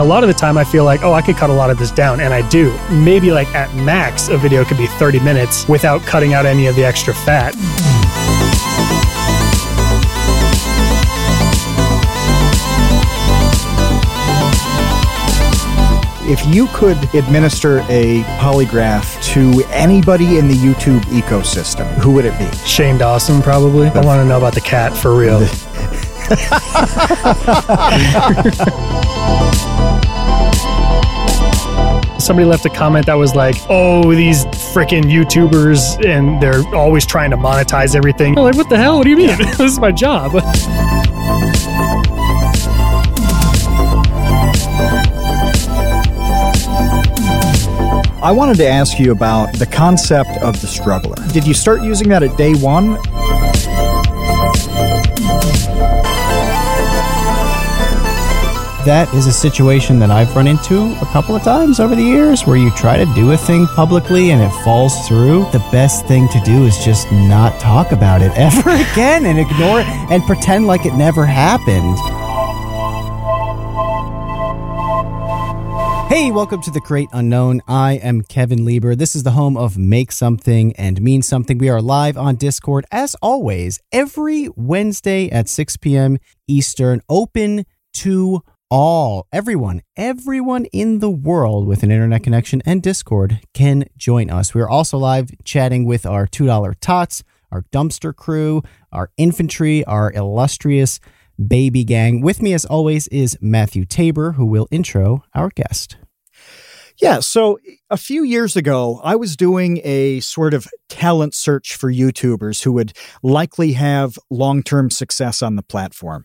A lot of the time, I feel like, oh, I could cut a lot of this down, and I do. Maybe, like, at max, a video could be 30 minutes without cutting out any of the extra fat. If you could administer a polygraph to anybody in the YouTube ecosystem, who would it be? Shane Dawson, probably. I want to know about the cat for real. Somebody left a comment that was like, "Oh, these freaking YouTubers, and they're always trying to monetize everything." I'm like, what the hell? What do you mean? this is my job. I wanted to ask you about the concept of the struggler. Did you start using that at day one? That is a situation that I've run into a couple of times over the years where you try to do a thing publicly and it falls through. The best thing to do is just not talk about it ever again and ignore it and pretend like it never happened. Hey, welcome to the Create Unknown. I am Kevin Lieber. This is the home of Make Something and Mean Something. We are live on Discord, as always, every Wednesday at 6 p.m. Eastern, open to all, everyone, everyone in the world with an internet connection and Discord can join us. We are also live chatting with our $2 tots, our dumpster crew, our infantry, our illustrious baby gang. With me, as always, is Matthew Tabor, who will intro our guest. Yeah, so a few years ago, I was doing a sort of talent search for YouTubers who would likely have long term success on the platform.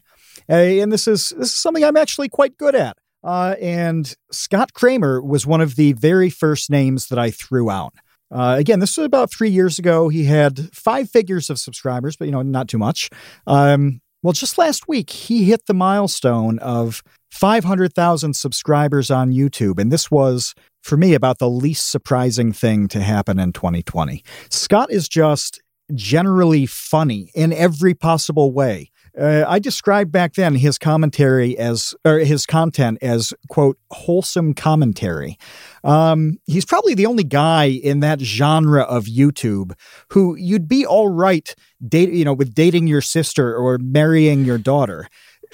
And this is this is something I'm actually quite good at. Uh, and Scott Cramer was one of the very first names that I threw out. Uh, again, this was about three years ago. He had five figures of subscribers, but you know, not too much. Um, well, just last week, he hit the milestone of 500,000 subscribers on YouTube. And this was, for me, about the least surprising thing to happen in 2020. Scott is just generally funny in every possible way. Uh, I described back then his commentary as, or his content as, quote, wholesome commentary. Um, he's probably the only guy in that genre of YouTube who you'd be all right, date, you know, with dating your sister or marrying your daughter.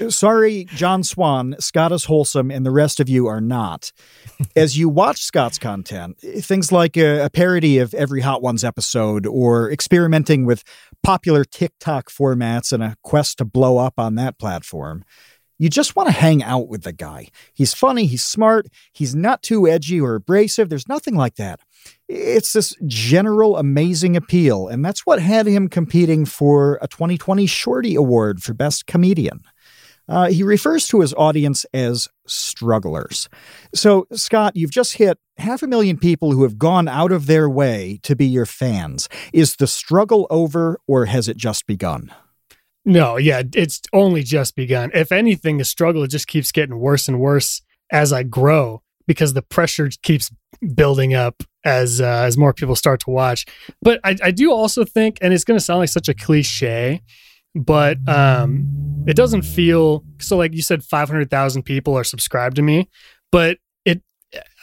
Sorry, John Swan, Scott is wholesome and the rest of you are not. As you watch Scott's content, things like a, a, parody of every Hot Ones episode or experimenting with popular TikTok formats in a quest to blow up on that platform, you just want to hang out with the guy. He's funny, he's smart, he's not too edgy or abrasive. There's nothing like that. It's this general amazing appeal, and that's what had him competing for a 2020 Shorty Award for Best Comedian. Uh, he refers to his audience as strugglers. So, Scott, you've just hit half a million people who have gone out of their way to be your fans. Is the struggle over or has it just begun? No, yeah, it's only just begun. If anything, the struggle just keeps getting worse and worse as I grow because the pressure keeps building up as uh, as more people start to watch. But I, I do also think, and it's going to sound like such a cliche, but um, it doesn't feel so. Like you said, five hundred thousand people are subscribed to me, but it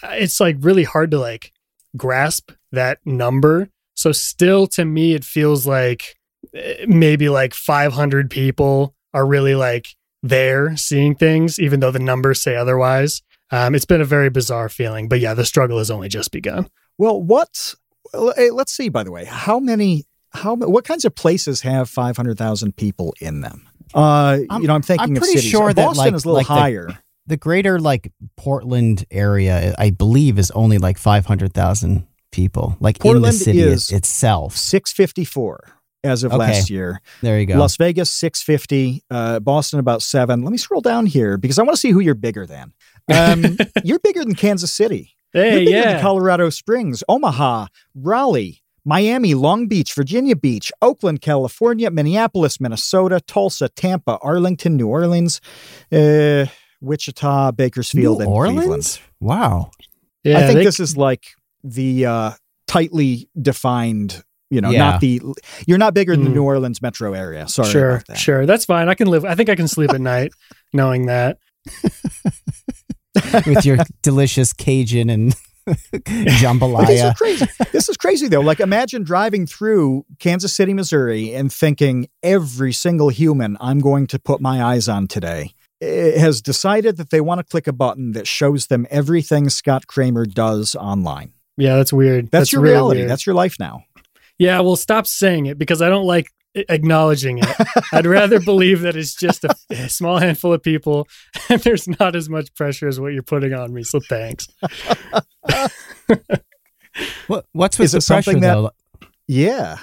it's like really hard to like grasp that number. So still, to me, it feels like eh, maybe like five hundred people are really like there seeing things, even though the numbers say otherwise. Um, it's been a very bizarre feeling, but yeah, the struggle has only just begun. Well, what? Let's see. By the way, how many how what kinds of places have 500,000 people in them? Uh, you know, I'm thinking I'm of pretty cities. sure Boston that like, is a little like higher. The, the greater like Portland area, I believe, is only like 500,000 people. Like Portland in the city is itself. 654 as of Okay. last year. There you go. Las Vegas 650, uh, Boston about seven. Let me scroll down here because I want to see who you're bigger than. Um, you're bigger than Kansas City. Hey, you're bigger yeah, than Colorado Springs, Omaha, Raleigh, Miami, Long Beach, Virginia Beach, Oakland, California, Minneapolis, Minnesota, Tulsa, Tampa, Arlington, New Orleans, uh, Wichita, Bakersfield, New and Orleans? Cleveland. Wow. yeah. I think they- this is like the uh, tightly defined. You know, Yeah. not the. You're not bigger than the Mm. New Orleans metro area. Sorry sure, about that. sure. That's fine. I can live. I think I can sleep at night knowing that. with your delicious Cajun and jambalaya. This is crazy. This is crazy though. Like imagine driving through Kansas City, Missouri, and thinking every single human I'm going to put my eyes on today eh, has decided that they want to click a button that shows them everything Scott Cramer does online. Yeah, that's weird. That's, your reality. weird. That's your life now. Yeah, well, stop saying it because I don't like a- acknowledging it. I'd rather believe that it's just a, a small handful of people and there's not as much pressure as what you're putting on me. So thanks. What, what's with Is the it something pressure that- though? Yeah.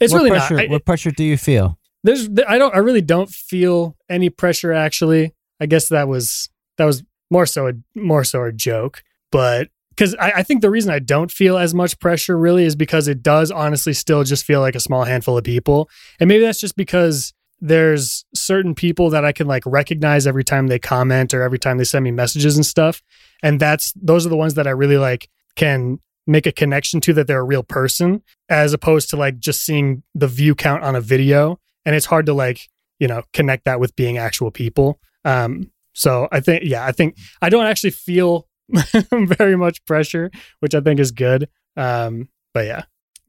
It's what really pressure, not. I, what pressure do you feel? there's, I don't, I really don't feel any pressure. Actually, I guess that was that was more so a more so a joke, but because I, I think the reason I don't feel as much pressure really is because it does honestly still just feel like a small handful of people, and maybe that's just because there's certain people that I can like recognize every time they comment or every time they send me messages and stuff, and that's those are the ones that I really like can make a connection to that they're a real person as opposed to like just seeing the view count on a video. And it's hard to like you know connect that with being actual people. Um so i think yeah i think i don't actually feel very much pressure which i think is good um but yeah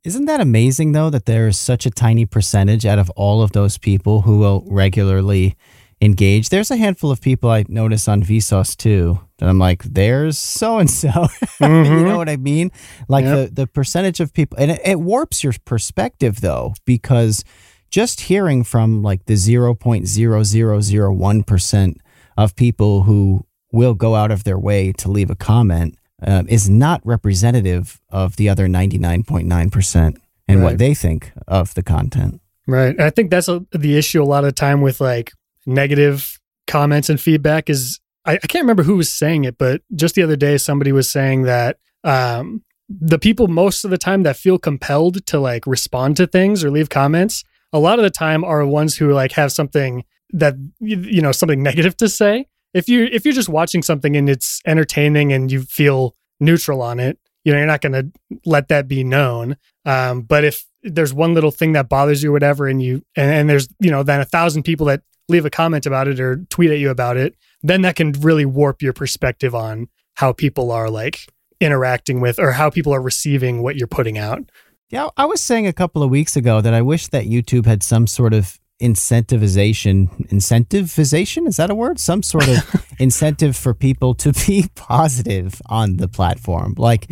Isn't that amazing though that there is such a tiny percentage out of all of those people who will regularly engage? There's a handful of people I notice on Vsauce too that I'm like, there's so and so. You know what I mean? Like Yep. the the percentage of people, and it, it warps your perspective though because just hearing from like the zero point zero zero zero one percent of people who will go out of their way to leave a comment um, is not representative of the other 99.9% and what they think of the content. Right. I think that's a, the issue a lot of the time with like negative comments and feedback is I, I can't remember who was saying it, but just the other day somebody was saying that um, the people most of the time that feel compelled to like respond to things or leave comments, a lot of the time are ones who like have something that you know something negative to say. If you if you're just watching something and it's entertaining and you feel neutral on it, you know you're not going to let that be known. Um, but if there's one little thing that bothers you or whatever and you and, and there's you know then a thousand people that leave a comment about it or tweet at you about it then that can really warp your perspective on how people are like interacting with or how people are receiving what you're putting out Yeah, I was saying a couple of weeks ago that I wish that YouTube had some sort of incentivization incentivization? Is that a word? Some sort of incentive for people to be positive on the platform. Like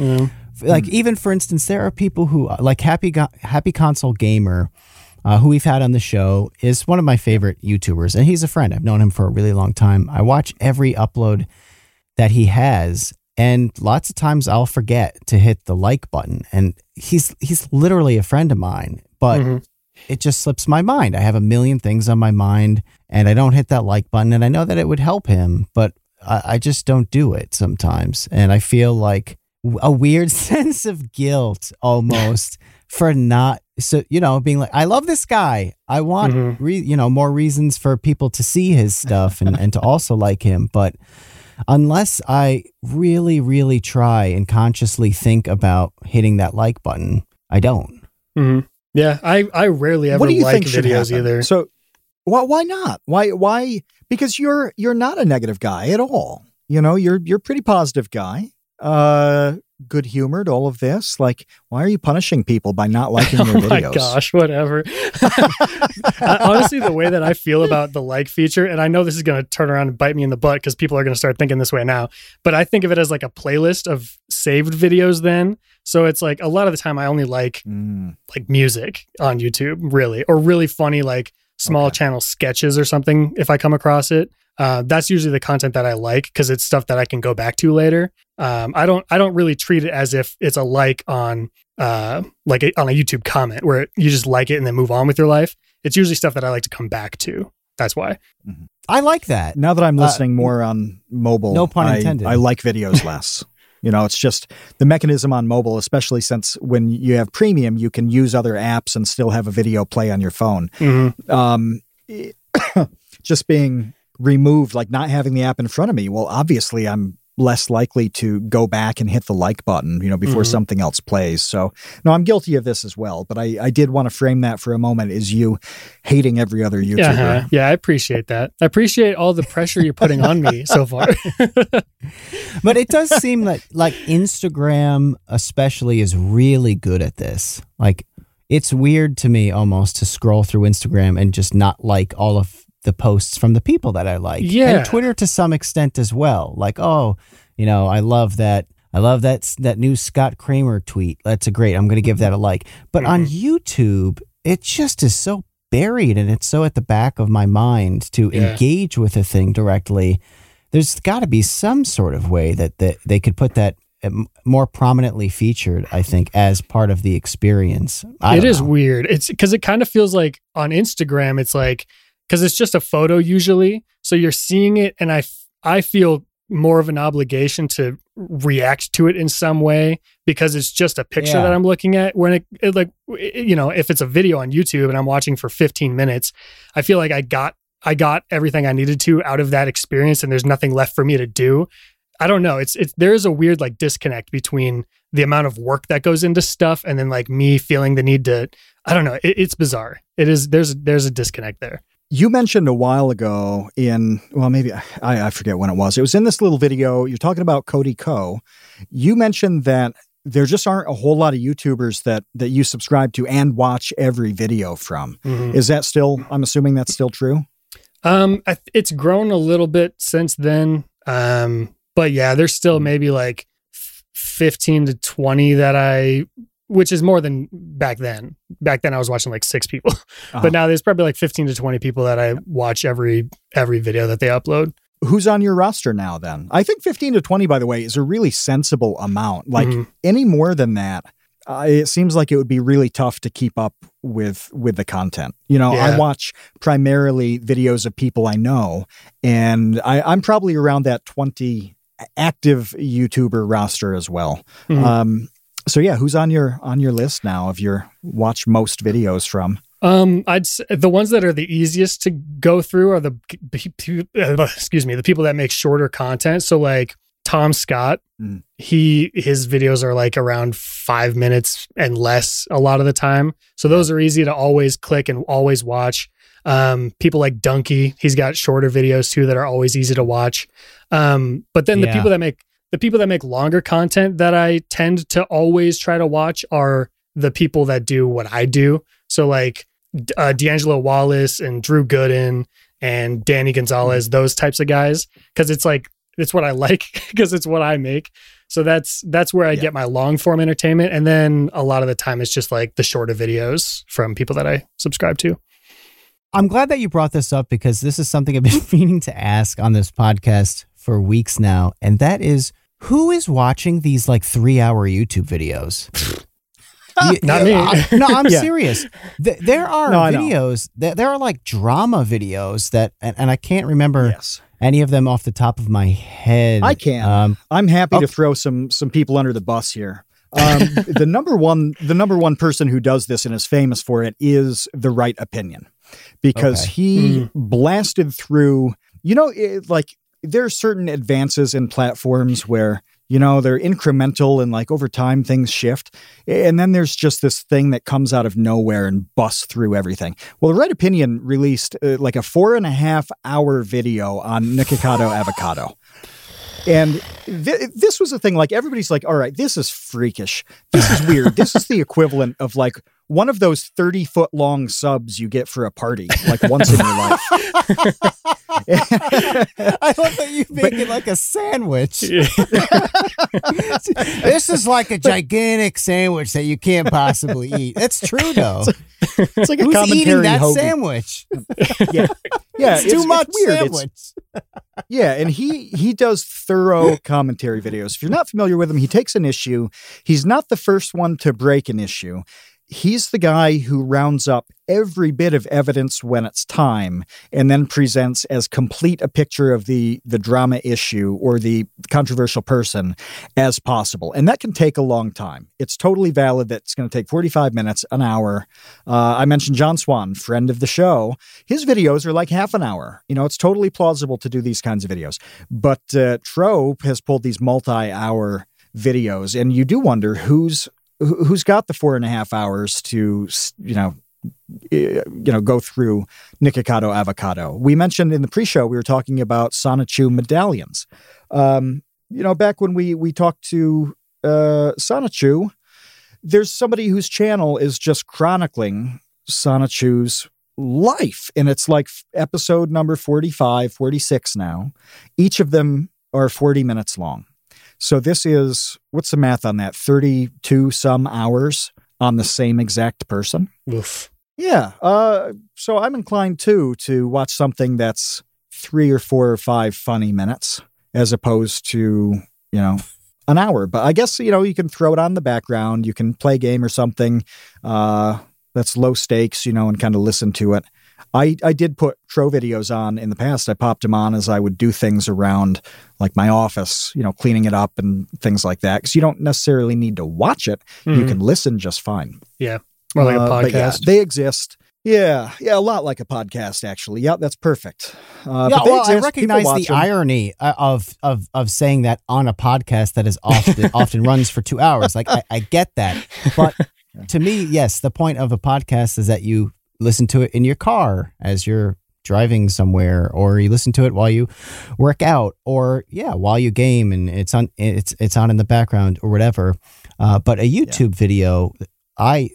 like even for instance there are people who like happy happy console gamer uh, who we've had on the show is one of my favorite youtubers and he's a friend. I've known him for a really long time. I watch every upload that he has and lots of times i'll forget to hit the like button and he's he's literally a friend of mine but Mhm. It just slips my mind. I have a million things on my mind and i don't hit that like button and i know that it would help him but i, I just don't do it sometimes. And i feel like a weird sense of guilt almost for not so you know being like i love this guy. I want Mhm. re, you know more reasons for people to see his stuff and, and to also like him. But unless i really really try and consciously think about hitting that like button i don't. Mhm. Yeah i i rarely ever what do you like think videos happen? either So, why why not? Why why? Because you're you're not a negative guy at all. You know, you're you're a pretty positive guy. Uh, good humored. All of this. Like, why are you punishing people by not liking oh their videos? my gosh whatever honestly the way that i feel about the like feature and i know this is going to turn around and bite me in the butt because people are going to start thinking this way now but i think of it as like a playlist of saved videos then so it's like a lot of the time i only like Mm, like music on YouTube, really, or really funny like small Okay. channel sketches or something. If I come across it, uh, that's usually the content that I like because it's stuff that I can go back to later. Um, I don't I don't really treat it as if it's a like on uh, like a, on a YouTube comment where you just like it and then move on with your life. It's usually stuff that I like to come back to. That's why. i like that now that I'm Uh, listening more on mobile, no pun I- intended. I like videos less. You know, it's just the mechanism on mobile, especially since when you have premium, you can use other apps and still have a video play on your phone. Mhm. um, just being removed, like not having the app in front of me. Well, obviously, I'm less likely to go back and hit the like button, you know, before Mhm. something else plays. So, no, I'm guilty of this as well. But I, I did want to frame that for a moment as you hating every other YouTuber. Yeah, uh-huh. yeah, I appreciate that. I appreciate all the pressure you're putting on me so far. but it does seem like like Instagram especially is really good at this. Like it's weird to me almost to scroll through Instagram and just not like all of the posts from the people that I like. Yeah. And Twitter to some extent as well. Like, oh, you know, I love that I love that that new Scott Cramer tweet. That's a great. I'm going to give that a like. But on Mm-hmm. YouTube, it just is so buried and it's so at the back of my mind to Yeah. engage with a thing directly. There's got to be some sort of way that, that they could put that um, more prominently featured, I think, as part of the experience. It know. weird. It's because it kind of feels like on Instagram, it's like because it's just a photo usually, so you're seeing it, and I, I feel more of an obligation to react to it in some way because it's just a picture Yeah. that I'm looking at. When it, it like it- you know, if it's a video on YouTube and I'm watching for 15 minutes, I feel like I got I got everything I needed to out of that experience, and there's nothing left for me to do. I don't know. It's it's there is a weird like disconnect between the amount of work that goes into stuff and then like me feeling the need to I don't know. It, it's bizarre. It is there's there's a disconnect there. You mentioned a while ago in, well, maybe I, I forget when it was. It was in this little video. You're talking about Cody Ko You mentioned that there just aren't a whole lot of YouTubers that that you subscribe to and watch every video from. Is that still? I'm assuming that's still true. Um, th- it's grown a little bit since then. Um, but yeah, there's still maybe like 15 to 20 that I, which is more than back then. Back then I was watching like six people, Uh-huh. but now there's probably like 15 to 20 people that I watch every every video that they upload. Who's on your roster now? Then I think 15 to 20, by the way, is a really sensible amount. Like Mhm. any more than that. Uh, it seems like it would be really tough to keep up with with the content. You know, I watch primarily videos of people I know, and I, I'm probably around that 20 active YouTuber roster as well. Mhm. Um, so yeah, who's on your on your list now of your watch most videos from? Um, I'd s- the ones that are the easiest to go through are the p- p- uh, excuse me, the people that make shorter content. So like Tom Scott, Mm. he his videos are like around five minutes and less a lot of the time. So those are easy to always click and always watch. Um, people like Dunkey, he's got shorter videos too that are always easy to watch. Um, but then the people that make the people that make longer content that I tend to always try to watch are the people that do what I do. So like uh, D'Angelo Wallace and Drew Gooden and Danny Gonzalez, those types of guys, because it's like it's what I like because it's what I make. So that's that's where I Yeah. get my long form entertainment, and then a lot of the time it's just like the shorter videos from people that I subscribe to. I'm glad that you brought this up because this is something I've been meaning to ask on this podcast for weeks now. And that is who is watching these like three hour YouTube videos? You- Not me. I- no, I'm Yeah. serious. Th- there are No, videos, there are like drama videos that, and, and I can't remember Yes, any of them off the top of my head. I can. Um, I'm happy Okay. to throw some some people under the bus here. Um, the number one the number one person who does this and is famous for it is the right opinion because Okay. he Mm. blasted through. You know, it, like there are certain advances in platforms where you know they're incremental and like over time things shift and then there's just this thing that comes out of nowhere and busts through everything well the right opinion released uh, like a four and a half hour video on nikocado avocado and th- this was a thing like everybody's like, all right, this is freakish. This is weird. this is the equivalent of like one of those 30 foot long subs you get for a party, like once in your life. I love that you make it like a sandwich. this is like a gigantic sandwich that you can't possibly eat. That's true, though. It's like a Who's eating that sandwich? Yeah, yeah, It's too much weird. It's- sandwich. Yeah, and he he does thorough commentary videos. If you're not familiar with him, he takes an issue. He's not the first one to break an issue. He's the guy who rounds up every bit of evidence when it's time and then presents as complete a picture of the the drama issue or the controversial person as possible. And that can take a long time. It's totally valid that it's going to take 45 minutes an hour. Uh, i mentioned john swan friend of the show. His videos are like half an hour. You know it's totally plausible to do these kinds of videos. But uh, trope has pulled these multi-hour videos and you do wonder who's who's got the four and a half hours to you know you know go through Nikocado avocado. We mentioned in the pre-show we were talking about Sonichu medallions. Um, you know, back when we we talked to uh, there's somebody whose channel is just chronicling Sonichu's life, and it's like episode number 45, 46 now. Each of them are 40 minutes long. So this is what's the math on that? 32 some hours on the same exact person. Oof. Yeah. Uh, so I'm inclined too to watch something that's three or four or five funny minutes as opposed to, you know, an hour. But I guess, you know, you can throw it on the background. You can play a game or something uh, that's low stakes, you know, and kind of listen to it. I, I did put Tro videos on in the past. I popped them on as I would do things around like my office, you know, cleaning it up and things like that. Because you don't necessarily need to watch it. Mm-hmm. You can listen just fine. Yeah. More like a podcast. Uh, yeah, they exist. Yeah, yeah, a lot like a podcast, actually. Yeah, that's perfect. Uh, yeah, well, exist, I recognize the them. irony uh, of of of saying that on a podcast that is often often runs for two hours. Like, I, I get that, but to me, yes, the point of a podcast is that you listen to it in your car as you're driving somewhere or you listen to it while you work out or yeah while you game and it's on it's it's on in the background or whatever. Uh, but a youtube yeah. video i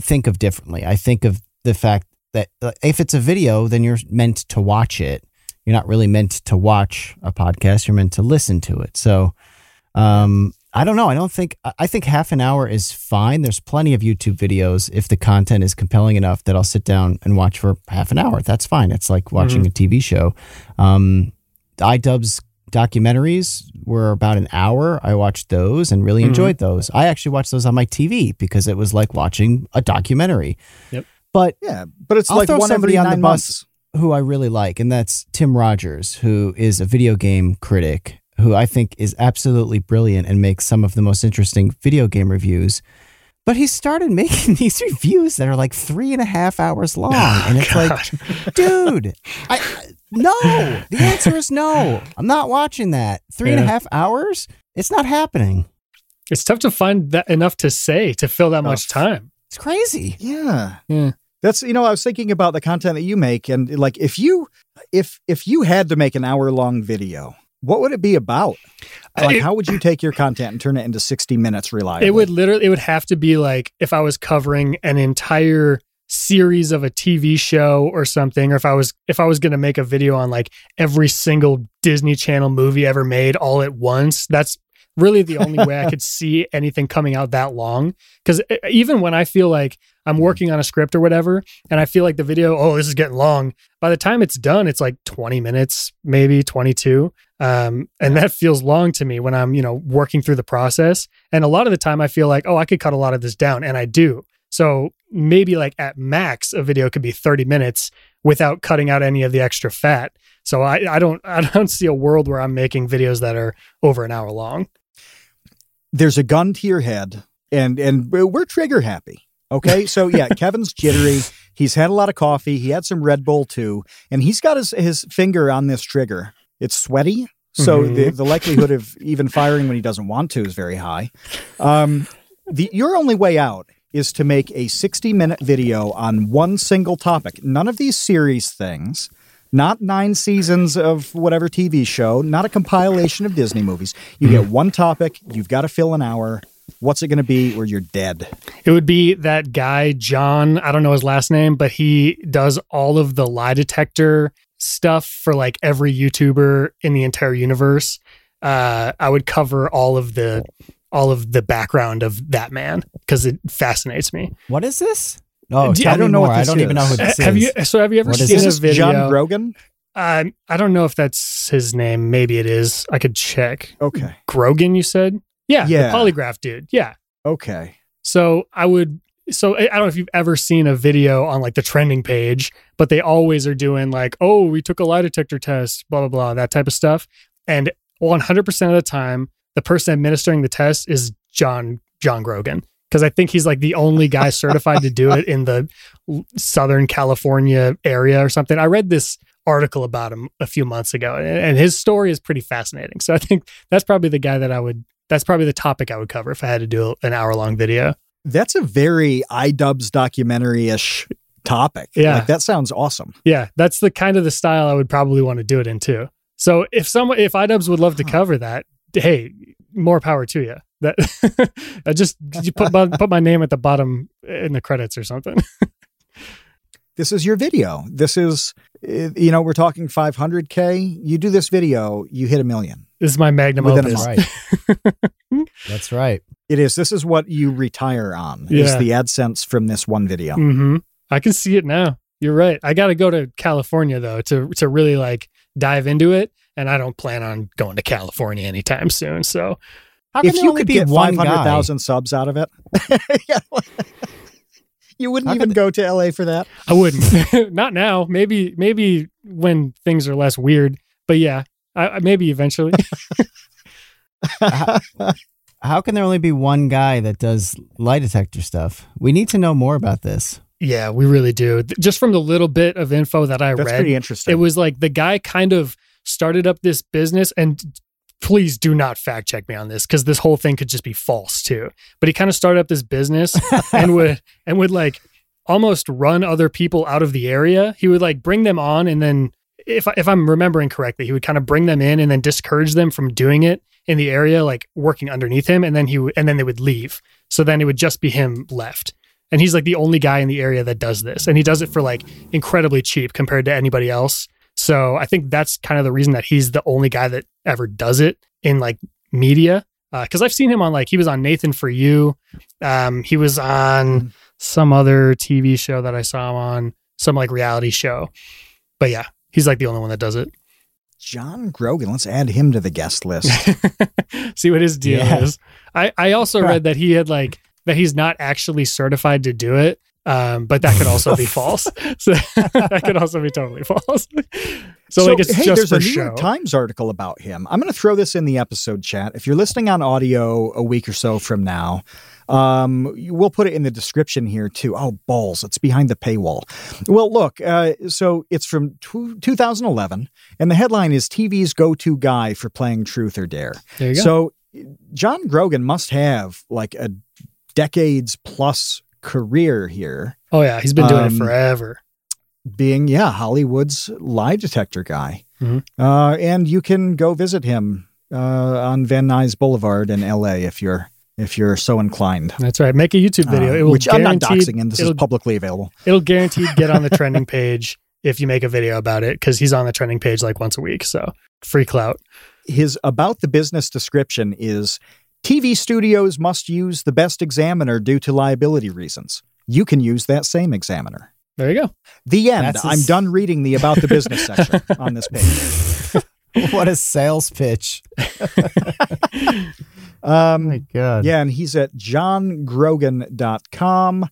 think of differently. I think of the fact that uh, if it's a video then you're meant to watch it. You're not really meant to watch a podcast. You're meant to listen to it. So um, I don't know. I don't think, I think half an hour is fine. There's plenty of YouTube videos if the content is compelling enough that I'll sit down and watch for half an hour. That's fine. It's like watching mm-hmm. a TV show. Um, iDubbbz documentaries were about an hour. I watched those and really mm-hmm. enjoyed those. I actually watched those on my TV because it was like watching a documentary. Yep. But yeah, but it's I'll like one somebody on the bus who I really like, and that's Tim Rogers, who is a video game critic who I think is absolutely brilliant and makes some of the most interesting video game reviews. But he started making these reviews that are like three and a half hours long. Oh, and it's God. like, dude, I, no, the answer is no. I'm not watching that. Three yeah. and a half hours? It's not happening. It's tough to find that enough to say to fill that oh. much time. It's crazy. Yeah. Yeah. That's you know I was thinking about the content that you make and like if you if if you had to make an hour long video what would it be about? Uh, like, it, how would you take your content and turn it into 60 minutes reliably? It would literally, it would have to be like if I was covering an entire series of a TV show or something, or if I was, if I was going to make a video on like every single Disney Channel movie ever made all at once, that's really the only way I could see anything coming out that long. Because even when I feel like I'm working on a script or whatever, and I feel like the video, oh, this is getting long. By the time it's done, it's like 20 minutes, maybe 22. Um, and that feels long to me when I'm, you know, working through the process. And a lot of the time I feel like, oh, I could cut a lot of this down. And I do. So maybe like at max, a video could be 30 minutes without cutting out any of the extra fat. So I, I don't I don't see a world where I'm making videos that are over an hour long. There's a gun to your head, and and we're trigger happy. Okay, so yeah, Kevin's jittery. He's had a lot of coffee. He had some Red Bull too, and he's got his his finger on this trigger. It's sweaty, so mm-hmm. the, the likelihood of even firing when he doesn't want to is very high. Um, the your only way out is to make a 60 minute video on one single topic. None of these series things, not nine seasons of whatever TV show, not a compilation of Disney movies. You get one topic, you've got to fill an hour. What's it going to be or you're dead? It would be that guy, John. I don't know his last name, but he does all of the lie detector stuff for like every YouTuber in the entire universe. Uh, I would cover all of the all of the background of that man because it fascinates me. What is this? Oh, I don't know. What I don't is. even know who this have is. You, so have you ever what seen is a video? John Grogan. Um, I don't know if that's his name. Maybe it is. I could check. Okay. Grogan, you said? Yeah. Yeah. The polygraph dude. Yeah. Okay. So I would so I don't know if you've ever seen a video on like the trending page, but they always are doing like, oh, we took a lie detector test, blah blah blah, that type of stuff. And 100% of the time, the person administering the test is John John Grogan because I think he's like the only guy certified to do it in the Southern California area or something. I read this article about him a few months ago, and his story is pretty fascinating. So I think that's probably the guy that I would. That's probably the topic I would cover if I had to do an hour long video. That's a very iDubbbz documentary ish topic. Yeah. Like, that sounds awesome. Yeah, that's the kind of the style I would probably want to do it in too. So if someone, if iDubbbz would love to Huh. cover that, hey, more power to you. That I just you put my, put my name at the bottom in the credits or something. This is your video. This is, uh, you know, we're talking 500K. You do this video, you hit a million. This is my magnum Within a opus. Right. That's right. It is. This is what you retire on, Yeah. is the AdSense from this one video. hmm I can see it now. You're right. I got to go to California though to to really like dive into it, and I don't plan on going to California anytime soon. So How can If you could get 500,000 subs out of it, Yeah. you wouldn't How even go to LA for that. I wouldn't. Not now. Maybe maybe when things are less weird. But yeah, I- maybe eventually. How can there only be one guy that does lie detector stuff? We need to know more about this. yeah, we really do. Just from the little bit of info that I That's read, pretty interesting. it was like the guy kind of started up this business and please do not fact check me on this because this whole thing could just be false too but he kind of started up this business and would and would like almost run other people out of the area he would like bring them on and then if, if i'm remembering correctly he would kind of bring them in and then discourage them from doing it in the area like working underneath him and then he would and then they would leave so then it would just be him left and he's like the only guy in the area that does this and he does it for like incredibly cheap compared to anybody else so I think that's kind of the reason that he's the only guy that ever does it in like media. Because I've seen him on like he was on Nathan for You. Um, he was on some other TV show that I saw him on, some like reality show. But yeah, he's like the only one that does it. John Grogan. Let's add him to the guest list. See what his deal Yeah. is. I I also read that he had like that he's not actually certified to do it. Um, but that could also be false. So that could also be totally false. So, like it's hey, just there's a New show. York Times article about him. I'm going to throw this in the episode chat. If you're listening on audio a week or so from now, um, we'll put it in the description here too. Oh, balls! It's behind the paywall. Well, look. Uh, so it's from tw 2011, and the headline is TV's go-to guy for playing Truth or Dare. There you go. So John Grogan must have like a decades plus career here, Oh yeah, he's been doing Um, it forever. being yeah Hollywood's lie detector guy. Mhm. Uh, and you can go visit him uh, on Van Nuys Boulevard in L.A. if you're if you're so inclined. That's right. Make a YouTube video. Uh, it will which I'm not guaranteed, doxing him. This is publicly available. it'll guaranteed get on the trending page if you make a video about it because he's on the trending page like once a week. So free clout. His about the business description is TV studios must use the best examiner due to liability reasons. You can use that same examiner. There you go. The end. That's a I'm s- done reading the about the business section on this page. what a sales pitch. Um, my God. Yeah, and he's at johngrogan.com.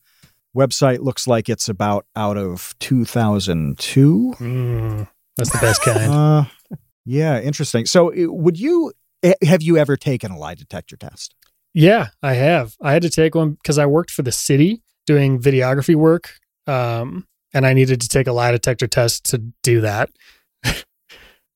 Website looks like it's about out of 2002. Mm, that's the best kind. Uh, yeah, interesting. So, would you have you ever taken a lie detector test? yeah, I have. I had to take one because I worked for the city doing videography work, um, and I needed to take a lie detector test to do that.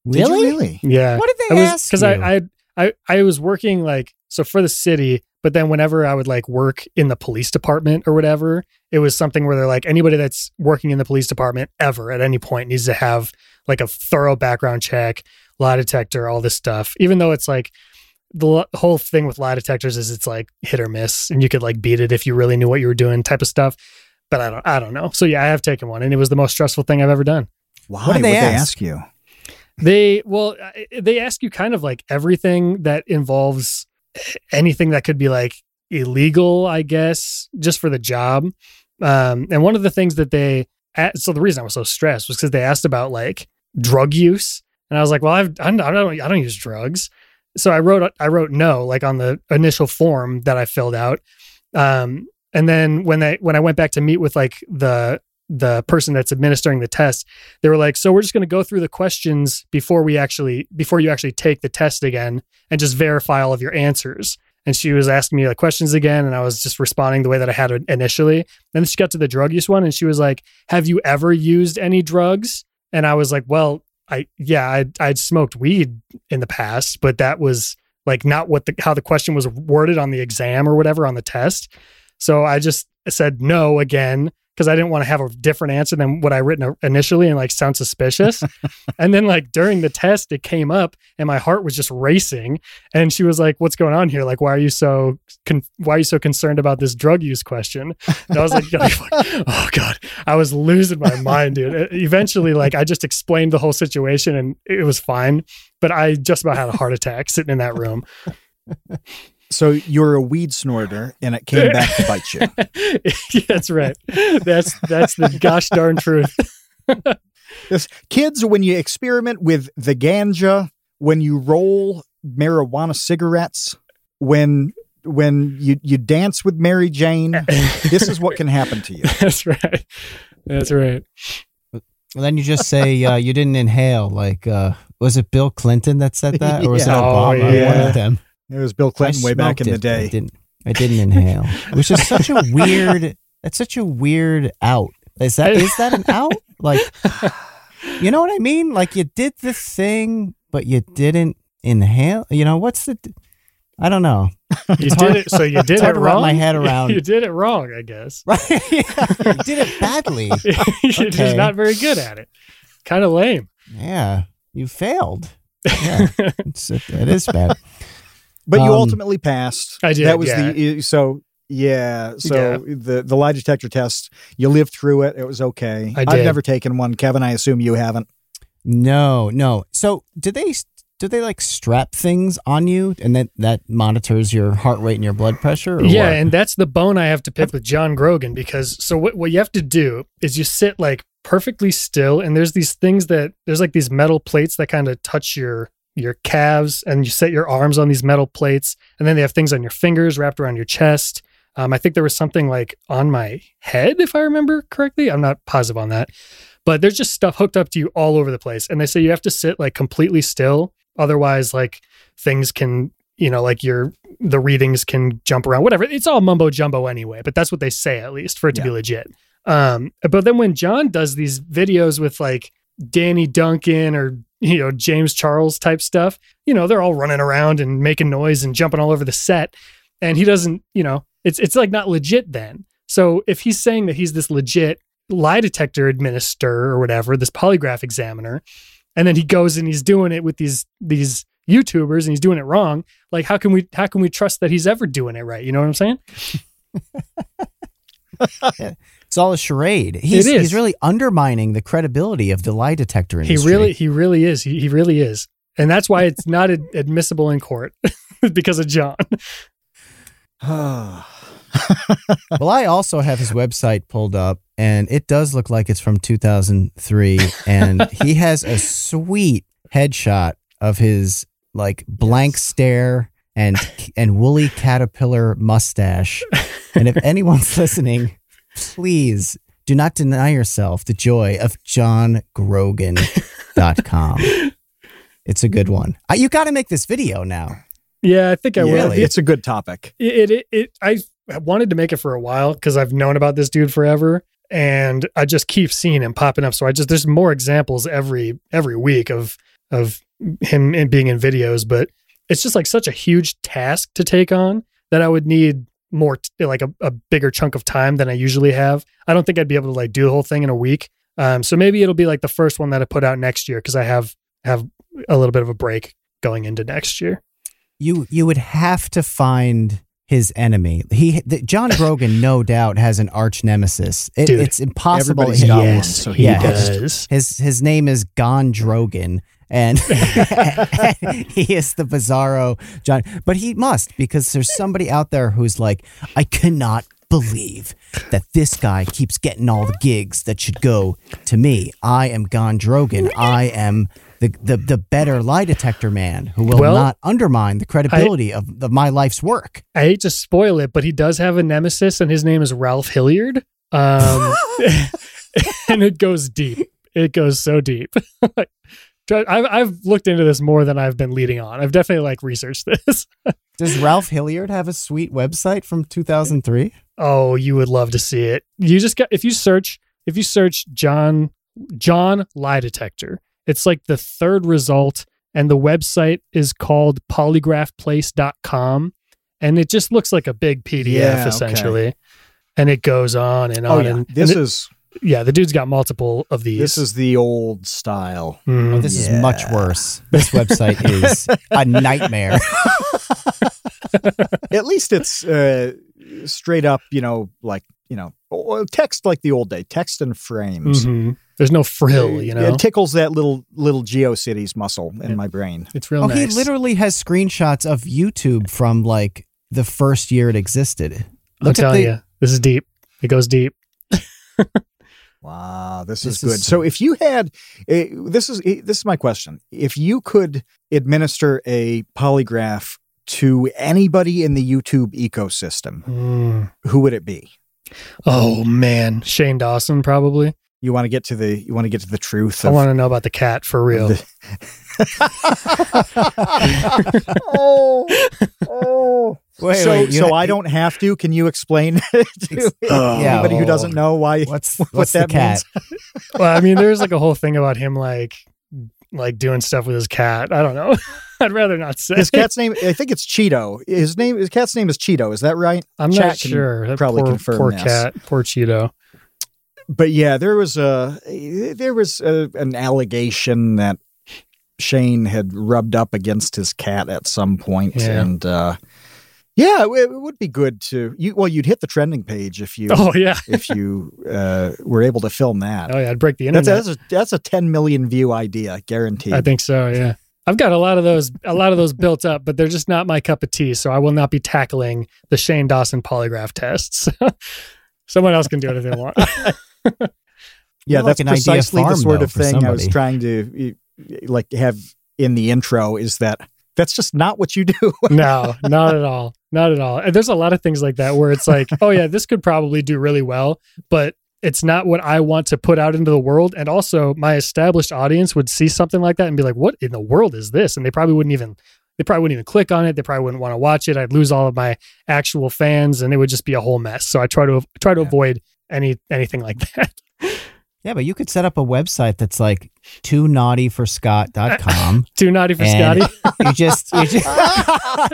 Really? really? Yeah, What did I they was ask because? I, I I I was working like so for the city, but then whenever I would like work in the police department or whatever, it was something where they're like anybody that's working in the police department ever at any point needs to have like a thorough background check, lie detector, all this stuff. Even though it's like the whole thing with lie detectors is it's like hit or miss, and you could like beat it if you really knew what you were doing, type of stuff. But I don't I don't know. So yeah, I have taken one, and it was the most stressful thing I've ever done. Why What did would they they ask? ask you? They well, they ask you kind of like everything that involves anything that could be like illegal, I guess, just for the job. Um, and one of the things that they so the reason I was so stressed was because they asked about like drug use, and I was like, well, I've I don't I don't, I don't use drugs. So I wrote I wrote no like on the initial form that I filled out. Um, And then when they when I went back to meet with like the the person that's administering the test, they were like, "So we're just going to go through the questions before we actually before you actually take the test again and just verify all of your answers." And she was asking me like questions again, and I was just responding the way that I had initially. Then she got to the drug use one, and she was like, "Have you ever used any drugs?" And I was like, "Well, I yeah, I'd, I'd smoked weed in the past, but that was like not what the how the question was worded on the exam or whatever on the test." So I just said no again because I didn't want to have a different answer than what I written initially and like sound suspicious. and then like during the test, it came up and my heart was just racing. And she was like, "What's going on here? Like, why are you so con- why are you so concerned about this drug use question?" And I was like, "Oh god," I was losing my mind, dude. Eventually, like I just explained the whole situation and it was fine. But I just about had a heart attack sitting in that room. So you're a weed snorter, and it came back to bite you. that's right. That's that's the gosh darn truth. this, kids, when you experiment with the ganja, when you roll marijuana cigarettes, when when you you dance with Mary Jane, this is what can happen to you. That's right. That's right. Well, then you just say uh, you didn't inhale. Like, uh, was it Bill Clinton that said that, or was Yeah. it Obama? Oh, yeah. One of them. It was Bill Clinton I way back in smoked the it, but I day. didn't. I didn't inhale, which is such a weird. That's such a weird out. Is that is that an out? Like, you know what I mean? Like you did the thing, but you didn't inhale. You know what's the? I don't know. You It's did hard- it. So you did it hard wrap wrong. my head around. you did it wrong, I guess. Right? yeah, you did it badly. You're just not very good at it. Kind of lame. Yeah, you failed. Yeah, it's, it is bad. But you Um, ultimately passed. I did, That was yeah. the so yeah. So the the lie detector test, you lived through it. It was okay. I have never taken one, Kevin. I assume you haven't. No, no. So did they do they like strap things on you and that that monitors your heart rate and your blood pressure? Or yeah, what? and that's the bone I have to pick with John Grogan because so what what you have to do is you sit like perfectly still and there's these things that there's like these metal plates that kind of touch your your calves and you set your arms on these metal plates and then they have things on your fingers wrapped around your chest. Um, I think there was something like on my head, if I remember correctly. I'm not positive on that, but there's just stuff hooked up to you all over the place. And they say you have to sit like completely still. Otherwise, like things can, you know, like your, the readings can jump around, whatever. It's all mumbo jumbo anyway, but that's what they say at least for it to be legit. Um, but then when John does these videos with like Danny Duncan or, you know, James Charles type stuff, you know, they're all running around and making noise and jumping all over the set. And he doesn't, you know, it's it's like not legit then. So if he's saying that he's this legit lie detector administrator or whatever, this polygraph examiner, and then he goes and he's doing it with these these YouTubers and he's doing it wrong, like how can we how can we trust that he's ever doing it right? You know what I'm saying? it's all a charade. He's he's really undermining the credibility of the lie detector industry. He really he really is. He, he really is. And that's why it's not ad- admissible in court because of John. well, I also have his website pulled up, and it does look like it's from 2003, and he has a sweet headshot of his like blank stare and and woolly caterpillar mustache. And if anyone's listening, please do not deny yourself the joy of johngrogan.com. It's a good one. Uh, you got to make this video now. Yeah, I think I Yeah, will. It's a good topic. it, it, it I wanted to make it for a while because I've known about this dude forever, and I just keep seeing him popping up. So I just there's more examples every every week of of him in- being in videos, but it's just like such a huge task to take on that I would need more like a, a bigger chunk of time than I usually have. I don't think I'd be able to like do the whole thing in a week. Um, so maybe it'll be like the first one that I put out next year because I have have a little bit of a break going into next year. you you would have to find his enemy. He the, John Grogan, no doubt, has an arch nemesis. It, it's impossible. one, Yes, so he yeah. does. His his name is Gon Drogan, and he is the bizarro John. But he must because there's somebody out there who's like, I cannot believe that this guy keeps getting all the gigs that should go to me. I am Gondrogan. I am the, the, the better lie detector man who will Well, not undermine the credibility of, of my life's work. I hate to spoil it, but he does have a nemesis, and his name is Ralph Hilliard. Um, and it goes deep. It goes so deep. Like, I've, I've looked into this more than I've been leading on. I've definitely like researched this. Does Ralph Hilliard have a sweet website from 2003? Oh, you would love to see it. You just got if you search if you search John John lie detector, it's like the third result, and the website is called polygraphplace.com, and it just looks like a big PDF Yeah, okay. essentially. And it goes on and Oh on. yeah, and, this and it- is yeah, the dude's got multiple of these. this is the old style. Mhm. Oh, this is much worse. This website is a nightmare. At least it's uh, straight up, you know, like you know, text like the old day, text and frames. Mhm. There's no frill, you know. It tickles that little little GeoCities muscle in my brain. it's real Oh, nice. he literally has screenshots of YouTube from like the first year it existed. I'm Look at telling the- you, this is deep. It goes deep. Wow, this, This is good. is- so if you had uh, this is eh, this is my question. If you could administer a polygraph to anybody in the YouTube ecosystem, Mm. who would it be? Oh man, Shane Dawson probably. You want to get to the you want to get to the truth I want to know about the cat for real. the- oh, oh. Wait, so, wait, you- so I don't have to. Can you explain to Oh. anybody who doesn't know why What's what what's that the cat? means? well, I mean, there's like a whole thing about him like like doing stuff with his cat. I don't know. I'd rather not say. His cat's name, I think it's Cheeto. His name, his cat's name is Cheeto. Is that right? I'm Chat not sure. That probably poor, confirm poor this. cat, poor Cheeto. But yeah, there was a there was a, an allegation that Shane had rubbed up against his cat at some point, Yeah. and uh, yeah, it, it would be good to you. Well, you'd hit the trending page if you Oh yeah, if you uh, were able to film that. oh yeah. I'd break the That's internet. that's a, that's a 10 million view idea, guaranteed. I think so. Yeah. I've got a lot of those, a lot of those built up, but they're just not my cup of tea. So I will not be tackling the Shane Dawson polygraph tests. Someone else can do it if they want. yeah, You're that's like an idea precisely the sort though, of for thing I was trying to like have in the intro. Is that that's just not what you do. no, not at all. Not at all. And there's a lot of things like that where it's like, oh yeah, this could probably do really well, but it's not what I want to put out into the world. And also my established audience would see something like that and be like, what in the world is this? And they probably wouldn't even they probably wouldn't even click on it. They probably wouldn't want to watch it. I'd lose all of my actual fans and it would just be a whole mess. So I try to try to Yeah. avoid any anything like that. Yeah, but you could set up a website that's like too naughty for Scott.com. Too naughty for Scotty. you just, you just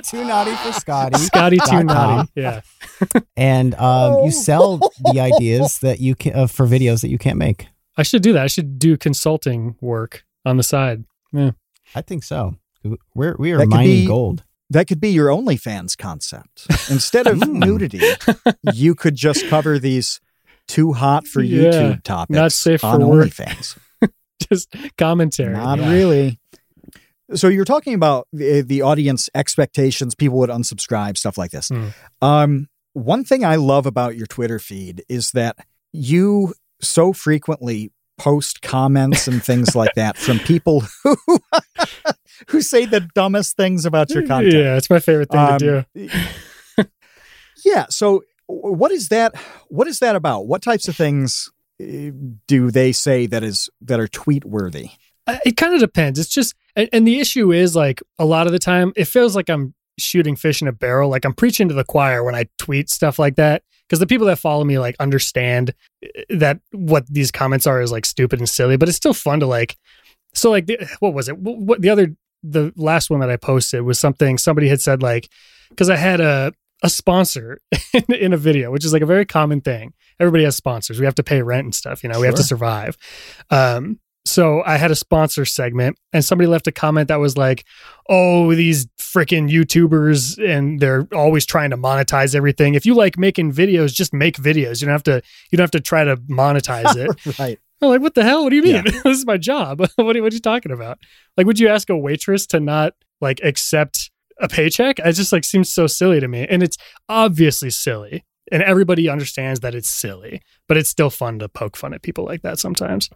too naughty for Scotty. Scotty too naughty. Yeah. And um, Oh. you sell the ideas that you can uh, for videos that you can't make. I should do that. I should do consulting work on the side. I think so. We're we are That could mining be- gold. that could be your OnlyFans concept. Instead of Mm. nudity, you could just cover these too hot for Yeah, YouTube topics. not safe on for work. OnlyFans. Just commentary. Not Yeah. really. So you're talking about the, the audience expectations. People would unsubscribe, stuff like this. Hmm. Um, one thing I love about your Twitter feed is that you so frequently post comments and things like that from people who who say the dumbest things about your content. Yeah, it's my favorite thing Um, to do. Yeah. So, w- what is that? What is that about? What types of things uh, do they say that is that are tweet worthy? It kind of depends. It's just, and, the issue is like a lot of the time, it feels like I'm shooting fish in a barrel. Like I'm preaching to the choir when I tweet stuff like that. Because the people that follow me like understand uh, that what these comments are is like stupid and silly, but it's still fun to like. So like, the, what was it? What, what the other, the last one that I posted was something somebody had said like, because I had a a sponsor in, in a video, which is like a very common thing. Everybody has sponsors. We have to pay rent and stuff. You know, we have to survive. Um, so I had a sponsor segment, and somebody left a comment that was like, "Oh, these freaking YouTubers, and they're always trying to monetize everything. If you like making videos, just make videos. You don't have to. You don't have to try to monetize it." right. I'm like, "What the hell? What do you mean? this is my job. what, are, what are you talking about? Like, would you ask a waitress to not like accept?" A paycheck. It just like seems so silly to me. And it's obviously silly. and everybody understands that it's silly, but it's still fun to poke fun at people like that sometimes.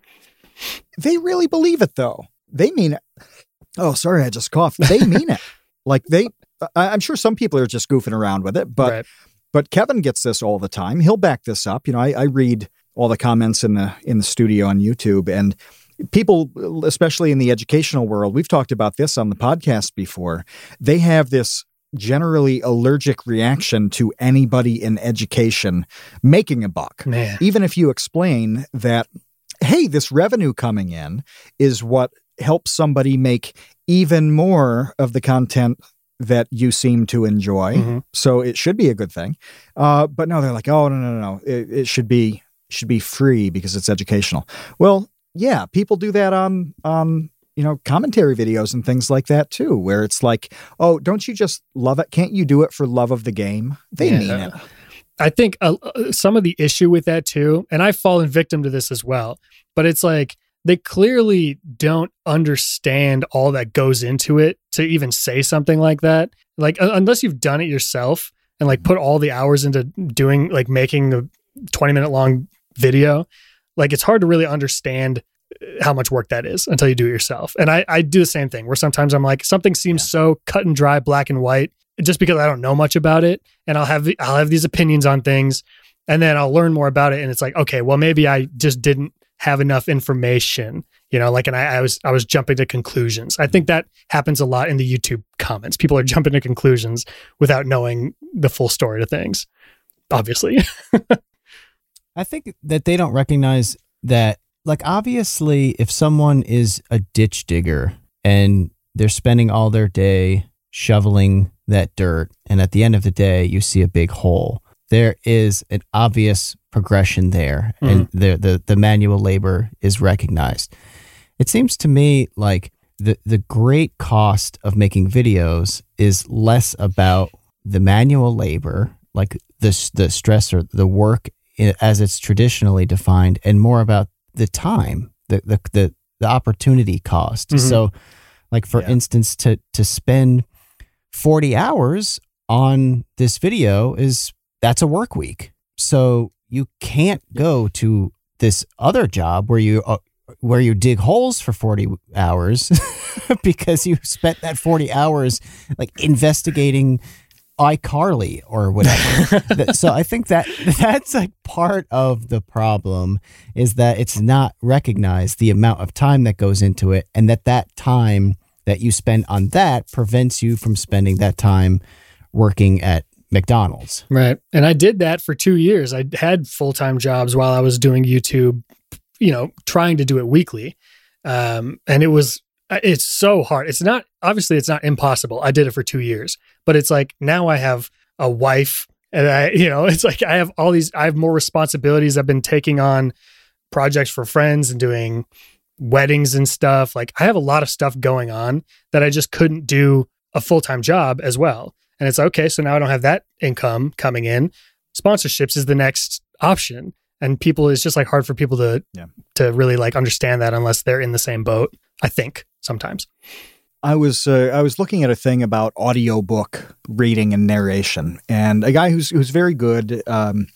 They really believe it though. They mean it. Oh, sorry, I just coughed. They mean it. Like they, I'm sure some people are just goofing around with it, but right. but Kevin gets this all the time. He'll back this up. You know, I, I read all the comments in the in the studio on YouTube, and people, especially in the educational world, we've talked about this on the podcast before. They have this generally allergic reaction to anybody in education making a buck. Man. Even if you explain that, hey, this revenue coming in is what helps somebody make even more of the content that you seem to enjoy. Mhm. So it should be a good thing. Uh, but no, they're like, oh no, no, no, no. It, it should be should be free because it's educational. Well, yeah, people do that on on you know commentary videos and things like that too, where it's like, oh, don't you just love it? Can't you do it for love of the game? They Yeah. mean it. I think uh, uh, some of the issue with that too, and I've fallen victim to this as well, but it's like they clearly don't understand all that goes into it to even say something like that. Like, uh, unless you've done it yourself and like put all the hours into doing, like, making a 20 minute long video, like, it's hard to really understand uh, how much work that is until you do it yourself. And I, I do the same thing where sometimes I'm like, something seems so cut and dry, black and white, just because I don't know much about it. And I'll have, the- I'll have these opinions on things and then I'll learn more about it. And it's like, okay, well, maybe I just didn't have enough information, you know, like, and I, I was, I was jumping to conclusions. I think that happens a lot in the YouTube comments. People are jumping to conclusions without knowing the full story to things, obviously. I think that they don't recognize that, like, obviously, if someone is a ditch digger and they're spending all their day shoveling that dirt, and at the end of the day, you see a big hole, there is an obvious progression there, hmm. and the, the, the manual labor is recognized. It seems to me like the, the great cost of making videos is less about the manual labor, like the, the stress or the work as it's traditionally defined and more about the time the the the, the opportunity cost Mhm. so like for Yeah. instance to to spend 40 hours on this video is that's a work week so you can't go to this other job where you uh, where you dig holes for 40 hours because you spent that 40 hours like investigating iCarly or whatever. So I think that that's like part of the problem is that it's not recognized the amount of time that goes into it and that that time that you spend on that prevents you from spending that time working at McDonald's. Right. And I did that for two years. I had full time jobs while I was doing YouTube, you know, trying to do it weekly. Um, and it was, it's so hard. It's not, obviously, it's not impossible. I did it for two years, but it's like now I have a wife and I, you know, it's like I have all these, I have more responsibilities. I've been taking on projects for friends and doing weddings and stuff. Like I have a lot of stuff going on that I just couldn't do a full time job as well. And it's okay. So now I don't have that income coming in. Sponsorships is the next option. And people, it's just like hard for people to Yeah. to really like understand that unless they're in the same boat. I think sometimes. I was uh, I was looking at a thing about audiobook reading and narration, and a guy who's who's very good um,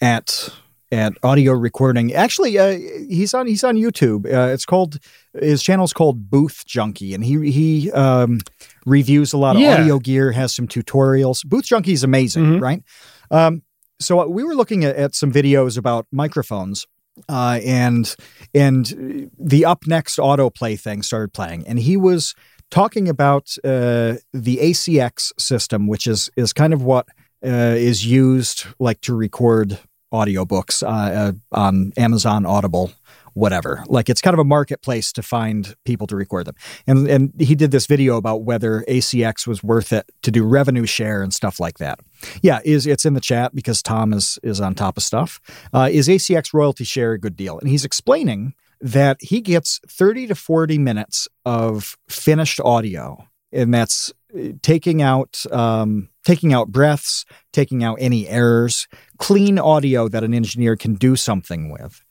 at at audio recording. Actually, uh, he's on he's on YouTube. Uh, it's called his channel's called Booth Junkie, and he he um, reviews a lot of Yeah. audio gear. Has some tutorials. Booth Junkie is amazing, Mhm. right? Um, so we were looking at, at some videos about microphones. Uh, and and the up next autoplay thing started playing, and he was talking about uh, the ACX system, which is is kind of what uh, is used like to record audiobooks uh, uh, on Amazon Audible, whatever. Like it's kind of a marketplace to find people to record them. And and he did this video about whether ACX was worth it to do revenue share and stuff like that. Yeah, is it's in the chat because Tom is is on top of stuff. Uh, is ACX royalty share a good deal? And he's explaining that he gets 30 to 40 minutes of finished audio and that's uh, taking out um, taking out breaths taking out any errors clean audio that an engineer can do something with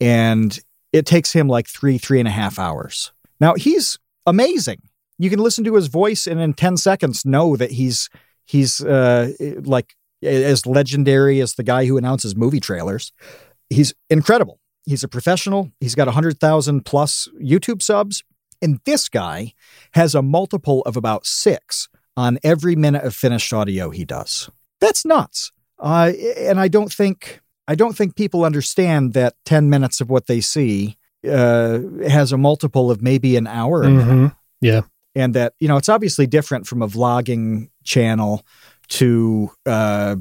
and it takes him like three three and a half hours now he's amazing you can listen to his voice and in 10 seconds know that he's he's uh, like as legendary as the guy who announces movie trailers. He's incredible. He's a professional. He's got 100,000 plus YouTube subs. And this guy has a multiple of about six on every minute of finished audio he does. That's nuts. Uh, and I don't think I don't think people understand that 10 minutes of what they see uh, has a multiple of maybe an hour. Mm-hmm. Yeah. And that, you know, it's obviously different from a vlogging channel to uh,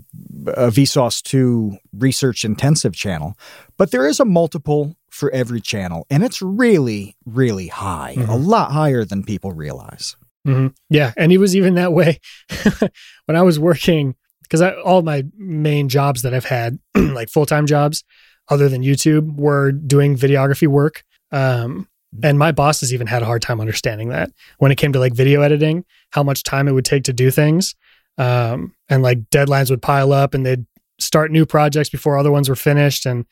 a Vsauce 2 research intensive channel. But there is a multiple for every channel, and it's really, really high, mm-hmm. a lot higher than people realize. Mm-hmm. Yeah. And he was even that way when I was working, because all my main jobs that I've had, like full time jobs, other than YouTube, were doing videography work. Um, and my bosses even had a hard time understanding that when it came to like video editing, how much time it would take to do things. Um, and like deadlines would pile up and they'd start new projects before other ones were finished. And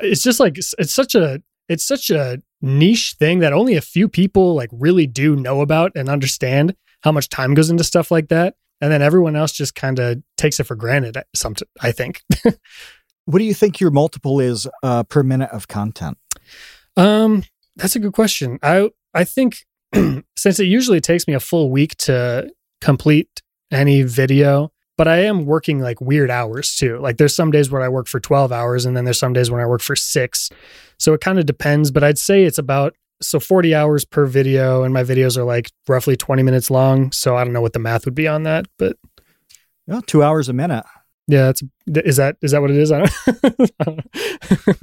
it's just like, it's, it's such a, it's such a niche thing that only a few people like really do know about and understand how much time goes into stuff like that. And then everyone else just kind of takes it for granted. Some, I think. what do you think your multiple is uh, per minute of content? Um, that's a good question. I I think since it usually takes me a full week to complete any video, but I am working like weird hours too. Like there's some days where I work for 12 hours and then there's some days when I work for 6. So it kind of depends, but I'd say it's about so 40 hours per video and my videos are like roughly 20 minutes long, so I don't know what the math would be on that, but well, 2 hours a minute. Yeah, that's is that is that what it is? I don't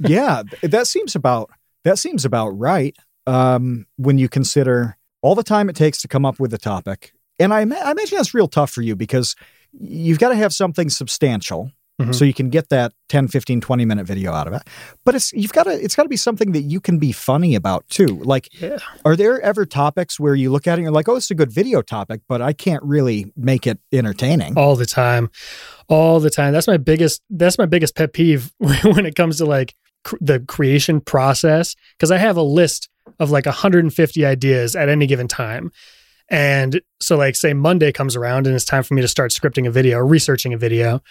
yeah, that seems about that seems about right um, when you consider all the time it takes to come up with a topic. And I, I imagine that's real tough for you because you've got to have something substantial mm-hmm. so you can get that 10 15 20 minute video out of it but it's you've got to it's got to be something that you can be funny about too like yeah. are there ever topics where you look at it and you're like oh it's a good video topic but i can't really make it entertaining all the time all the time that's my biggest that's my biggest pet peeve when it comes to like cr- the creation process because I have a list of like 150 ideas at any given time. And so, like, say Monday comes around and it's time for me to start scripting a video or researching a video.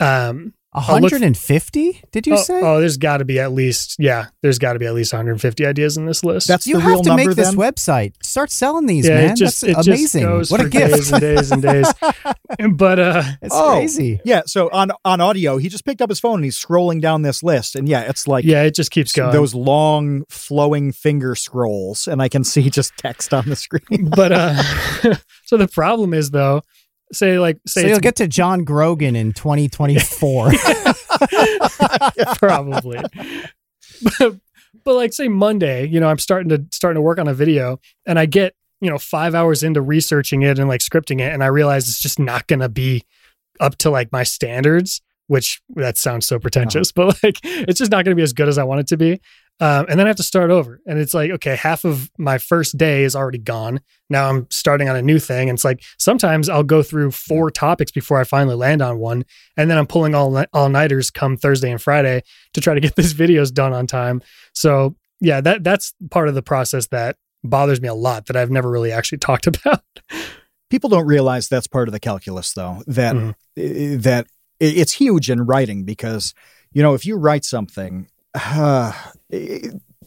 Um, 150 did you oh, say? oh there's got to be at least yeah there's got to be at least 150 ideas in this list. That's you the have to make this website. Start selling these yeah, man. just, that's amazing. what a gift days and days and days. But uh it's oh, crazy. Yeah so on on audio he just picked up his phone and he's scrolling down this list. And yeah it's like yeah it just keeps going. those long flowing finger scrolls and i can see just text on the screen. But uh so the problem is though say like say so you'll get to John Grogan in 2024. Probably. But, but like say Monday, you know, I'm starting to starting to work on a video and I get, you know, 5 hours into researching it and like scripting it and I realize it's just not going to be up to like my standards, which that sounds so pretentious, uh-huh. but like it's just not going to be as good as I want it to be. Um, and then I have to start over. And it's like, okay, half of my first day is already gone. Now I'm starting on a new thing. And it's like sometimes I'll go through four topics before I finally land on one. And then I'm pulling all all nighters come Thursday and Friday to try to get these videos done on time. So yeah, that that's part of the process that bothers me a lot that I've never really actually talked about. People don't realize that's part of the calculus though, that mm-hmm. that it's huge in writing because you know, if you write something uh,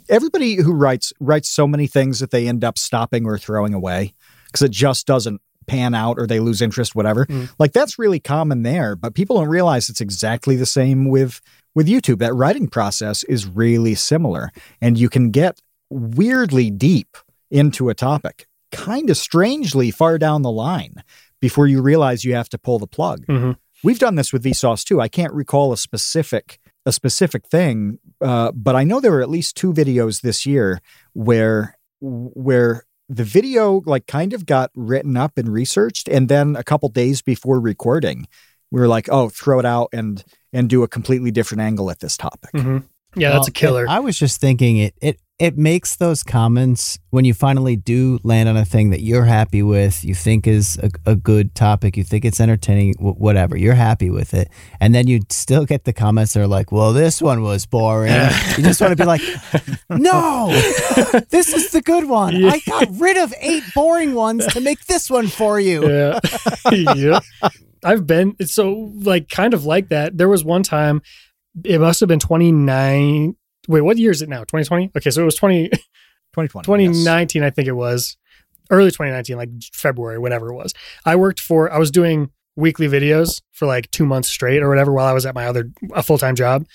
everybody who writes writes so many things that they end up stopping or throwing away because it just doesn't pan out or they lose interest whatever mm. like that's really common there but people don't realize it's exactly the same with with youtube that writing process is really similar and you can get weirdly deep into a topic kind of strangely far down the line before you realize you have to pull the plug mm-hmm. we've done this with vsauce too i can't recall a specific a specific thing, uh, but I know there were at least two videos this year where where the video like kind of got written up and researched, and then a couple days before recording, we were like, "Oh, throw it out and and do a completely different angle at this topic." Mm-hmm. Yeah, that's a killer. I was just thinking it it it makes those comments when you finally do land on a thing that you're happy with, you think is a, a good topic, you think it's entertaining, wh- whatever, you're happy with it, and then you still get the comments that are like, "Well, this one was boring." you just want to be like, "No, this is the good one. Yeah. I got rid of eight boring ones to make this one for you." yeah. yeah. I've been it's so like kind of like that. There was one time it must have been 29 Wait, what year is it now? 2020? Okay, so it was 20 2020. 2019 I think it was. Early 2019 like February whatever it was. I worked for I was doing weekly videos for like 2 months straight or whatever while I was at my other a full-time job.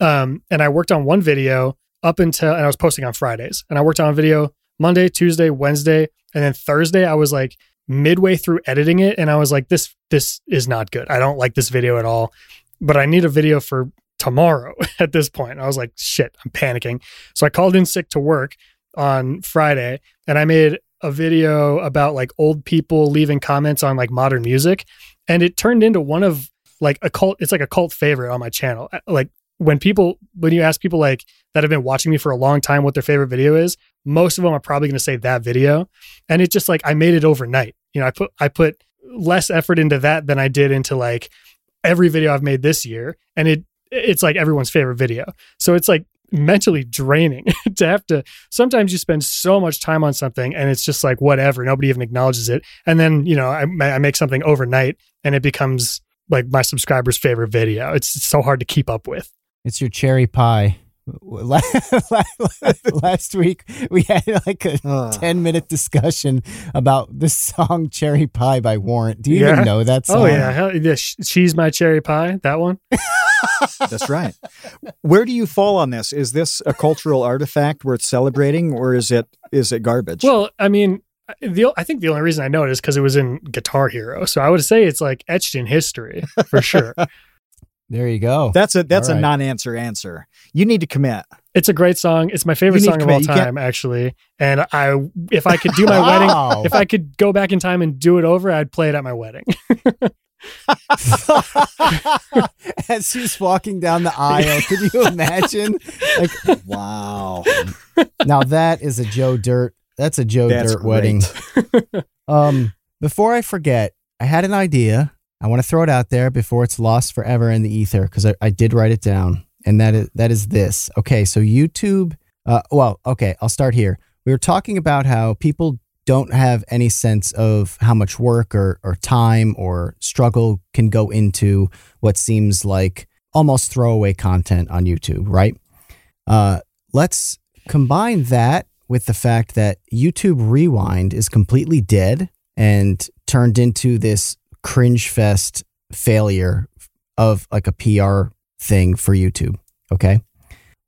Um and I worked on one video up until and I was posting on Fridays. And I worked on a video Monday, Tuesday, Wednesday, and then Thursday I was like midway through editing it and I was like this this is not good. I don't like this video at all. But I need a video for tomorrow at this point. I was like shit, I'm panicking. So I called in sick to work on Friday and I made a video about like old people leaving comments on like modern music and it turned into one of like a cult it's like a cult favorite on my channel. Uh, Like when people when you ask people like that have been watching me for a long time what their favorite video is, most of them are probably going to say that video. And it just like I made it overnight. You know, I put I put less effort into that than I did into like every video I've made this year and it it's like everyone's favorite video. So it's like mentally draining to have to sometimes you spend so much time on something and it's just like whatever nobody even acknowledges it and then you know I, I make something overnight and it becomes like my subscribers favorite video it's so hard to keep up with It's your cherry pie. La- Last week we had like a Uh, 10 minute discussion about the song Cherry Pie by Warrant. Do you Yeah. even know that song? oh yeah, yeah she's my cherry pie that one That's right. Where do you fall on this? Is this a cultural artifact worth celebrating, or is it is it garbage? well i mean the i think the only reason i know it is because it was in guitar hero so i would say it's like etched in history for sure There you go. that's a that's All right. a non-answer answer. You need to commit. it's a great song it's my favorite song of all commit. You can't- time actually and i if i could do my wedding if I could go back in time and do it over, I'd play it at my wedding. As she's walking down the aisle, could you imagine? Like, Wow, now that is a Joe Dirt. That's a Joe That's Dirt wedding. Um, before I forget, I had an idea. I want to throw it out there before it's lost forever in the ether because I, I did write it down, and that is that is this. Okay, so YouTube. Uh, well, okay, I'll start here. We were talking about how people don't have any sense of how much work or, or time or struggle can go into what seems like almost throwaway content on YouTube, right? Uh, let's combine that with the fact that YouTube Rewind is completely dead and turned into this cringe fest failure of like a PR thing for YouTube. Okay.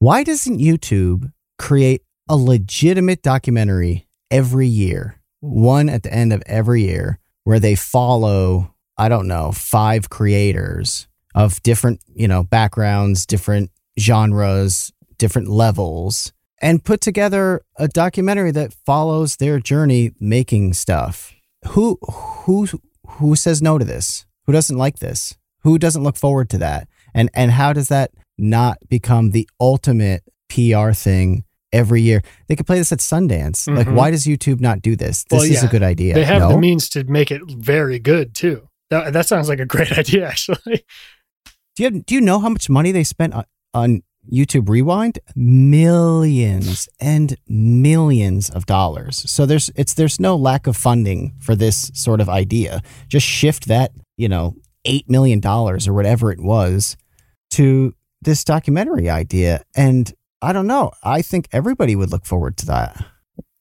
Why doesn't YouTube create a legitimate documentary every year, one at the end of every year, where they follow, I don't know, five creators of different, you know, backgrounds, different genres, different levels, and put together a documentary that follows their journey making stuff. Who who who says no to this? Who doesn't like this? Who doesn't look forward to that? And and how does that not become the ultimate PR thing every year? They could play this at Sundance. Like Mhm. why does YouTube not do this? This Well, is a good idea. They have no? the means to make it very good too. That, that sounds like a great idea, actually. Do you do you know how much money they spent on, on YouTube Rewind? Millions and millions of dollars. So there's it's there's no lack of funding for this sort of idea. Just shift that, you know, 8 million dollars or whatever it was to this documentary idea and I don't know. I think everybody would look forward to that.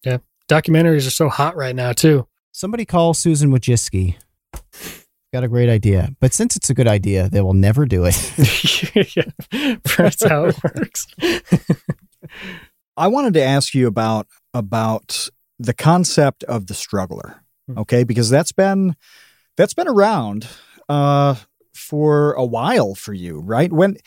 Yeah. Documentaries are so hot right now too. Somebody call Susan Wojcicki. Got a great idea. But since it's a good idea, they will never do it. yeah, that's how it works. I wanted to ask you about about the concept of the struggler. Hmm. Okay, because that's been that's been around uh, for a while for you, right? When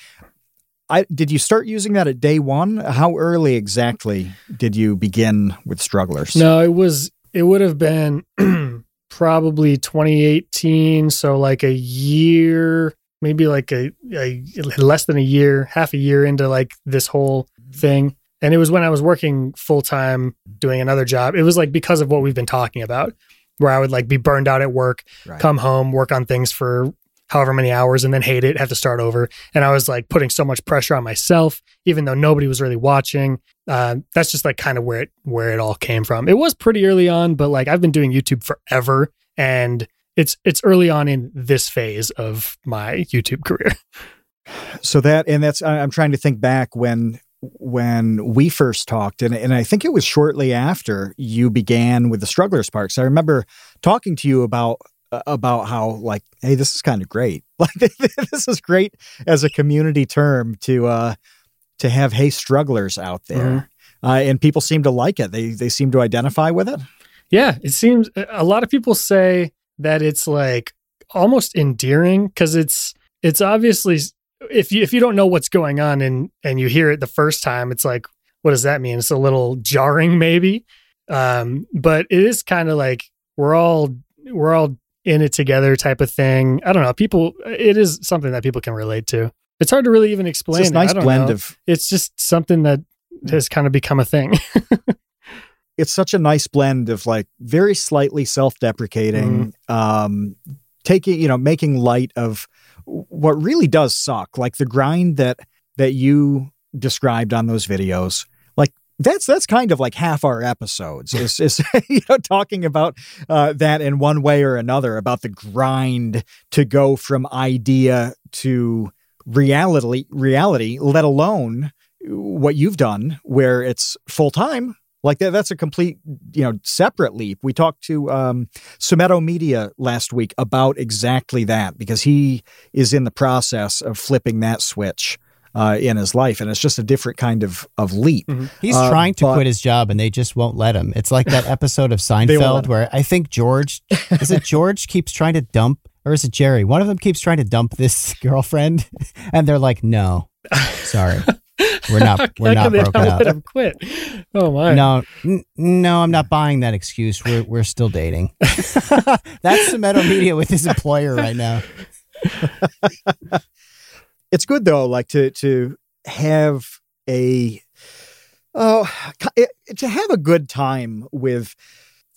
I did you start using that at day one? How early exactly did you begin with strugglers? No, it was it would have been probably 2018, so like a year maybe like a, a less than a year, half a year into like this whole mm-hmm. thing. And it was when I was working full time doing another job. It was like because of what we've been talking about, where I would like be burned out at work, Right. come home, work on things for however many hours and then hate it, have to start over. And I was like putting so much pressure on myself, even though nobody was really watching. Uh, that's just like kind of where it where it all came from. It was pretty early on, but like I've been doing YouTube forever and it's it's early on in this phase of my YouTube career. So that and that's I'm trying to think back when when we first talked and and I think it was shortly after you began with the strugglers parks. I remember talking to you about about how like hey this is kind of great. Like this is great as a community term to uh to have hey strugglers out there. Uh, and people seem to like it. They they seem to identify with it. Yeah, it seems a lot of people say that it's like almost endearing because it's it's obviously if you if you don't know what's going on and and you hear it the first time, it's like what does that mean? It's a little jarring maybe, um, but it is kind of like we're all we're all in it together type of thing. I don't know. People, it is something that people can relate to. It's hard to really even explain. this it. nice blend know. of It's just something that has kind of become a thing. it's such a nice blend of like very slightly self-deprecating Mm-hmm. um taking you know making light of what really does suck like the grind that that you described on those videos like that's that's kind of like half our episodes is, is you know talking about uh, that in one way or another about the grind to go from idea to reality reality let alone what you've done where it's full time like that that's a complete you know separate leap. We talked to um SumitoMedia last week about exactly that because he is in the process of flipping that switch uh, in his life and it's just a different kind of of leap. He's Uh, trying to but- quit his job and they just won't let him. It's like that episode of Seinfeld where I think George, is it George keeps trying to dump, or is it Jerry? One of them keeps trying to dump this girlfriend and they're like, no, sorry. We're not, we're not can they broken not up. let him quit. Oh my! No, n- no, I'm not buying that excuse. We're we're still dating. That's SumitoMedia with his employer right now. it's good though like to to have a oh to have a good time with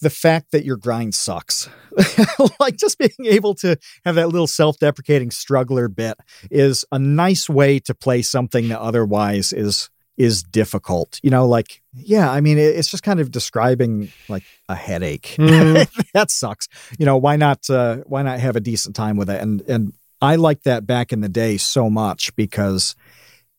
the fact that your grind sucks like just being able to have that little self-deprecating struggler bit is a nice way to play something that otherwise is is difficult you know like yeah i mean it's just kind of describing like a headache Mhm. that sucks. You know, why not uh why not have a decent time with it? And and I liked that back in the day so much because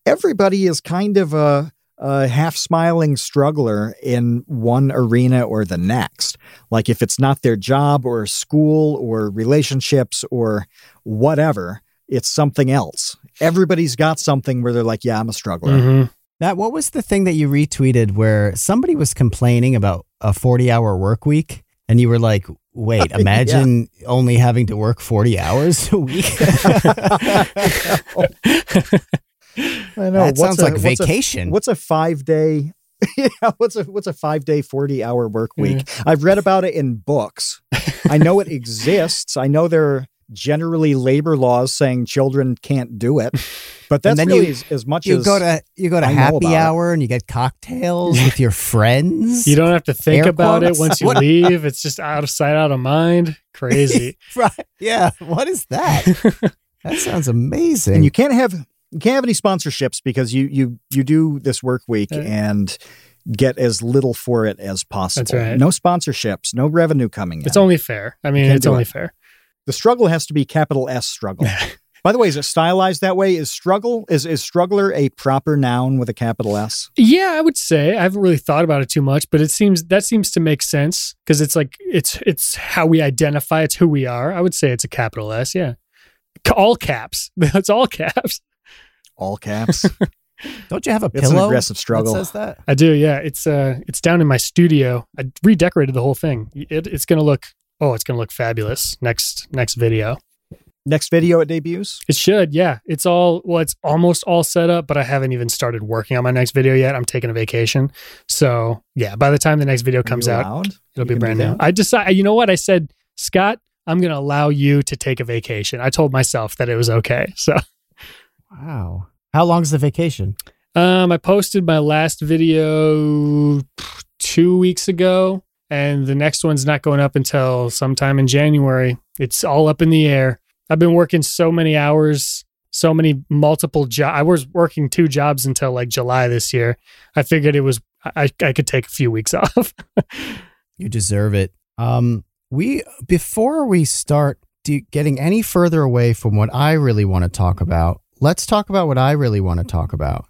everybody is kind of a a half smiling struggler in one arena or the next. Like if it's not their job or school or relationships or whatever, it's something else. Everybody's got something where they're like, yeah, I'm a struggler. Mhm. That what was the thing that you retweeted where somebody was complaining about a 40 hour work week and you were like, wait, Yeah. imagine only having to work 40 hours a week. I know. that sounds a- like what's a- vacation. What's a five day? Yeah, what's a what's a five day forty hour work Yeah. week? I've read about it in books. I know it exists. I know there are generally labor laws saying children can't do it, but that's then really you- as, as much you as go to you go to I know about happy it. hour and you get cocktails with your friends. You don't have to think Air about quotes? it once you leave. It's just out of sight, out of mind. Crazy. right? Yeah. What is that? that sounds amazing. and you can't have you can't have any sponsorships because you you you do this work week Uh, and get as little for it as possible. right. No sponsorships, no revenue coming in. it's only fair. I mean, it's only it. fair. the struggle has to be capital S struggle. By the way, is it stylized that way? Is struggle is is struggler a proper noun with a capital S? Yeah, I would say I haven't really thought about it too much, but it seems that seems to make sense because it's like it's it's how we identify. It's who we are. I would say it's a capital S. Yeah, all caps. That's all caps. All caps. don't you have a It's an aggressive struggle. That says that. I do. Yeah, it's uh, it's down in my studio. I redecorated the whole thing. It, it's gonna look. Oh, it's gonna look fabulous next next video. Next video it debuts. It should, yeah. It's all well, it's almost all set up, but I haven't even started working on my next video yet. I'm taking a vacation. So yeah, by the time the next video comes out, it'll You be brand new. I decide you know what? I said, Scott, I'm going to allow you to take a vacation. I told myself that it was okay. So, Wow. How long's the vacation? um, I posted my last video two weeks ago, and the next one's not going up until sometime in January. It's all up in the air. I've been working so many hours, so many multiple jobs. I was working two jobs until like July this year. I figured it was I, I could take a few weeks off. You deserve it. Um, we before we start getting any further away from what I really want to talk about, let's talk about what I really want to talk about.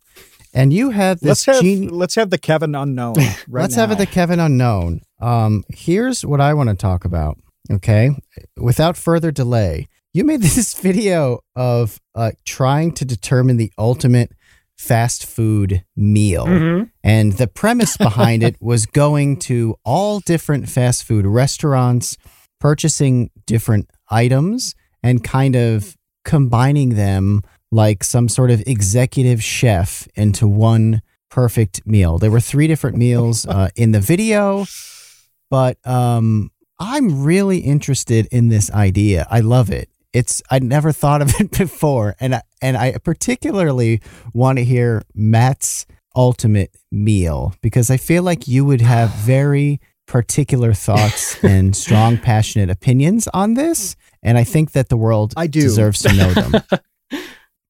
And you have Let's this have geni- let's have the Kevin unknown. Right let's have it the Kevin unknown. Um, here's what I want to talk about. Okay, without further delay, you made this video of uh, trying to determine the ultimate fast food meal. Mhm. And the premise behind it was going to all different fast food restaurants, purchasing different items, and kind of combining them like some sort of executive chef into one perfect meal. There were three different meals uh, in the video, but um, I'm really interested in this idea. I love it. It's I never thought of it before, and I, and I particularly want to hear Matt's ultimate meal because I feel like you would have very particular thoughts and strong, passionate opinions on this, and I think that the world I do. deserves to know them.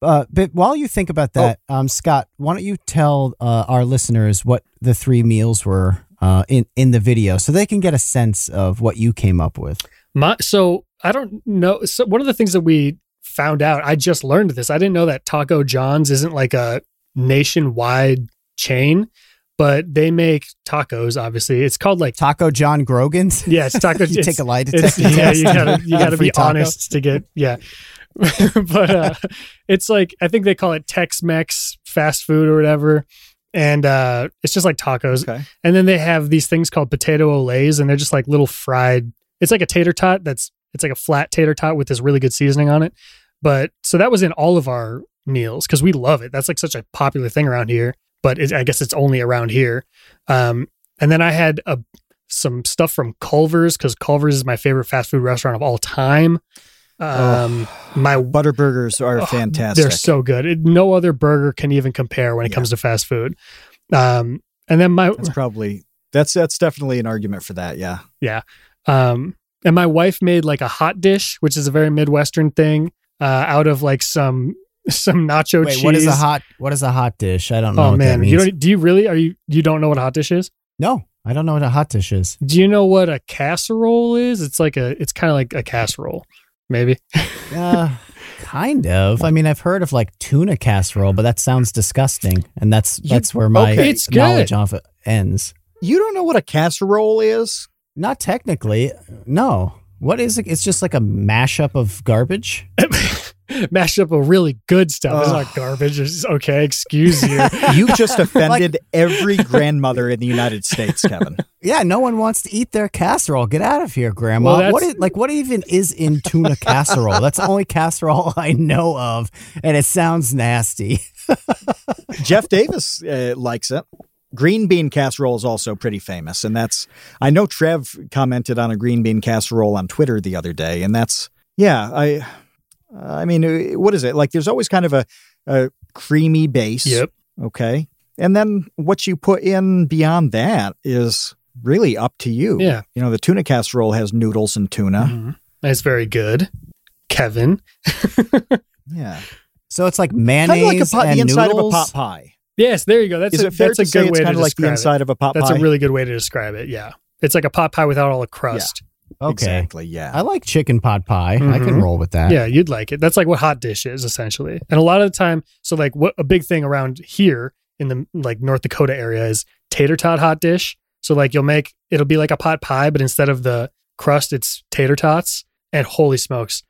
Uh, but while you think about that, um, Scott, why don't you tell uh, our listeners what the three meals were uh, in in the video, so they can get a sense of what you came up with. My so I don't know. So one of the things that we found out, I just learned this. I didn't know that Taco John's isn't like a nationwide chain, but they make tacos. Obviously, it's called like Taco John Grogan's. yeah, it's taco. you it's, take a lie detector yeah, you gotta you gotta be taco. honest to get yeah. but uh, it's like I think they call it Tex-Mex fast food or whatever, and uh, it's just like tacos. Okay. And then they have these things called potato Olés, and they're just like little fried. It's like a tater tot. That's it's like a flat tater tot with this really good seasoning on it. But so that was in all of our meals because we love it. That's like such a popular thing around here. But it, I guess it's only around here. Um, and then I had a some stuff from Culver's because Culver's is my favorite fast food restaurant of all time. Um, my Butterburgers are Oh, fantastic. they're so good. It- no other burger can even compare when it Yeah. comes to fast food. Um, and then my that's probably that's that's definitely an argument for that. Yeah. Yeah. Um, and my wife made like a hot dish, which is a very Midwestern thing, uh, out of like some some nacho Wait, cheese. what is a hot? What is a hot dish? I don't know. Oh what that man, means. you don't? Do you really? Are you? You don't know what a hot dish is? no, I don't know what a hot dish is. Do you know what a casserole is? It's like a. It's kind of like a casserole, maybe. Uh, kind of. I mean, I've heard of like tuna casserole, but that sounds disgusting, and that's You- that's where my okay. Knowledge of it ends. You don't know what a casserole is? Not technically. No. What is it? It's just like a mashup of garbage. Mashed up a really good stuff. It's not garbage. It's okay. Excuse you. You just offended every grandmother in the United States, Kevin. Yeah, no one wants to eat their casserole. Get out of here, Grandma. Well, what is like? What even is in tuna casserole? That's the only casserole I know of, and it sounds nasty. Jeff Davis uh, likes it. Green bean casserole is also pretty famous, and that's I know Trev commented on a green bean casserole on Twitter the other day, and that's yeah. I I mean, uh, what is it like? There's always kind of a, a creamy base, Yep. okay, and then what you put in beyond that is really up to you. Yeah. you know, the tuna casserole has noodles and tuna. Mhm. That's very good. Kevin. Yeah, So it's like kind mayonnaise of like a pot, and the inside noodles. of a pot pie. Yes, there you go. That's is a, that's a good it's way kind to of like the describe it. of a pot That's pie? a really good way to describe it. Yeah. It's like a pot pie without all the crust. Okay, Exactly. Yeah. I like chicken pot pie. I can Mhm. roll with that. Yeah, you'd like it. That's like what hot dish is essentially. And a lot of the time, so like what a big thing around here in the like North Dakota area is tater tot hot dish. So like you'll make it'll be like a pot pie, but instead of the crust, it's tater tots. And holy smokes,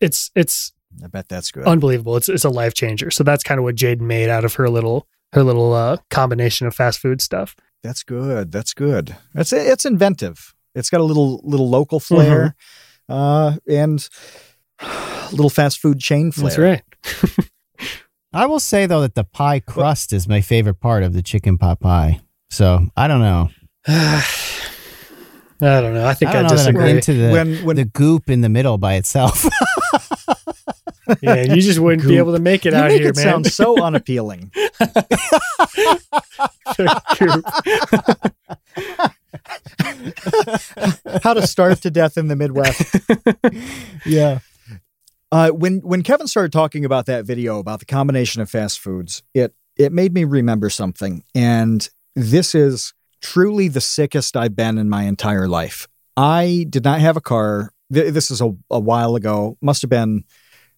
it's it's I bet that's good. unbelievable. It's it's a life changer. So that's kind of what Jaden made out of her little her little uh, combination of fast food stuff. That's good. That's good. It's it's inventive. It's got a little little local flair, uh, and a little fast food chain flair. That's right. I will say though that the pie crust is my favorite part of the chicken pot pie. So I don't know. I don't know. I think I I, don't know I'm disagree. into the when when the goop in the middle by itself. yeah, you just wouldn't be able to make it you out make here, it man. sound so unappealing. How to starve to death in the Midwest. yeah. Uh, when when Kevin started talking about that video about the combination of fast foods, it it made me remember something, and this is truly the sickest I've been in my entire life. I did not have a car. Th- This is a, a while ago. Must have been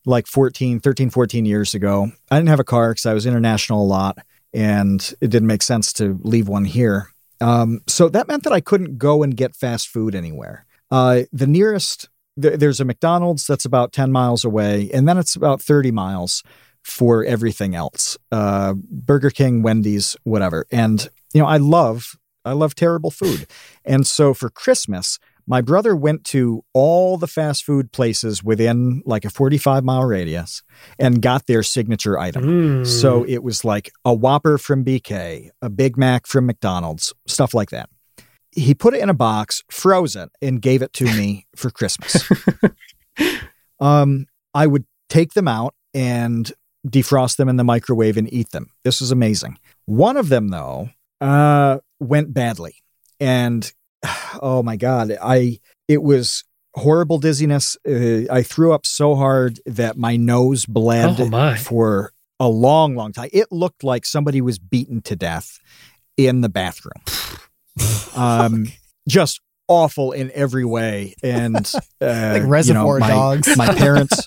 like 14, 13, 14 years ago. I didn't have a car because I was international a lot and it didn't make sense to leave one here. Um, so that meant that I couldn't go and get fast food anywhere. Uh, the nearest, th- there's a McDonald's that's about 10 miles away, and then it's about 30 miles for everything else uh, Burger King, Wendy's, whatever. And, you know, I love, I love terrible food. And so for Christmas, my brother went to all the fast food places within like a 45 mile radius and got their signature item. Mm. So it was like a Whopper from BK, a Big Mac from McDonald's, stuff like that. He put it in a box, froze it, and gave it to me for Christmas. um, I would take them out and defrost them in the microwave and eat them. This was amazing. One of them, though, uh, went badly, and oh my god, I it was horrible dizziness. Uh, I threw up so hard that my nose bled Oh, my. for a long, long time. It looked like somebody was beaten to death in the bathroom. um, just awful in every way, and uh, Like you Reservoir know, my, Dogs. My parents,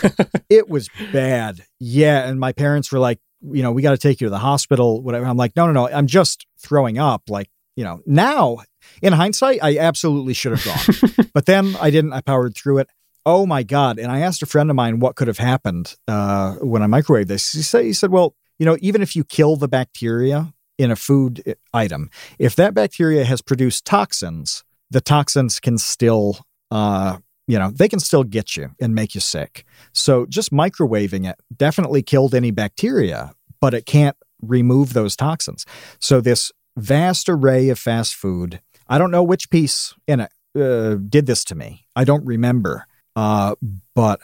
it was bad. Yeah, and my parents were like, you know, we got to take you to the hospital. Whatever. I'm like, no, no, no. I'm just throwing up. Like, you know, now in hindsight, I absolutely should have gone, but then I didn't. I powered through it. Oh my god! And I asked a friend of mine what could have happened uh, when I microwaved this. He said, he said, well, you know, even if you kill the bacteria in a food item, if that bacteria has produced toxins, the toxins can still, uh, you know, they can still get you and make you sick. So just microwaving it definitely killed any bacteria, but it can't remove those toxins. So this vast array of fast food, I don't know which piece in it uh, did this to me. I don't remember, uh, but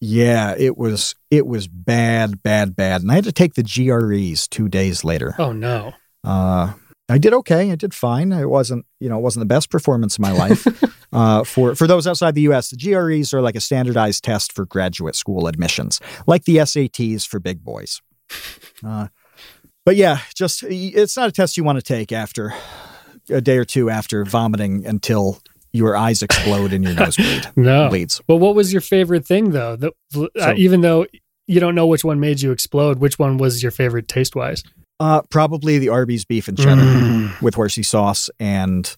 yeah, it was it was bad, bad, bad, and I had to take the GREs two days later. oh no. Uh, I did okay. I did fine. It wasn't, you know, it wasn't the best performance of my life. uh, for for those outside the U.S., the GREs are like a standardized test for graduate school admissions, like the SATs for big boys. Uh, but yeah, just it's not a test you want to take after a day or two after vomiting until your eyes explode and your nose bleed, No. bleeds. Well, what was your favorite thing though? The, uh, So- even though you don't know which one made you explode, which one was your favorite taste wise? Uh, probably the Arby's beef and cheddar. with horsey sauce and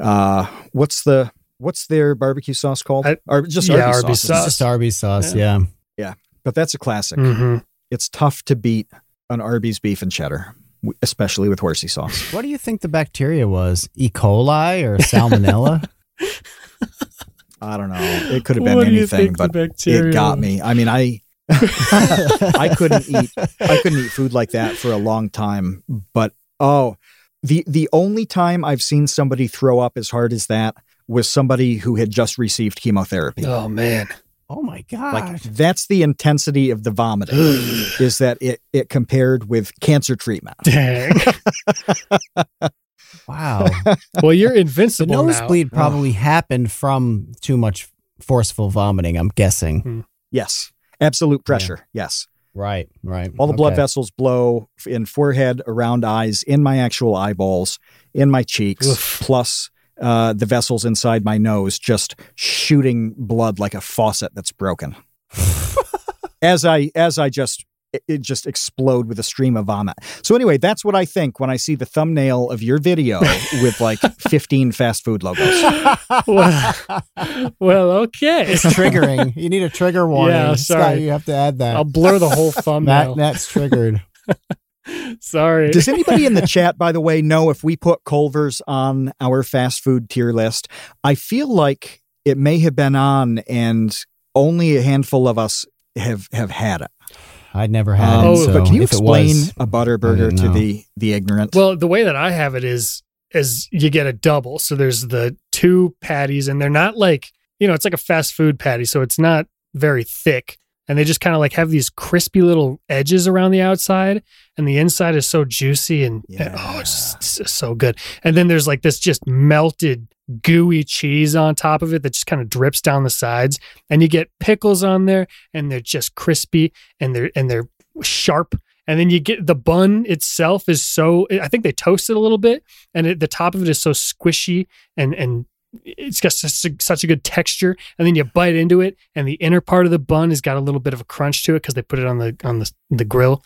uh what's the what's their barbecue sauce called I- or just yeah, Arby's, Arby's sauce, It's just Arby's sauce. Yeah. Yeah. But that's a classic Mhm. it's tough to beat an Arby's beef and cheddar w- especially with horsey sauce What do you think the bacteria was? E. coli or salmonella? I don't know it could have been What anything but it got me I mean I I couldn't eat I couldn't eat food like that for a long time but oh the the only time I've seen somebody throw up as hard as that was somebody who had just received chemotherapy Oh man. Oh my god! Like that's the intensity of the vomiting is that it it compared with cancer treatment. Dang. wow. Well, you're The invincible now. nosebleed probably happened from too much forceful vomiting. I'm guessing. Hmm. Yes. Absolute pressure. Yes. Right. Right. All the blood vessels blow in forehead, around eyes, in my actual eyeballs, in my cheeks, Oof. plus uh, the vessels inside my nose just shooting blood like a faucet that's broken. as I as I just it- it just explode with a stream of vomit. So anyway, that's what I think when I see the thumbnail of your video with like 15 fast food logos. well, well, okay. It's triggering. You need a trigger warning. Yeah, Scott, sorry. you have to add that. I'll blur the whole Matt, thumbnail. that's triggered. Sorry. Does anybody in the chat, by the way, know if we put Culver's on our fast food tier list? I feel like it may have been on, and only a handful of us have have had it. I'd never had Um, it. Oh, so but can you explain was, a butter burger to the the ignorant? Well, the way that I have it is is you get a double. So there's the two patties, and they're not like you know, it's like a fast food patty, so it's not very thick. And they just kind of like have these crispy little edges around the outside, and the inside is so juicy and Yeah. oh, it's just it's so good. And then there's like this just melted gooey cheese on top of it that just kind of drips down the sides, and you get pickles on there, and they're just crispy and they're and they're sharp. And then you get the bun itself is so I think they toast it a little bit, and it, the top of it is so squishy and and it's got such a, such a good texture. And then you bite into it, and the inner part of the bun has got a little bit of a crunch to it because they put it on the on the the grill,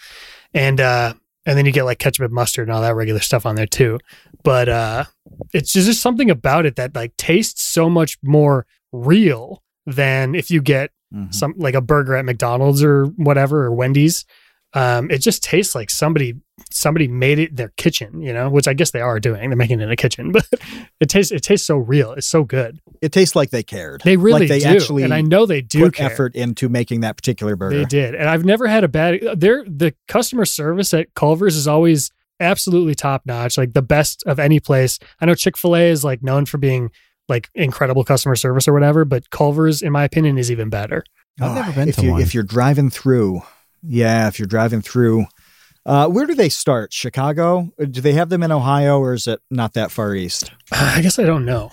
and uh and then you get like ketchup and mustard and all that regular stuff on there too. But uh it's just, just something about it that like tastes so much more real than if you get Mhm. some like a burger at McDonald's or whatever or Wendy's. Um, it just tastes like somebody somebody made it in their kitchen, you know, which I guess they are doing. They're making it in a kitchen, but it tastes it tastes so real. It's so good. It tastes like they cared. They really like they do, actually and I know they do put care. effort into making that particular burger. They did, and I've never had a bad. Their the customer service at Culver's is always absolutely top notch, like the best of any place. I know Chick Fil A is like known for being like incredible customer service or whatever, but Culver's, in my opinion, is even better. I've Oh, never been if to you one. if you're driving through, yeah, if you're driving through, uh, where do they start? Chicago? Uh, Do they have them in Ohio, or is it not that far east? I guess I don't know.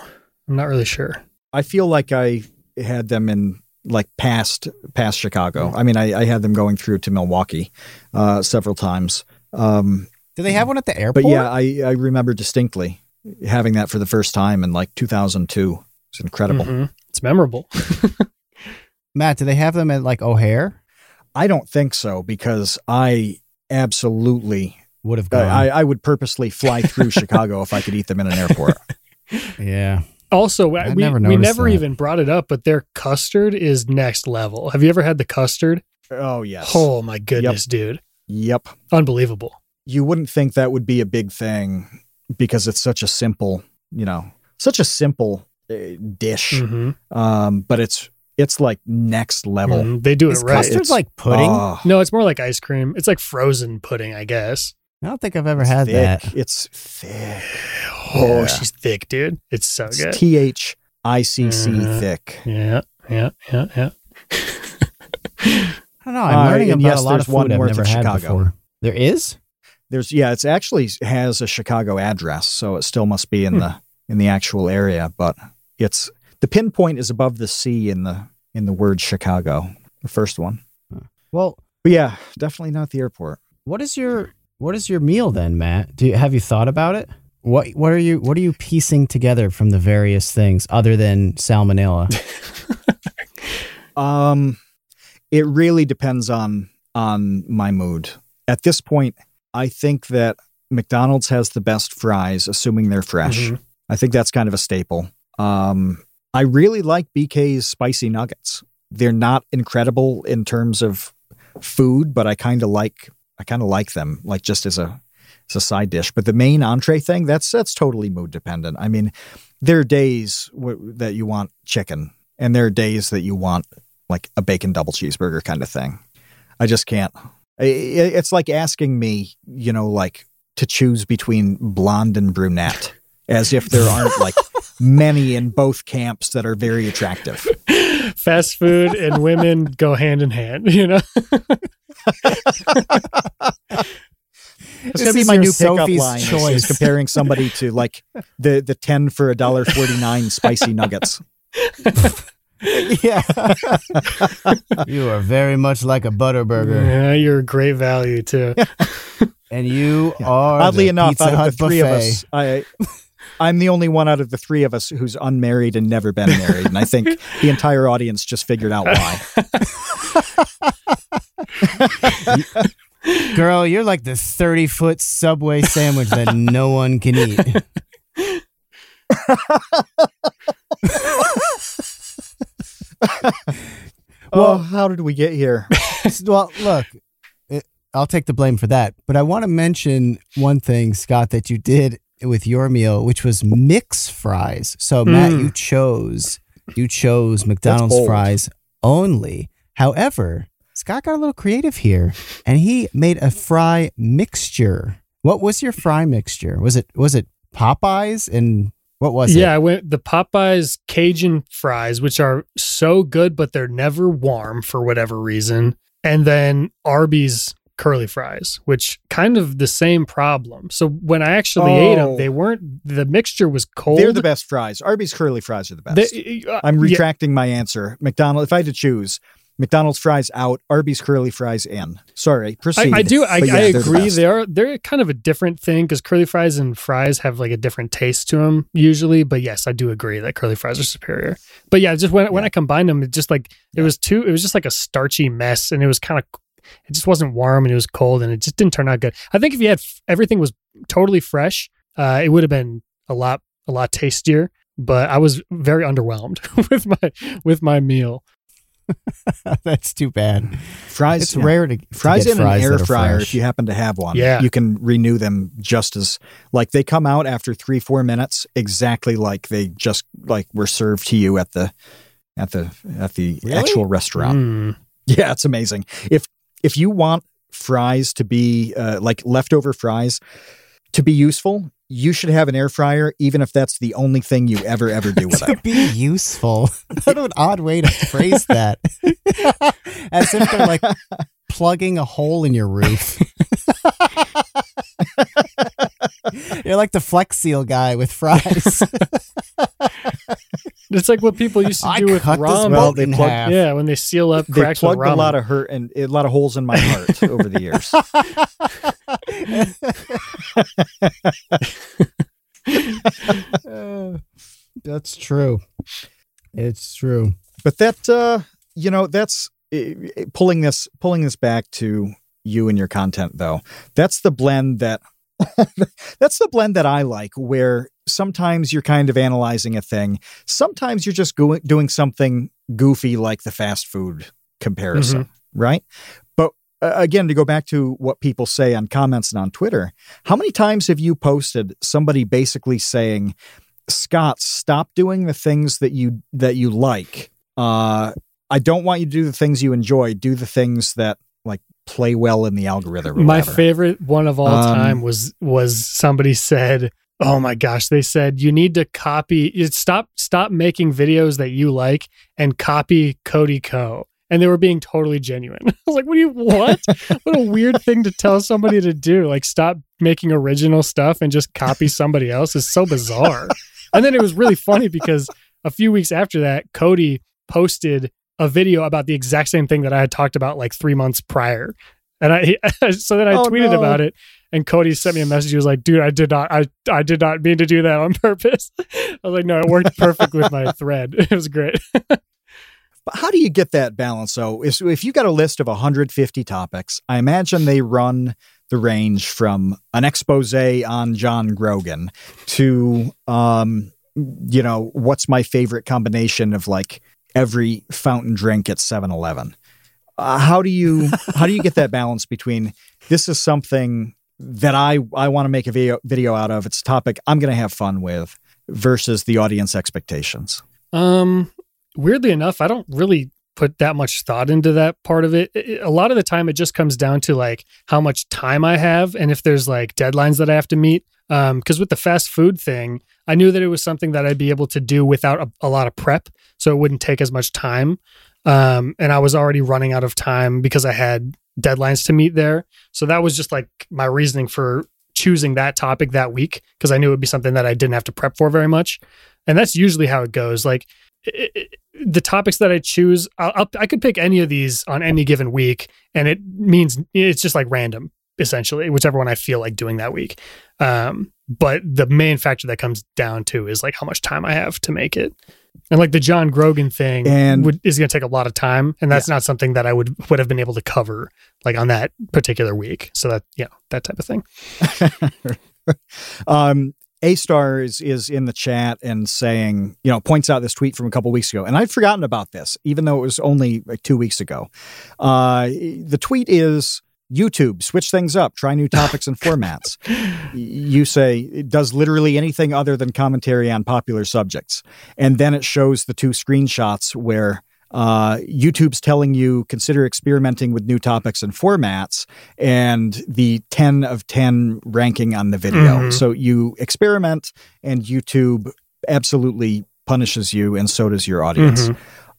I'm not really sure. I feel like I had them in like past past Chicago. I mean, I, I had them going through to Milwaukee uh, several times. Um, Do they have one at the airport? but yeah, I, I remember distinctly having that for the first time in like 2002. It's incredible. Mhm. It's memorable. Matt, do they have them at like O'Hare? I don't think so because I absolutely Would have gone. I, I would purposely fly through Chicago if I could eat them in an airport. yeah. Also, I've we never we never that. even brought it up, but their custard is next level. Have you ever had the custard? Oh yes. Oh my goodness, dude. Yep. Unbelievable. You wouldn't think that would be a big thing because it's such a simple, you know, such a simple uh, dish. Mhm. Um, but it's it's like next level. Mhm. They do Is it right. custard It's- like pudding? Oh, No, it's more like ice cream. It's like frozen pudding, I guess. I don't think I've ever it's had thick. that. It's thick. Oh, Yeah. she's thick, dude. It's so It's good. T H I C C Mhm. thick. yeah, yeah, yeah, yeah. I don't know. I'm Uh, learning about yes, a lot there's of food one I've never had Chicago. before. There is? There's yeah, it's actually has a Chicago address, so it still must be in Hmm. the in the actual area, but it's the pinpoint is above the C in the in the word Chicago, the first one. Well, But yeah, definitely not the airport. what is your what is your meal then, Matt? Do you, have you thought about it? What what are you what are you piecing together from the various things other than salmonella? Um it really depends on on my mood. At this point, I think that McDonald's has the best fries, assuming they're fresh. Mhm. I think that's kind of a staple. Um, I really like BK's spicy nuggets. They're not incredible in terms of food, but I kind of like I kind of like them, like just as a as a side dish. But the main entree thing, that's that's totally mood dependent. I mean, there are days w- that you want chicken, and there are days that you want like a bacon double cheeseburger kind of thing. I just can't. It's like asking me, you know, like to choose between blonde and brunette, as if there aren't like many in both camps that are very attractive. Fast food and women go hand in hand, you know? It's gonna be my new pickup Sophie's line. is- Is choice. comparing somebody to like the the ten for a dollar forty nine spicy nuggets. yeah. you are very much like a butterburger. Yeah, you're a great value too. And you are Oddly the enough, Pizza out of Hut the three of us, I I'm the only one out of the three of us who's unmarried and never been married, and I think the entire audience just figured out why. Girl, you're like the 30 foot subway sandwich that no one can eat. Well, oh. how did we get here? well, look, it, I'll take the blame for that. But I want to mention one thing, Scott, that you did with your meal, which was mix fries. So, Matt, Mm. you chose you chose McDonald's fries only. However, Scott got a little creative here, and he made a fry mixture. What was your fry mixture? Was it was it Popeyes and what was yeah, it? Yeah, I went the Popeyes Cajun fries, which are so good, but they're never warm for whatever reason. And then Arby's curly fries, which kind of the same problem. So when I actually ate them, Oh. they weren't. The mixture was cold. They're the best fries. Arby's curly fries are the best. They- uh, I'm yeah, retracting my answer. McDonald. If I had to choose, McDonald's fries out, Arby's curly fries in. Sorry, proceed. I, I do. I, yeah, I they're the agree. They are. They're kind of a different thing because curly fries and fries have like a different taste to them usually. But yes, I do agree that curly fries are superior. But yeah, just when when I combined them, it just like it was too. It was just like a starchy mess, and it was kind of. It just wasn't warm, and it was cold, and it just didn't turn out good. I think if you had everything was totally fresh, uh, it would have been a lot a lot tastier. But I was very underwhelmed with my with my meal. That's too bad. Fries. It's yeah. rare to to Fries get in an air fryer fresh. if you happen to have one. Yeah. You can renew them just as like they come out after three, four minutes, exactly like they just like were served to you at the at the at the Really? actual restaurant. Mm. Yeah, it's amazing. If if you want fries to be uh, like leftover fries to be useful, you should have an air fryer, even if that's the only thing you ever ever do with to it. be useful. what an odd way to phrase that. As if they're like plugging a hole in your roof. You're like the Flex Seal guy with fries. It's like what people used to I do with cut this ramen. Well, boat they in plug- half. Yeah, when they seal up They cracks with plugged a lot of hurt and a lot of holes in my heart over the years. Uh, that's true. It's true. But that uh, you know, that's pulling this pulling this back to you and your content though. That's the blend that that's the blend that I like where sometimes you're kind of analyzing a thing, sometimes you're just going doing something goofy like the fast food comparison, right? But uh, again to go back to what people say on comments and on Twitter, how many times have you posted somebody basically saying Scott, stop doing the things that you that you like. Uh, I don't want you to do the things you enjoy. Do the things that play well in the algorithm. Or My whatever. favorite one of all Um, time was was somebody said, "Oh my gosh!" They said you need to copy. Stop stop making videos that you like and copy Cody Ko. And they were being totally genuine. I was like, "What do you what? what a weird thing to tell somebody to do! Like, stop making original stuff and just copy somebody else is so bizarre." and then it was really funny because a few weeks after that, Cody posted a video about the exact same thing that I had talked about like three months prior. And I so then I Oh, tweeted no. about it, and Cody sent me a message. He was like, "Dude, I did not, I, I did not mean to do that on purpose." I was like, "No, it worked perfect with my thread. It was great." But how do you get that balance? So if, if you got a list of 150 topics, I imagine they run the range from an expose on John Grogan to, um, you know, what's my favorite combination of like every fountain drink at 7-Eleven. Uh, how do you how do you get that balance between this is something that I I want to make a video video out of. It's a topic I'm going to have fun with versus the audience expectations. Um, weirdly enough, I don't really put that much thought into that part of it. A lot of the time, it just comes down to like how much time I have and if there's like deadlines that I have to meet. Um, because with the fast food thing, I knew that it was something that I'd be able to do without a, a lot of prep, so it wouldn't take as much time. Um, and I was already running out of time because I had deadlines to meet there. So that was just like my reasoning for choosing that topic that week because I knew it would be something that I didn't have to prep for very much. And that's usually how it goes. Like it, it- the topics that I choose, I'll, I'll, I could pick any of these on any given week, and it means it's just like random, essentially, whichever one I feel like doing that week. Um, but the main factor that comes down to is like how much time I have to make it. And like the John Grogan thing And- would, is going to take a lot of time, and that's not something that I would would have been able to cover like on that particular week. So that yeah, that type of thing. um, a star is, is in the chat and saying, you know, points out this tweet from a couple weeks ago. And I'd forgotten about this, even though it was only like two weeks ago. Uh, the tweet is YouTube, switch things up, try new topics and formats. You say it does literally anything other than commentary on popular subjects. And then it shows the two screenshots where uh, YouTube's telling you consider experimenting with new topics and formats, and the 10 of 10 ranking on the video. Mhm. So you experiment, and YouTube absolutely punishes you, and so does your audience. Mhm.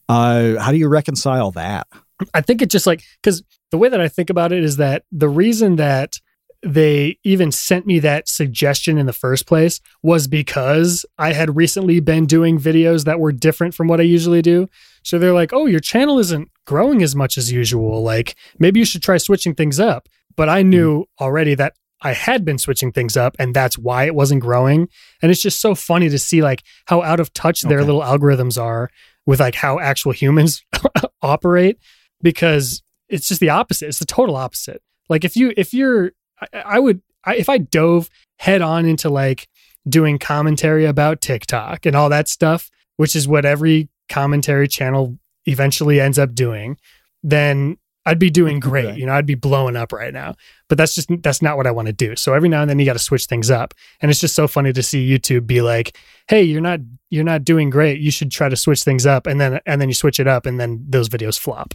Uh, how do you reconcile that? I think it just like because the way that I think about it is that the reason that they even sent me that suggestion in the first place was because I had recently been doing videos that were different from what I usually do. So they're like, "Oh, your channel isn't growing as much as usual. Like maybe you should try switching things up." But I knew mm. already that I had been switching things up and that's why it wasn't growing. And it's just so funny to see like how out of touch their little algorithms are with like how actual humans operate because it's just the opposite. It's the total opposite. Like if you if you're I, I would I, if I dove head on into like doing commentary about TikTok and all that stuff, which is what every commentary channel eventually ends up doing, then I'd be doing great. You know, I'd be blowing up right now. But that's just that's not what I want to do. So every now and then you got to switch things up. And it's just so funny to see YouTube be like, "Hey, you're not you're not doing great. You should try to switch things up." And then and then you switch it up and then those videos flop.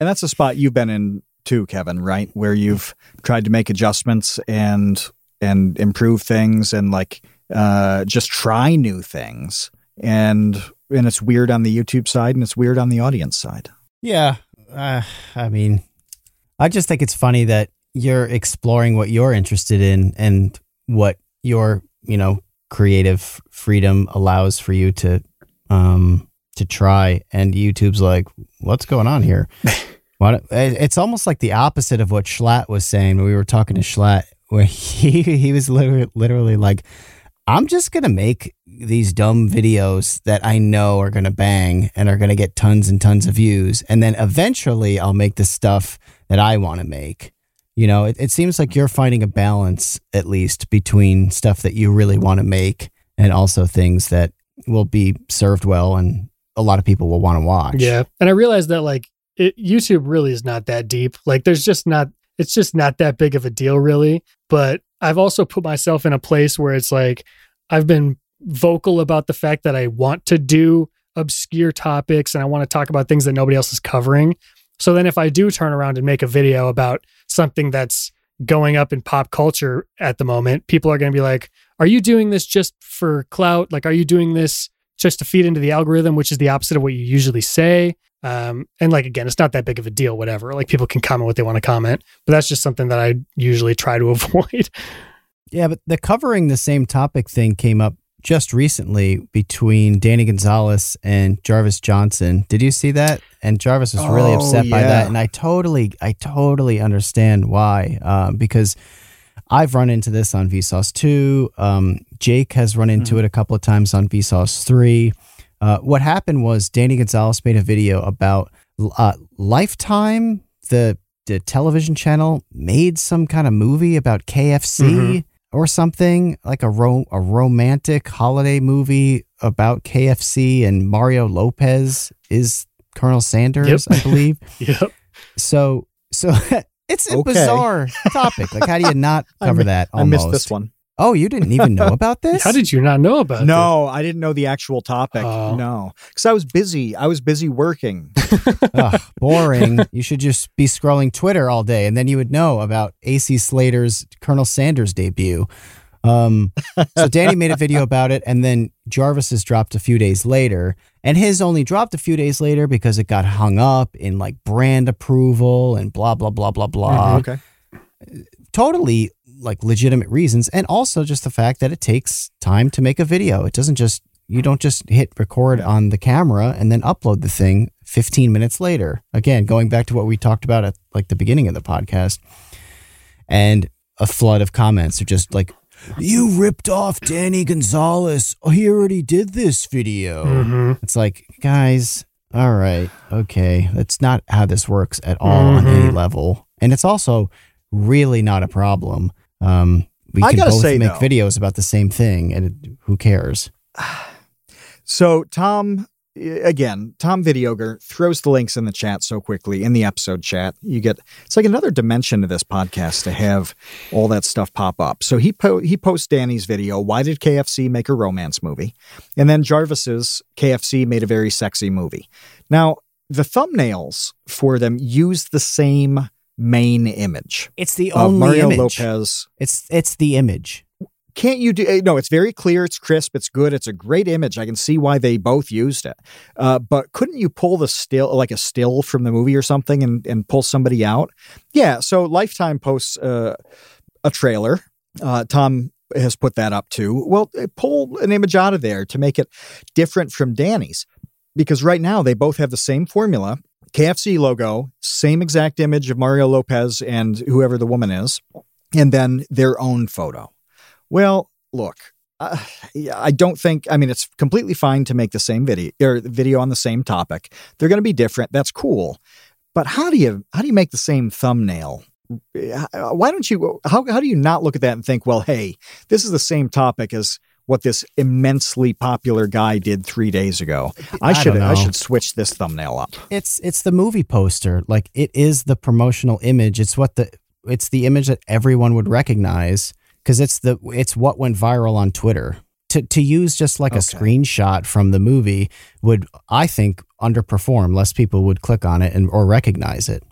And that's a spot you've been in too, Kevin, right? Where you've tried to make adjustments and and improve things and like uh, just try new things. And and it's weird on the YouTube side and it's weird on the audience side. Yeah. Uh, I mean, I just think it's funny that you're exploring what you're interested in and what your, you know, creative freedom allows for you to um to try and YouTube's like, what's going on here? What it's almost like the opposite of what Schlatt was saying when we were talking to Schlatt where he he was literally literally like I'm just going to make these dumb videos that I know are going to bang and are going to get tons and tons of views. And then eventually I'll make the stuff that I want to make. You know, it, it seems like you're finding a balance, at least, between stuff that you really want to make and also things that will be served well and a lot of people will want to watch. Yeah. And I realized that like it, YouTube really is not that deep. Like there's just not, it's just not that big of a deal really. But I've also put myself in a place where it's like, I've been vocal about the fact that I want to do obscure topics and I want to talk about things that nobody else is covering. So then if I do turn around and make a video about something that's going up in pop culture at the moment, people are going to be like, are you doing this just for clout? Like, are you doing this just to feed into the algorithm, which is the opposite of what you usually say? Um, and like, again, it's not that big of a deal, whatever. Like, people can comment what they want to comment, but that's just something that I usually try to avoid. Yeah, but the covering the same topic thing came up just recently between Danny Gonzalez and Jarvis Johnson. Did you see that? And Jarvis was really Oh, upset by that, and I totally, I totally understand why. Um, because I've run into this on Vsauce two. Um, Jake has run into it a couple of times on Vsauce three. Uh, what happened was Danny Gonzalez made a video about uh, Lifetime, the the television channel, made some kind of movie about KFC Mhm. or something like a ro- a romantic holiday movie about KFC and Mario Lopez is Colonel Sanders, I believe. yep. So so it's a Okay. bizarre topic. Like how do you not cover mi- that? I missed this one. Oh, you didn't even know about this? How did you not know about it? No, I didn't know the actual topic. Oh. No, because I was busy. I was busy working. Ugh, boring. You should just be scrolling Twitter all day, and then you would know about AC Slater's Colonel Sanders debut. Um, so Danny made a video about it, and then Jarvis's dropped a few days later, and his only dropped a few days later because it got hung up in like brand approval and blah blah blah blah blah. Mm-hmm, okay. Totally like legitimate reasons, and also just the fact that it takes time to make a video. It doesn't just you don't just hit record on the camera and then upload the thing 15 minutes later. Again, going back to what we talked about at like the beginning of the podcast, and a flood of comments are just like, "You ripped off Danny Gonzalez. Oh, he already did this video." hmm It's like, guys, all right, okay, that's not how this works at all on any Mm-hmm. level, and it's also really not a problem. Um, we I can gotta both say, make though- videos about the same thing, and it, who cares? So Tom, again, Tom Videoger throws the links in the chat so quickly in the episode chat. You get it's like another dimension to this podcast to have all that stuff pop up. So he po- he posts Danny's video. Why did KFC make a romance movie? And then Jarvis's KFC made a very sexy movie. Now the thumbnails for them use the same main image It's the only Mario image. Lopez. It's it's the image. Can't you do? eh, No, it's very clear. It's crisp. It's good. It's a great image. I can see why they both used it. Uh, but couldn't you pull the still, like a still from the movie or something, and and pull somebody out? Yeah. So Lifetime posts uh, a trailer. Uh, Tom has put that up too. Well, eh, pull an image out of there to make it different from Danny's, because right now they both have the same formula. KFC logo, same exact image of Mario Lopez and whoever the woman is, and then their own photo. Well, look, uh, I don't think. I mean, it's completely fine to make the same video or video on the same topic. They're going to be different. That's cool. But how do you how do you make the same thumbnail? Why don't you? How how do you not look at that and think, well, hey, this is the same topic as what this immensely popular guy did three days ago. I, I should I should switch this thumbnail up. It's it's the movie poster. Like it is the promotional image. It's what the it's the image that everyone would recognize because it's the it's what went viral on Twitter. To to use just like a screenshot from the movie would I think underperform. Less people would click on it and or recognize it.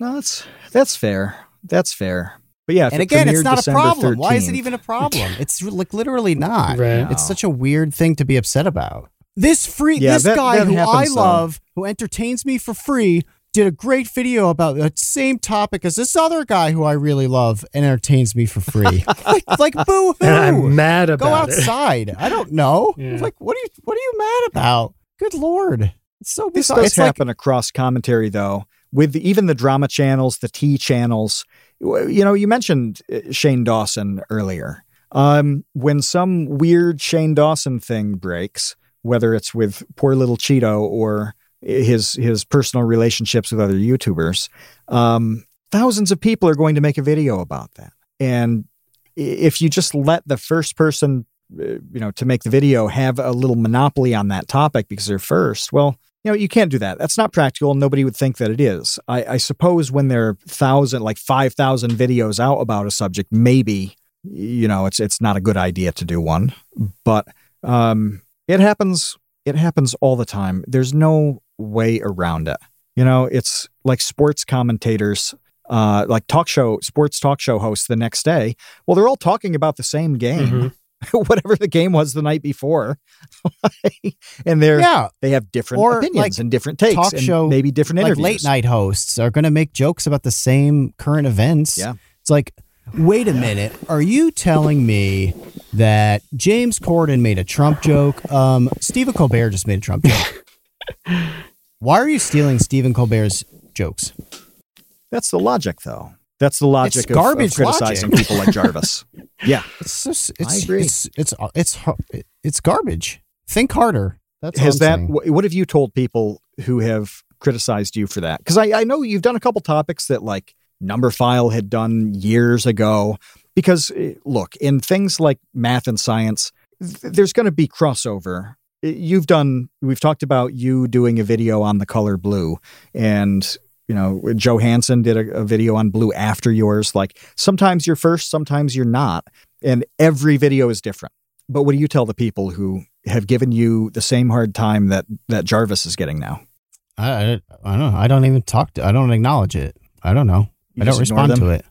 No, that's that's fair. That's fair. But yeah, and it again, it's not December a problem. Why is it even a problem? It's like literally not. Right. It's such a weird thing to be upset about. This free, Yeah, this that- guy that who I happens, though. love, who entertains me for free, did a great video about the same topic as this other guy who I really love and entertains me for free. like, like boo And I'm mad about it. Go outside. I don't know. Yeah. Like, what are you? What are you mad about? Good lord, it's so This bizarre. does It's like happen across commentary, though, with the, even the drama channels, the tea channels. You know, you mentioned uh, Shane Dawson earlier. Um, when some weird Shane Dawson thing breaks, whether it's with poor little Cheeto or his his personal relationships with other YouTubers, um, thousands of people are going to make a video about that. And if you just let the first person, uh, you know, to make the video have a little monopoly on that topic because they're first, well, you know, you can't do that. That's not practical. Nobody would think that it is. I, I suppose when there are thousand, like five thousand videos out about a subject, maybe you know it's it's not a good idea to do one. But um, it happens. It happens all the time. There's no way around it. You know, it's like sports commentators, uh, like talk show, sports talk show hosts the next day. Well, they're all talking about the same game, Mhm. whatever the game was the night before, and they're yeah, they have different Or, opinions like, and different takes talk and show- maybe different like interviews. late night hosts are going to make jokes about the same current events. Yeah. It's like, wait a minute. Are you telling me that James Corden made a Trump joke? Um, Stephen Colbert just made a Trump joke. Why are you stealing Stephen Colbert's jokes? That's the logic, though. That's the logic It's of- of, garbage criticizing logic. people like Jarvis. yeah. It's just, it's, agree. It's, it's, it's, it's garbage. Think harder. That's Has that? Saying. What have you told people who have criticized you for that? Because I, I know you've done a couple topics that like Numberphile had done years ago. Because eh, look, in things like math and science, th- there's going to be crossover. You've done. We've talked about you doing a video on the color blue, and you know Joe Hanson did a, a video on blue after yours. Like sometimes you're first, sometimes you're not, and every video is different. But what do you tell the people who have given you the same hard time that that Jarvis is getting now? I, I, I don't know. I don't even talk to, I don't acknowledge it. I don't know. You I don't respond to it.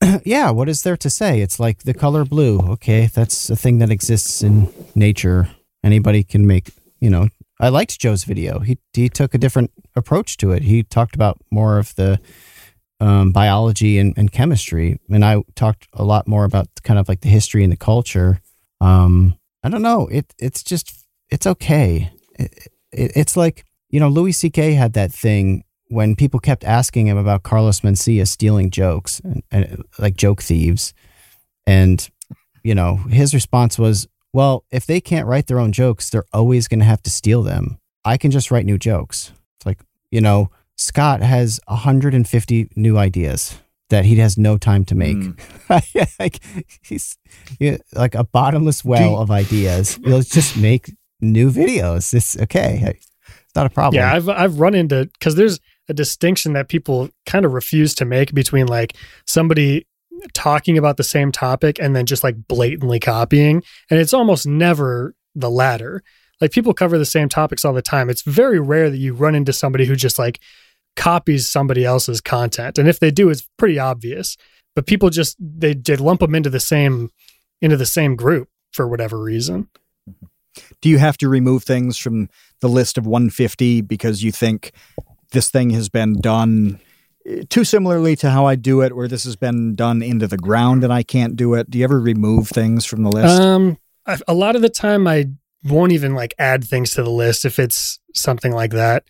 yeah, what is there to say? It's like the color blue. Okay, that's a thing that exists in nature. Anybody can make, you know. I liked Joe's video. He he took a different approach to it. He talked about more of the um, biology and, and chemistry, and I talked a lot more about kind of like the history and the culture. Um, I don't know. It it's just it's okay. It, it, it's like you know Louis C.K. had that thing when people kept asking him about Carlos Mencia stealing jokes and, and like joke thieves, and you know his response was, "Well, if they can't write their own jokes, they're always going to have to steal them. I can just write new jokes." It's like you know Scott has 150 new ideas that he has no time to make. Mm. like he's yeah, like a bottomless well you- of ideas. He'll just make new videos. It's okay. It's not a problem. Yeah, I've I've run into because there's a distinction that people kind of refuse to make between like somebody talking about the same topic and then just like blatantly copying, and it's almost never the latter. like people cover the same topics all the time. It's very rare that you run into somebody who just like copies somebody else's content. And if they do, it's pretty obvious. But people just they, they lump them into the same into the same group for whatever reason. Mm-hmm. Do you have to remove things from the list of 150 because you think this thing has been done too similarly to how I do it, where this has been done into the ground and I can't do it? Do you ever remove things from the list? Um, I, a lot of the time I won't even like add things to the list if it's something like that.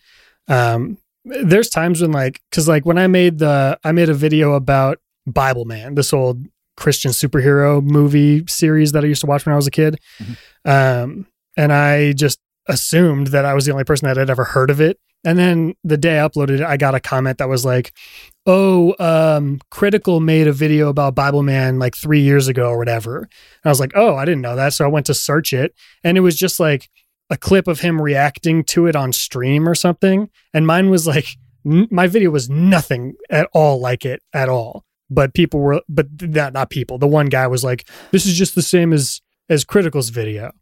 Um, there's times when like, cause like when I made the, I made a video about Bible Man, this old Christian superhero movie series that I used to watch when I was a kid. Mm-hmm. Um, and I just assumed that I was the only person that had ever heard of it. And then the day I uploaded it, I got a comment that was like, "Oh, um, Critical made a video about Bible Man like three years ago or whatever." And I was like, "Oh, I didn't know that." So I went to search it, and it was just like a clip of him reacting to it on stream or something. And mine was like, n- my video was nothing at all like it at all. But people were, but not not people. The one guy was like, "This is just the same as as Critical's video."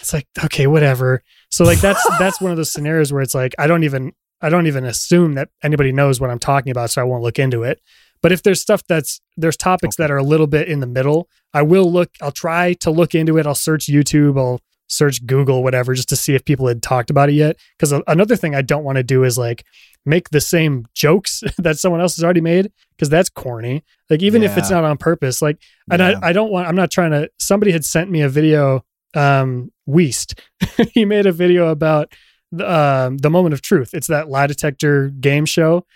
it's like okay whatever so like that's that's one of those scenarios where it's like i don't even i don't even assume that anybody knows what i'm talking about so i won't look into it but if there's stuff that's there's topics okay. that are a little bit in the middle i will look i'll try to look into it i'll search youtube i'll search google whatever just to see if people had talked about it yet because another thing i don't want to do is like make the same jokes that someone else has already made because that's corny like even yeah. if it's not on purpose like and yeah. I, I don't want i'm not trying to somebody had sent me a video um, Weast. he made a video about the, uh, the moment of truth. It's that lie detector game show,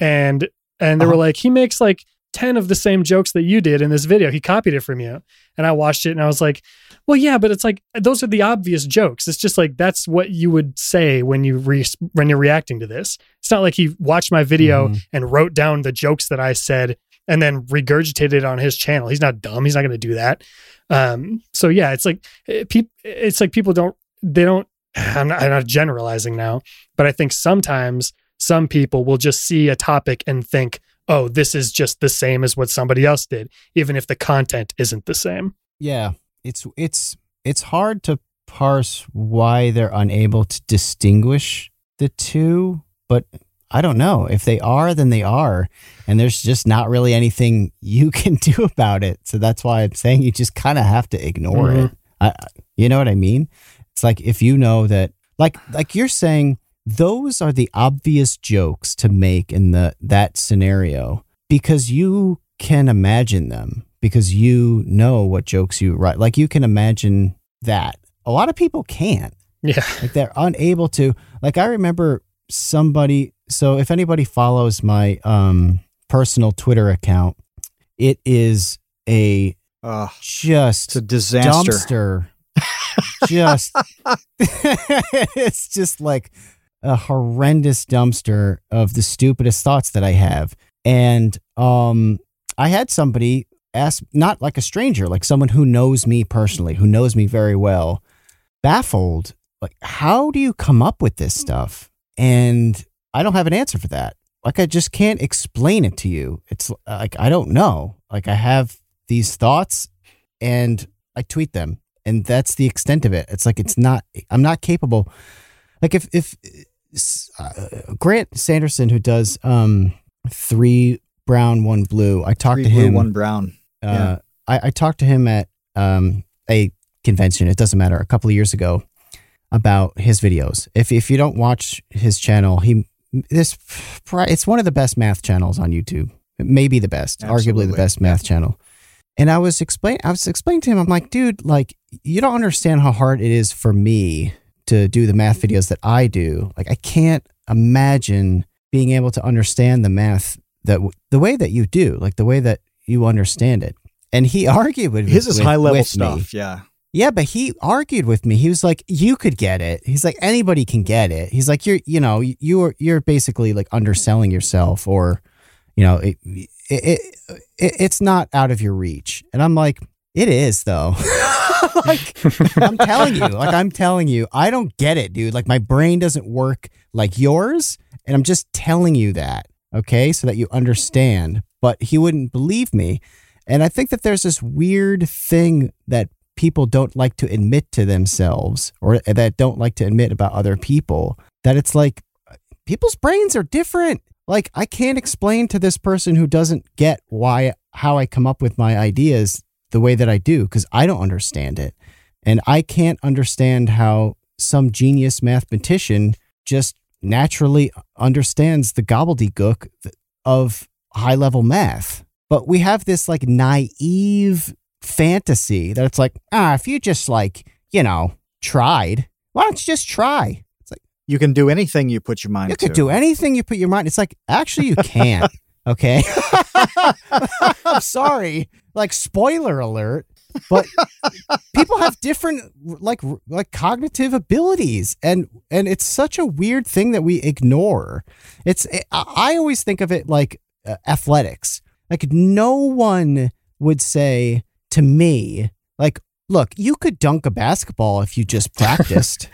and and they uh-huh. were like, he makes like ten of the same jokes that you did in this video. He copied it from you, and I watched it, and I was like, well, yeah, but it's like those are the obvious jokes. It's just like that's what you would say when you re- when you're reacting to this. It's not like he watched my video mm. and wrote down the jokes that I said and then regurgitated it on his channel. He's not dumb. He's not going to do that. Um, so yeah, it's like eh, it's like people don't they don't. I'm not, I'm not generalizing now, but I think sometimes some people will just see a topic and think, "Oh, this is just the same as what somebody else did," even if the content isn't the same. Yeah, it's it's it's hard to parse why they're unable to distinguish the two, but I don't know. If they are, then they are. And there's just not really anything you can do about it. So that's why I'm saying you just kind of have to ignore mm-hmm. it. I, you know what I mean? It's like if you know that, like, like you're saying, those are the obvious jokes to make in the that scenario because you can imagine them because you know what jokes you write. Like you can imagine that. A lot of people can't. Yeah. Like they're unable to. Like I remember somebody so if anybody follows my um, personal Twitter account, it is a uh, just a disaster. Dumpster. just it's just like a horrendous dumpster of the stupidest thoughts that I have. And um I had somebody ask not like a stranger, like someone who knows me personally, who knows me very well, baffled, like how do you come up with this stuff? And I don't have an answer for that. Like I just can't explain it to you. It's like I don't know. Like I have these thoughts and I tweet them and that's the extent of it. It's like it's not I'm not capable. Like if if uh, Grant Sanderson who does um 3 brown 1 blue. I talked three to him 1 brown. Uh, yeah. I I talked to him at um a convention. It doesn't matter. A couple of years ago about his videos. If if you don't watch his channel, he this it's one of the best math channels on YouTube. Maybe the best, Absolutely. arguably the best math channel. And I was explain I was explaining to him, I'm like, dude, like you don't understand how hard it is for me to do the math videos that I do. Like I can't imagine being able to understand the math that the way that you do, like the way that you understand it. And he argued with me, his is with, high level stuff. Me. Yeah. Yeah, but he argued with me. He was like, "You could get it." He's like, "Anybody can get it." He's like, "You're, you know, you're you're basically like underselling yourself, or, you know, it, it, it, it it's not out of your reach." And I'm like, "It is though." like I'm telling you, like I'm telling you, I don't get it, dude. Like my brain doesn't work like yours, and I'm just telling you that, okay, so that you understand. But he wouldn't believe me. And I think that there's this weird thing that people don't like to admit to themselves or that don't like to admit about other people that it's like people's brains are different. Like I can't explain to this person who doesn't get why how I come up with my ideas the way that I do because I don't understand it. And I can't understand how some genius mathematician just naturally understands the gobbledygook of high level math. But we have this like naive fantasy that it's like, ah, if you just like, you know, tried, why don't you just try? It's like you can do anything you put your mind you to. could do anything you put your mind. It's like actually you can't. okay. I'm sorry. Like spoiler alert, but people have different like like cognitive abilities and and it's such a weird thing that we ignore. It's I always think of it like uh, athletics. Like no one would say to me like look, you could dunk a basketball if you just practiced.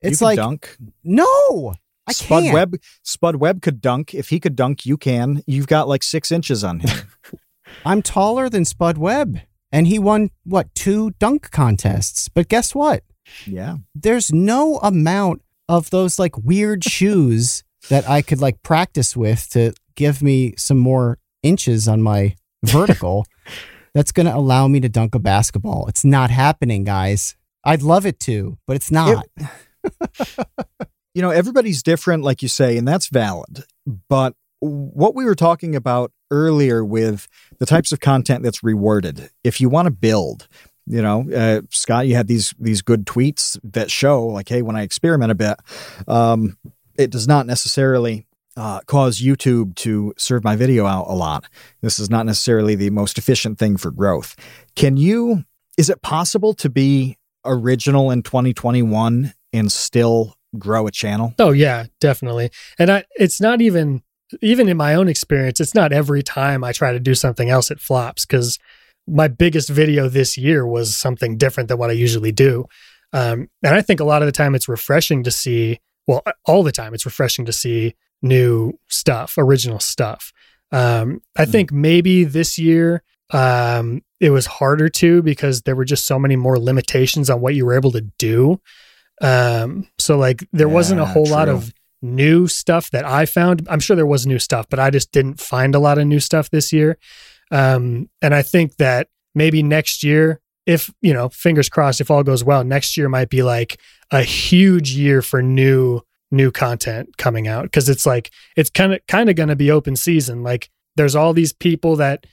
it's you like dunk. no. I Spud can't. Webb Spud Webb could dunk. If he could dunk, you can. You've got like six inches on him. I'm taller than Spud Webb, and he won what two dunk contests. But guess what? yeah. There's no amount of those like weird shoes that I could like practice with to give me some more inches on my vertical. That's going to allow me to dunk a basketball. It's not happening, guys. I'd love it to, but it's not. you know, everybody's different, like you say, and that's valid. But what we were talking about earlier with the types of content that's rewarded, if you want to build, you know, uh, Scott, you had these these good tweets that show like, hey, when I experiment a bit, um, it does not necessarily uh, cause YouTube to serve my video out a lot. This is not necessarily the most efficient thing for growth. Can you? Is it possible to be original in 2021 and still grow a channel? Oh yeah, definitely. And I, it's not even even in my own experience, it's not every time I try to do something else it flops because my biggest video this year was something different than what I usually do. Um, and I think a lot of the time it's refreshing to see, well, all the time it's refreshing to see new stuff, original stuff. Um, I Mhm. think maybe this year um, it was harder to because there were just so many more limitations on what you were able to do. Um, so like there wasn't a Yeah, whole lot of new stuff that I found. I'm sure there was new stuff, but I just didn't find a lot of new stuff this year. Um, and I think that maybe next year, if you know, fingers crossed, if all goes well, next year might be like a huge year for new new content coming out because it's like it's kind of kind of going to be open season. Like there's all these people that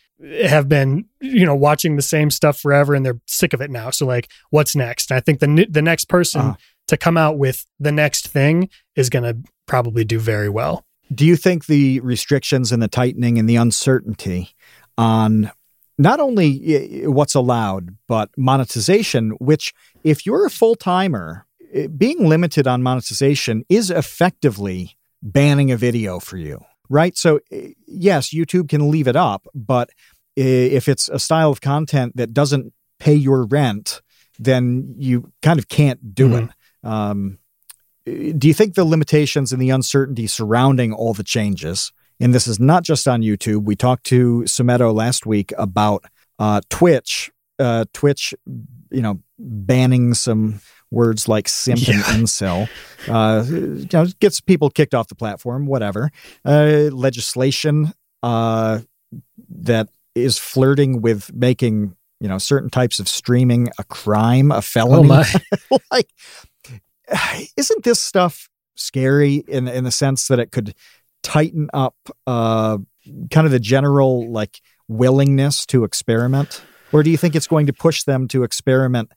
have been you know watching the same stuff forever and they're sick of it now. So like, what's next? And I think the the next person Uh-huh. to come out with the next thing is going to probably do very well. Do you think the restrictions and the tightening and the uncertainty on not only eh, what's allowed, but monetization, which, if you're a full timer, being limited on monetization is effectively banning a video for you, right? So, eh, yes, YouTube can leave it up, but eh, if it's a style of content that doesn't pay your rent, then you kind of can't do Mhm. it. Um, do you think the limitations and the uncertainty surrounding all the changes, and this is not just on YouTube, we talked to Sumito last week about uh, Twitch, uh, Twitch, you know, banning some words like simp and Yeah. incel, uh, you know, gets people kicked off the platform, whatever. Uh, legislation uh, that is flirting with making, you know, certain types of streaming a crime, a felony Oh like isn't this stuff scary in in the sense that it could tighten up uh kind of the general like willingness to experiment or do you think it's going to push them to experiment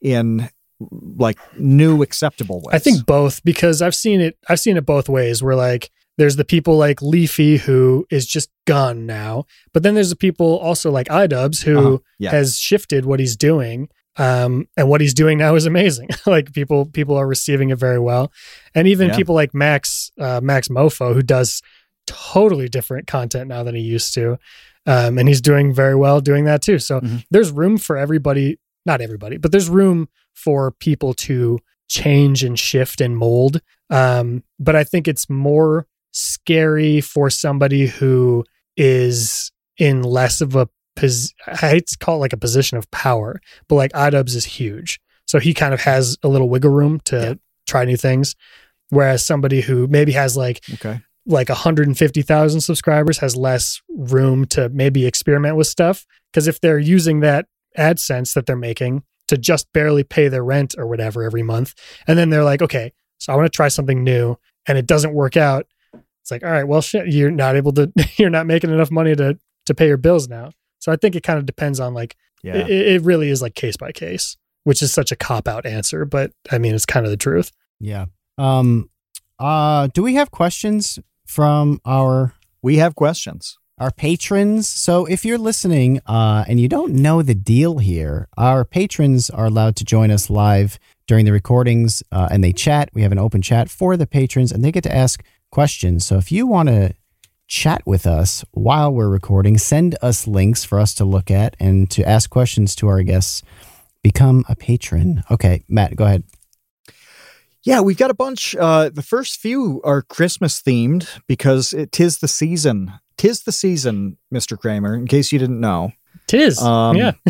in like new acceptable ways I think both because I've seen it. I've seen it both ways. Where like there's the people like Leafy who is just gone now, but then there's the people also like iDubbbz who Uh-huh. Yeah. has shifted what he's doing. Um, and what he's doing now is amazing. like people, people are receiving it very well, and even Yeah. people like Max, uh, Max Mofo, who does totally different content now than he used to, um, and he's doing very well doing that too. So Mhm. there's room for everybody, not everybody, but there's room for people to change and shift and mold. Um, but I think it's more scary for somebody who is in less of a pos- I hate to call it like a position of power, but like iDubbbz is huge. So he kind of has a little wiggle room to Yeah. try new things. Whereas somebody who maybe has like Okay. like 150,000 subscribers has less room to maybe experiment with stuff. Because if they're using that AdSense that they're making to just barely pay their rent or whatever every month, and then they're like, okay, so I want to try something new and it doesn't work out. It's like, all right, well, shit, you're not able to, you're not making enough money to, to pay your bills now. So I think it kind of depends on like, Yeah. it, it really is like case by case, which is such a cop out answer, but I mean, it's kind of the truth. Yeah. Um. Uh. Do we have questions from our we have questions. Our patrons. So if you're listening uh, and you don't know the deal here, our patrons are allowed to join us live during the recordings uh, and they chat. We have an open chat for the patrons and they get to ask questions. So if you want to chat with us while we're recording, send us links for us to look at and to ask questions to our guests. Become a patron. Okay, Matt, go ahead. Yeah, we've got a bunch. Uh, the first few are Christmas themed because it tis the season. Tis the season, Mr. Cramer, in case you didn't know. Tis. Um, yeah.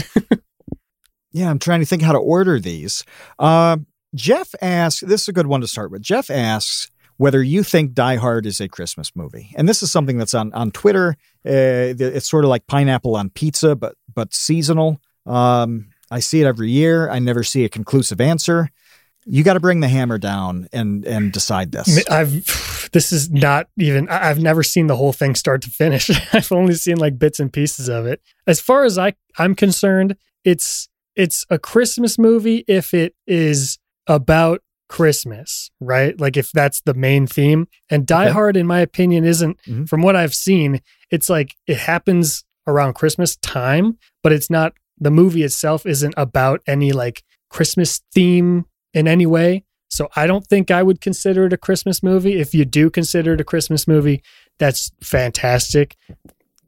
Yeah, I'm trying to think how to order these. Uh, Jeff asks, this is a good one to start with. Jeff asks whether you think Die Hard is a Christmas movie. And this is something that's on, on Twitter. Uh, it's sort of like pineapple on pizza, but, but seasonal. Um, I see it every year. I never see a conclusive answer. You got to bring the hammer down and, and decide this. I've this is not even I've never seen the whole thing start to finish. I've only seen like bits and pieces of it. As far as I I'm concerned, it's it's a Christmas movie if it is about Christmas, right? Like if that's the main theme. And Die Okay. Hard in my opinion isn't Mhm. from what I've seen, it's like it happens around Christmas time, but it's not the movie itself isn't about any like Christmas theme in any way. So I don't think I would consider it a Christmas movie. If you do consider it a Christmas movie, that's fantastic.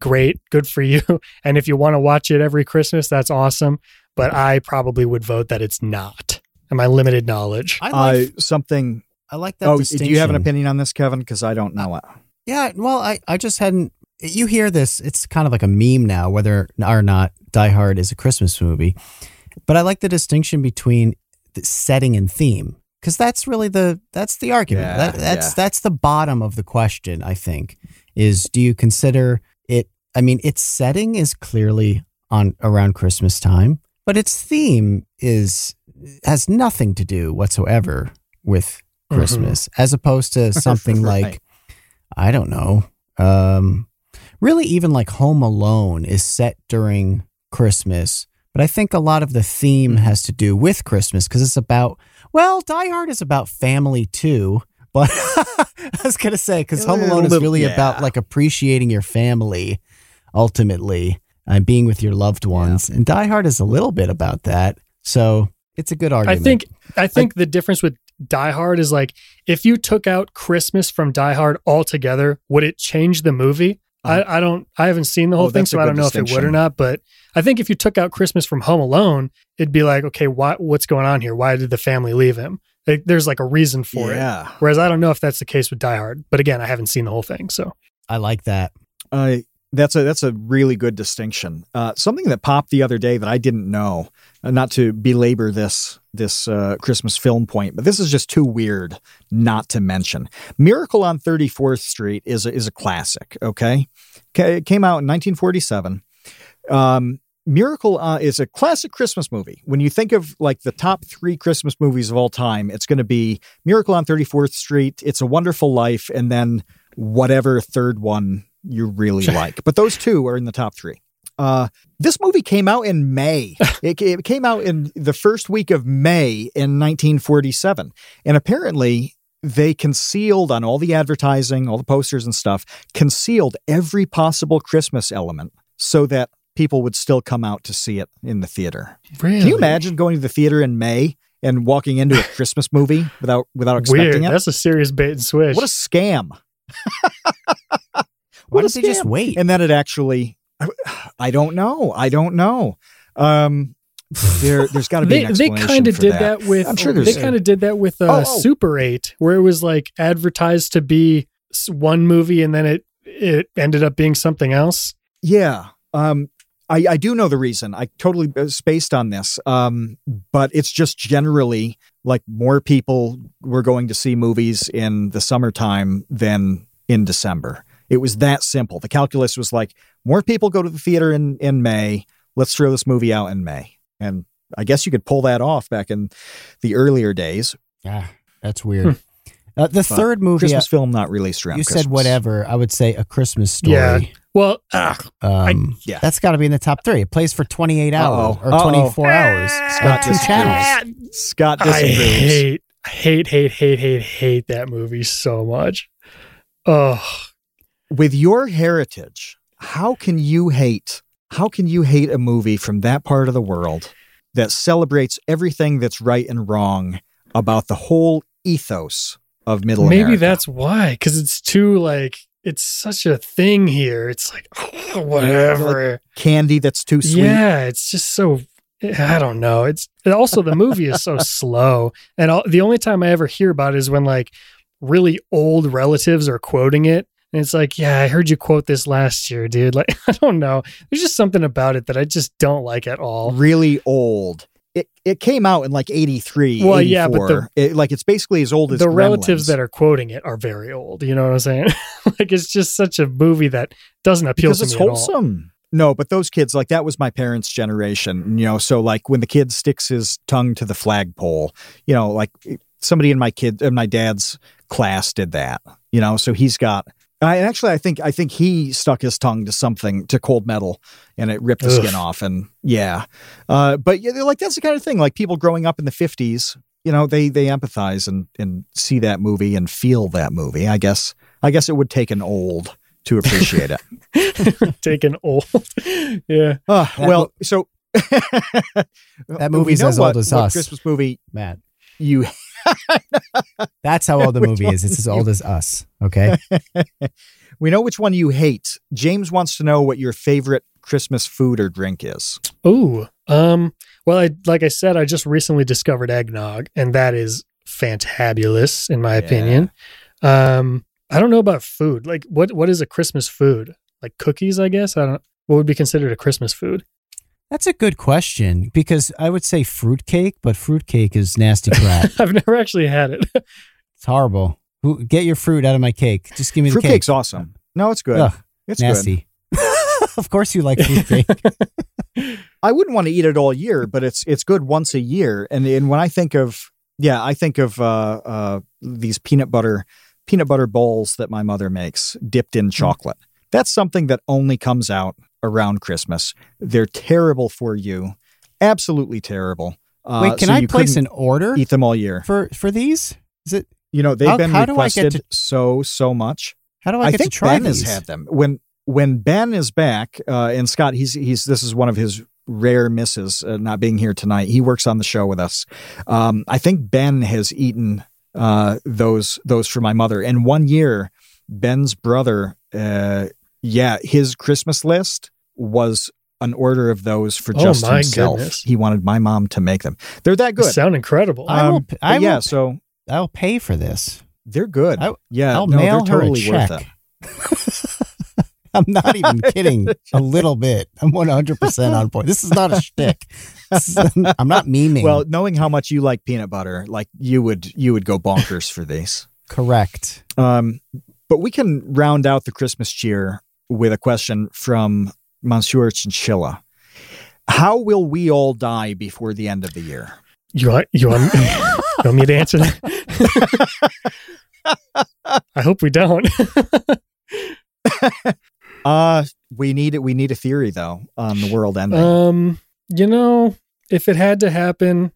Great. Good for you. And if you want to watch it every Christmas, that's awesome. But I probably would vote that it's not. In my limited knowledge. I Uh, like, something. I like that Oh, distinction. do you have an opinion on this, Kevin? Because I don't know it. Yeah, well, I, I just hadn't. You hear this, it's kind of like a meme now, whether or not Die Hard is a Christmas movie. But I like the distinction between the setting and theme because that's really the that's the argument. Yeah, that, that's yeah. that's the bottom of the question. I think is do you consider it? I mean, its setting is clearly on around Christmas time, but its theme is has nothing to do whatsoever with Mhm. Christmas, as opposed to something Right. like I don't know. Um, really, even like Home Alone is set during Christmas, but I think a lot of the theme mm-hmm. has to do with Christmas because it's about, well, Die Hard is about family too. But I was going to say, because Home Alone is really yeah. about like appreciating your family ultimately and being with your loved ones. And Die Hard is a little bit about that. So it's a good argument. I think I think the difference with Die Hard is like if you took out Christmas from Die Hard altogether, would it change the movie? Uh-huh. I, I don't I haven't seen the whole Oh, thing, so I don't know if it would or not. But I think if you took out Christmas from Home Alone, it'd be like, okay, why what's going on here? Why did the family leave him? Like, there's like a reason for it. Whereas I don't know if that's the case with Die Hard. But again, I haven't seen the whole thing, so I like that. Uh, that's a that's a really good distinction. Uh, something that popped the other day that I didn't know. Uh, not to belabor this this uh, Christmas film point, but this is just too weird not to mention. Miracle on Thirty Fourth Street is a, is a classic. Okay, Ca- it came out in 1947. Um, Miracle uh, is a classic Christmas movie. When you think of like the top three Christmas movies of all time, it's going to be Miracle on 34th Street, It's a Wonderful Life, and then whatever third one you really like. But those two are in the top three. Uh, this movie came out in May. it, it came out in the first week of May in 1947. And apparently, they concealed on all the advertising, all the posters and stuff, concealed every possible Christmas element so that people would still come out to see it in the theater. really Can you imagine going to the theater in May and walking into a Christmas movie without without expecting Weird. it? That's a serious bait and switch. What a scam! Why don't they just wait? And then it actually, I, I don't know. I don't know. Um, there, there's got to be they they kind of did that. that, with I'm sure they kind of did that with uh, Oh, oh. Super 8 where it was like advertised to be one movie and then it it ended up being something else. Yeah. Um, I, I do know the reason. I totally uh, spaced on this. Um, but it's just generally like more people were going to see movies in the summertime than in December. It was that simple. The calculus was like more people go to the theater in in May. Let's throw this movie out in May. And I guess you could pull that off back in the earlier days. Yeah, that's weird. Uh, the third movie, Christmas film not released around you Christmas. said whatever. I would say a Christmas story. Yeah. Well, ugh, Um, yeah. That's got to be in the top three. It plays for 28 hours Uh-oh. or Uh-oh. 24 hours. Scott two disagrees. channels. Scott I hate, hate, hate, hate, hate, hate that movie so much. Oh, With your heritage, how can you hate? How can you hate a movie from that part of the world that celebrates everything that's right and wrong about the whole ethos of Middle maybe America? that's why. Because it's too like it's such a thing here. It's like oh, whatever. candy that's too sweet. Yeah, it's just so. I don't know. It's also the movie is so slow, and all, the only time I ever hear about it is when like really old relatives are quoting it, and it's like, yeah, I heard you quote this last year, dude. Like, I don't know. There's just something about it that I just don't like at all. really old. It it came out in like 83, Well, yeah, but 84. It- like it's basically as old as the relatives that are quoting it are very old. You know what I'm saying? like, it's just such a movie that doesn't appeal because to it's me wholesome. No, but those kids, like that was my parents' generation, you know. So like when the kid sticks his tongue to the flagpole, you know, like somebody in my kid, in my dad's class did that, you know. So he's got. I actually, I think, I think he stuck his tongue to something to cold metal, and it ripped the Ugh. skin off. And yeah, uh, but yeah, like that's the kind of thing. Like people growing up in the fifties, you know, they they empathize and and see that movie and feel that movie. I guess, I guess it would take an old to appreciate it. take an old. yeah. Uh, That well, so That movie's we know as what, old as what us. Christmas movie Matt. you That's how old the movie is. It's as old as us. Okay. we know which one you hate. James wants to know what your favorite Christmas food or drink is. Ooh. Um. Well, I like I said, I just recently discovered eggnog, and that is fantabulous in my Yeah. opinion. Um. I don't know about food. Like, what what is a Christmas food? Like cookies, I guess. I don't. What would be considered a Christmas food? That's a good question because I would say fruitcake, but fruitcake is nasty crap. I've never actually had it. it's horrible. Get your fruit out of my cake. Just give me the cake. Fruitcake's awesome. No, it's good. Ugh, it's good. nasty. of course you like fruitcake. I wouldn't want to eat it all year, but it's it's good once a year. And and when I think of yeah, I think of uh, uh, these peanut butter peanut butter bowls that my mother makes dipped in chocolate. That's something that only comes out around Christmas. They're terrible for you, absolutely terrible. Uh, Wait, can so I place an order Eat them all year. for for these? Is it You know they've How- been how do I get requested to- so so much. how do I, I, get think to try Ben these? has had them when when Ben is back. Uh, and Scott, he's he's this is one of his rare misses uh, not being here tonight. He works on the show with us. Um, I think Ben has eaten uh, those those for my mother. And one year, Ben's brother, uh, yeah, his Christmas list was an order of those for Oh, just himself. goodness. He wanted my mom to make them. They're that They good. sound incredible. I will Um, p- but I yeah, so I'll pay for this. they're good. I- yeah, I'll no, mail they're her totally a worth check. it. I'm not even kidding a little bit. I'm 100% on point. This is not a shtick. Is- I'm not memeing. Well, knowing how much you like peanut butter, like you would you would go bonkers for these. correct. Um, but we can round out the Christmas cheer with a question from Monsieur Chinchilla. How will we all die before the end of the year? You want you want, you want me to answer that? I hope we don't. Uh we need it. We need a theory though on the world ending. um, you know, if it had to happen,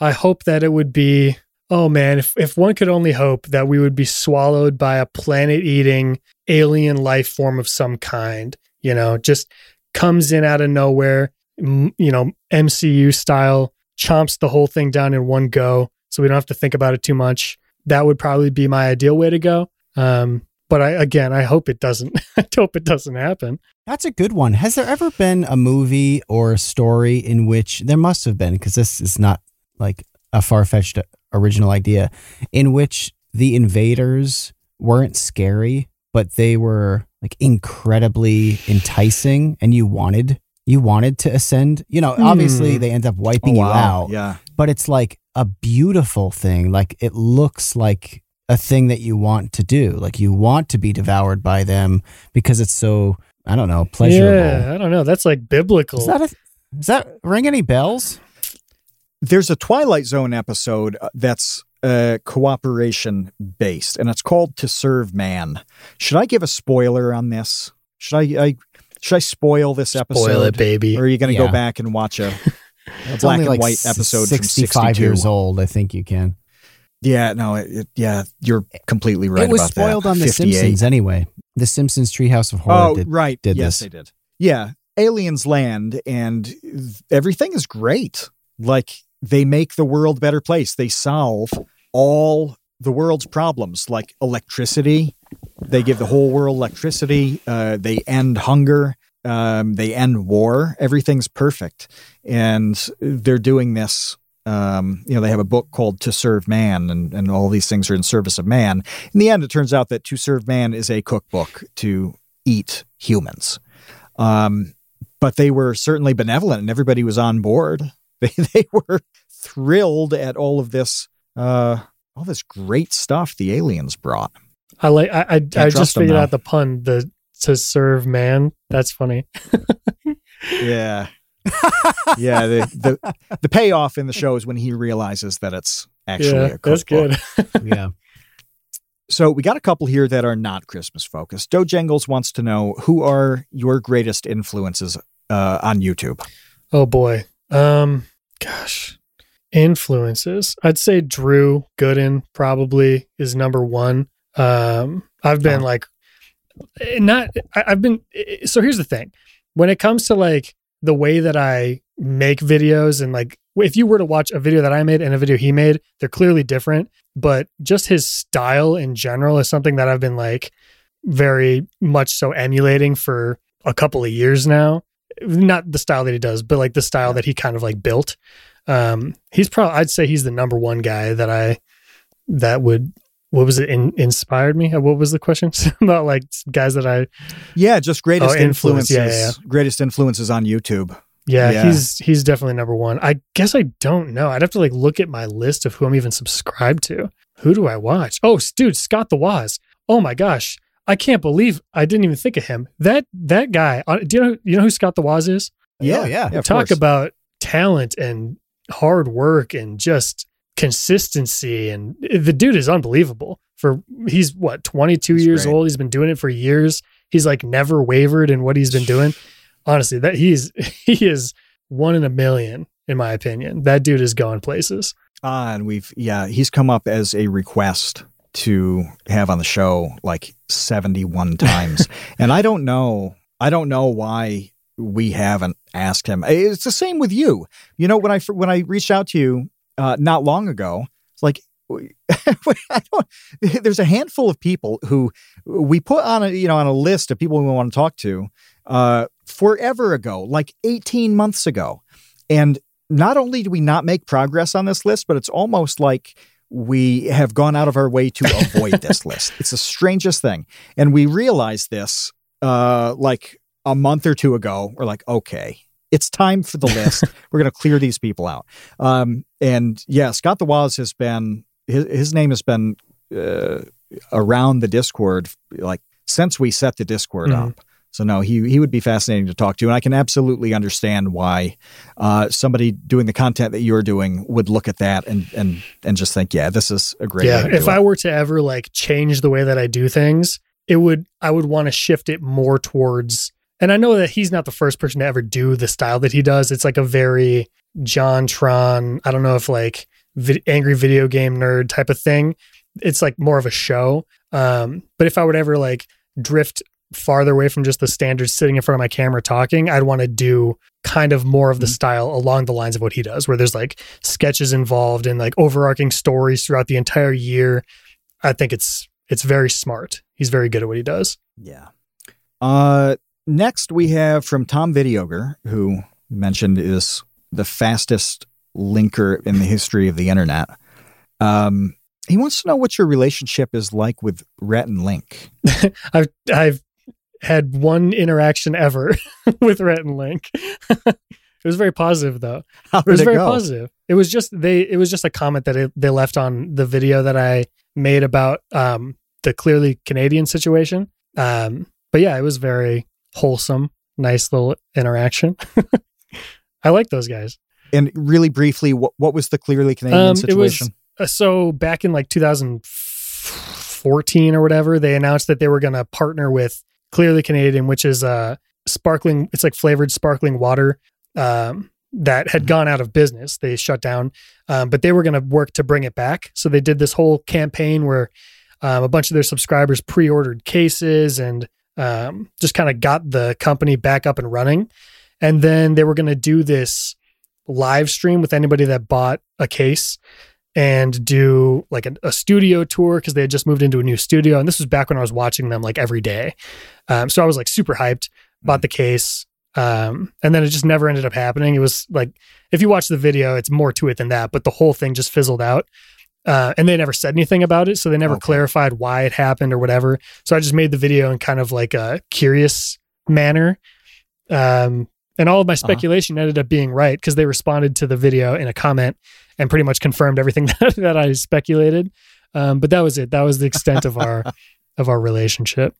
I hope that it would be. Oh man, if if one could only hope that we would be swallowed by a planet-eating alien life form of some kind. You know, just comes in out of nowhere. You know, MCU style, chomps the whole thing down in one go, so we don't have to think about it too much. That would probably be my ideal way to go. Um, but I again, I hope it doesn't. I hope it doesn't happen. That's a good one. Has there ever been a movie or a story in which there must have been, because this is not like a far fetched original idea, in which the invaders weren't scary, but they were like incredibly enticing and you wanted you wanted to ascend. You know, obviously Hmm. they end up wiping Oh, you out, Yeah. but it's like a beautiful thing. Like it looks like a thing that you want to do. Like you want to be devoured by them because it's so I don't know pleasurable. Yeah, I don't know. That's like biblical. Is that a, does that ring any bells? There's a Twilight Zone episode uh, that's uh, cooperation based, and it's called "To Serve Man." Should I give a spoiler on this? Should I? I should I spoil this episode? Spoil it, baby. Or are you going to Yeah. go back and watch a, a black and like white episode from 65 62? years old. I think you can. Yeah, no, it, it- yeah, you're completely right it was spoiled that. on The Simpsons anyway. The Simpsons Treehouse of Horror Oh, did. right. did yes, this. they did. Yeah, aliens land and everything is great. Like they make the world a better place. They solve all the world's problems, like electricity. They give the whole world electricity. Uh, they end hunger. Um, they end war. Everything's perfect, and they're doing this. Um, you know, they have a book called "To Serve Man," and and all these things are in service of man. In the end, it turns out that "To Serve Man" is a cookbook to eat humans. Um, but they were certainly benevolent, and everybody was on board. They they were thrilled at all of this, uh, all this great stuff the aliens brought. I like. I I, I trust just 'em figured out the pun. The to serve man. That's funny. Yeah, yeah. The, the the payoff in the show is when he realizes that it's actually yeah, a cookbook. that's good. yeah. So we got a couple here that are not Christmas focused. Doe Jangles wants to know who are your greatest influences uh, on YouTube. Oh boy. Um gosh. Influences. I'd say Drew Gooden probably is number 1. Um I've been Oh. like eh, not I, I've been eh, so here's the thing. When it comes to like the way that I make videos and like if you were to watch a video that I made and a video he made, they're clearly different, but just his style in general is something that I've been like very much so emulating for a couple of years now not the style that he does, but like the style that he kind of like built. Um, he's probably I'd say he's the number one guy that I that would what was it in, inspired me? Uh, What was the question about like guys that I Yeah, just greatest Oh, influence. influences. Yeah, yeah, Greatest influences on YouTube. yeah, Yeah. he's he's definitely number one. I guess I don't know. I'd have to like look at my list of who I'm even subscribed to. Who do I watch? Oh, dude, Scott the Woz. Oh my gosh. I can't believe I didn't even think of him. That that guy. uh, Do you know you know who Scott the Woz is? Yeah, yeah. of talk about talent and hard work and just consistency. And the dude is unbelievable for he's what 22 He's years great. old? He's been doing it for years. He's like never wavered in what he's been doing. Honestly that he's he is one in a million in my opinion. That dude is going places. Ah, and we've yeah, he's come up as a request to have on the show like 71 times. and I don't know, I don't know why we haven't asked him. It's the same with you. You know, when I when I reached out to you uh, not long ago, it's like there's a handful of people who we put on a you know on a list of people we want to talk to uh, forever ago, like 18 months ago, and not only do we not make progress on this list, but it's almost like we have gone out of our way to avoid this list. It's the strangest thing. And we realized this uh, like a month or two ago. We're like, okay, it's time for the list. We're going to clear these people out. Um, and yeah, Scott the Woz has been, his, his name has been uh, around the Discord like since we set the Discord Mhm. up. So no, he he would be fascinating to talk to, and I can absolutely understand why uh, somebody doing the content that you're doing would look at that and and and just think, yeah, this is a great. yeah if i it. were to ever like change the way that i do things it would i would want to shift it more towards and i know that he's not the first person to ever do the style that he does. It's like a very JonTron i don't know if like vid- angry video game nerd type of thing. It's like more of a show. Um but if i would ever like drift farther away from just the standard sitting in front of my camera talking i'd want to do kind of more of the style along the lines of what he does where there's like sketches involved and like overarching stories throughout the entire year. I think it's it's very smart. He's very good at what he does. Yeah. Uh, next we have from Tom Videoger, who mentioned is the fastest linker in the history of the internet. Um, he wants to know what your relationship is like with Rhett and Link. i've i've had one interaction ever with Rhett and Link. it was very positive though. How It was it very go? positive. It was just they. It was just a comment that it, they left on the video that I made about um, the clearly Canadian situation. Um, but yeah, it was very wholesome, nice little interaction. I like those guys. And really briefly, what, what was the clearly Canadian Um, it was- situation? Uh, so back in like 2014 or whatever, they announced that they were going to partner with Clearly Canadian, which is uh sparkling. It's like flavored sparkling water um, that had gone out of business. They shut down, um, but they were going to work to bring it back. So they did this whole campaign where um, a bunch of their subscribers pre-ordered cases and um, just kind of got the company back up and running. And then they were going to do this live stream with anybody that bought a case and do like a, a studio tour because they had just moved into a new studio. And this was back when I was watching them like every day. Um, so I was like super hyped, bought the case. Um, and then it just never ended up happening. It was like, if you watch the video, it's more to it than that, but the whole thing just fizzled out. Uh, and they never said anything about it. So they never Okay. clarified why it happened or whatever. So I just made the video in kind of like a curious manner. Um, and all of my speculation ended up being right because they responded to the video in a comment and pretty much confirmed everything that, that I speculated. Um, but that was it. That was the extent of our of our relationship.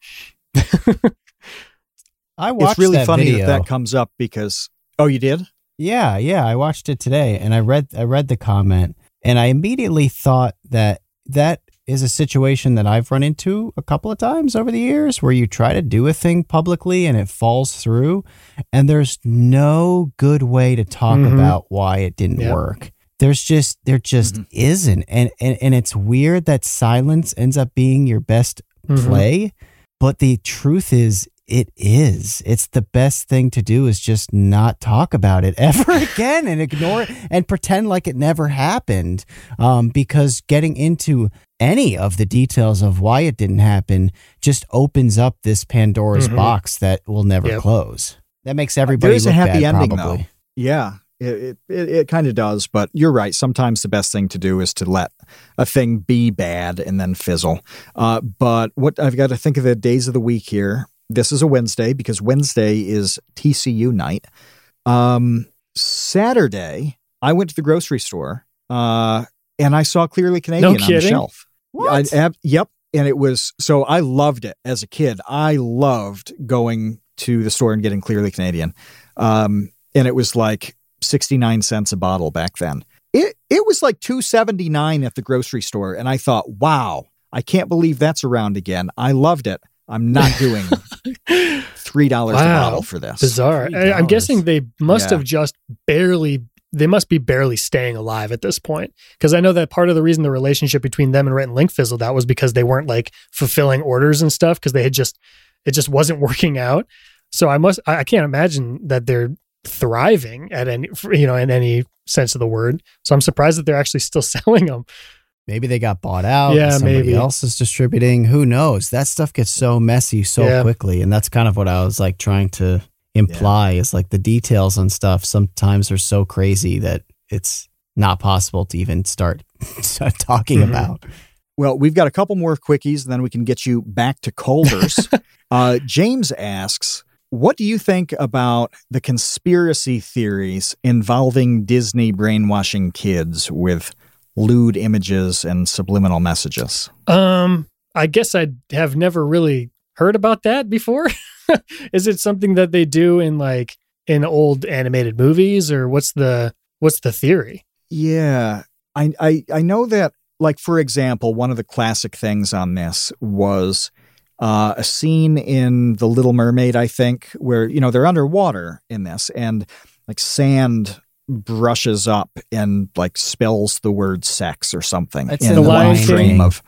I watched It's really that funny video. that that comes up because, oh, you did? Yeah, yeah, I watched it today and I read I read the comment and I immediately thought that that is a situation that I've run into a couple of times over the years where you try to do a thing publicly and it falls through and there's no good way to talk Mhm. about why it didn't work. There's just there just Mhm. isn't and, and and it's weird that silence ends up being your best Mhm. play. But the truth is, it is. It's the best thing to do is just not talk about it ever again and ignore it and pretend like it never happened. Um, because getting into any of the details of why it didn't happen just opens up this Pandora's Mhm. box that will never Yep. close. That makes everybody is a happy bad, ending, probably. though. Yeah, it it, it, it kind of does. But you're right. Sometimes the best thing to do is to let a thing be bad and then fizzle. Uh, but what I've got to think of the days of the week here. This is a Wednesday because Wednesday is TCU night. Um, Saturday, I went to the grocery store uh, and I saw Clearly Canadian on the shelf. What? I, yep. And it was so I loved it as a kid. I loved going to the store and getting Clearly Canadian. Um, and it was like 69 cents a bottle back then. It it was like 279 at the grocery store and I thought, "Wow, I can't believe that's around again." I loved it. I'm not doing $3 a bottle for this. Bizarre. I, I'm guessing they must Yeah. have just barely. They must be barely staying alive at this point because I know that part of the reason the relationship between them and Rhett and Link fizzled out was because they weren't like fulfilling orders and stuff because they had just it just wasn't working out. So I must I can't imagine that they're thriving at any you know in any sense of the word. So I'm surprised that they're actually still selling them. Maybe they got bought out. Yeah, somebody maybe. else is distributing. Who knows? That stuff gets so messy so Yeah. quickly, and that's kind of what I was like trying to imply is like the details on stuff sometimes are so crazy that it's not possible to even start, talking Mhm. about. Well, we've got a couple more quickies, and then we can get you back to Culver's. uh, James asks, "What do you think about the conspiracy theories involving Disney brainwashing kids with lewd images and subliminal messages?" Um, I guess I have never really heard about that before. Is it something that they do in like in old animated movies, or what's the what's the theory? Yeah, I, I I know that. Like for example, one of the classic things on this was uh, a scene in The Little Mermaid, I think, where you know they're underwater in this, and like sand brushes up and like spells the word sex or something That's in in the The Lion frame King. of.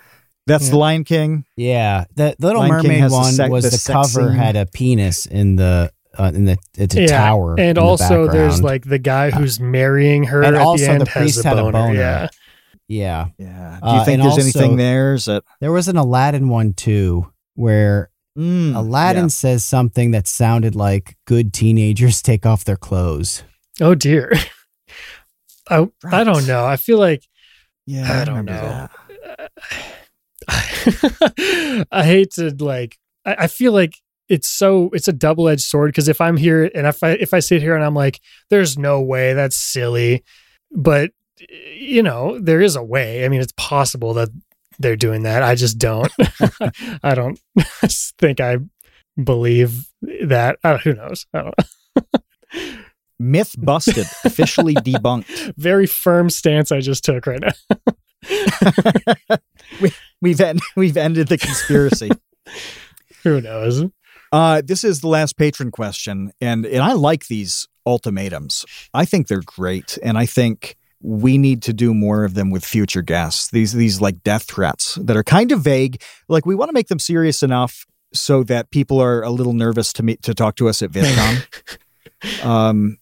That's Yeah. the Lion King. Yeah, the Little Lion Mermaid has one sec- was the the, cover scene. had a penis in the uh, in the it's a tower, in and the also there's like the guy who's marrying her And at also the end the has priest a had a boner. boner. Yeah, yeah. Yeah. Do you Uh, think and there's also- anything there? Is it? There was an Aladdin one too, where Mm, Aladdin yeah. says something that sounded like good teenagers take off their clothes. Oh dear. I I don't know. I feel like Yeah, I don't know. I hate to like. I, I feel like it's so it's a double edged sword because if I'm here and if I if I sit here and I'm like, there's no way that's silly, but you know there is a way. I mean, it's possible that they're doing that. I just don't. I don't think I believe that. Uh, who knows? I don't know. Myth busted, officially debunked. Very firm stance I just took right now. we, we've en- we've ended the conspiracy. Who knows? Uh, this is the last patron question, and and I like these ultimatums. I think they're great, and I think we need to do more of them with future guests. These these like death threats that are kind of vague. Like we want to make them serious enough so that people are a little nervous to meet to talk to us at VidCon. um,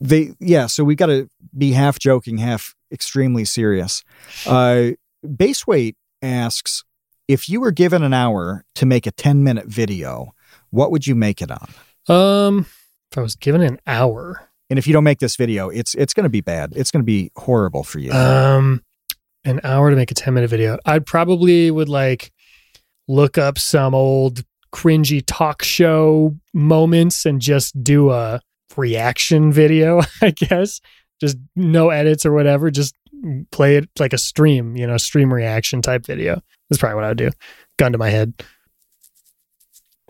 they yeah. So we've got to be half joking, half extremely serious. Uh, base weight asks if you were given an hour to make a ten minute video, what would you make it on? Um, if I was given an hour. And if you don't make this video, it's it's going to be bad. It's going to be horrible for you. Um, an hour to make a ten minute video. I probably would like look up some old cringy talk show moments and just do a reaction video. I guess just no edits or whatever. Just play it like a stream. You know, stream reaction type video. That's probably what I would do. Gun to my head.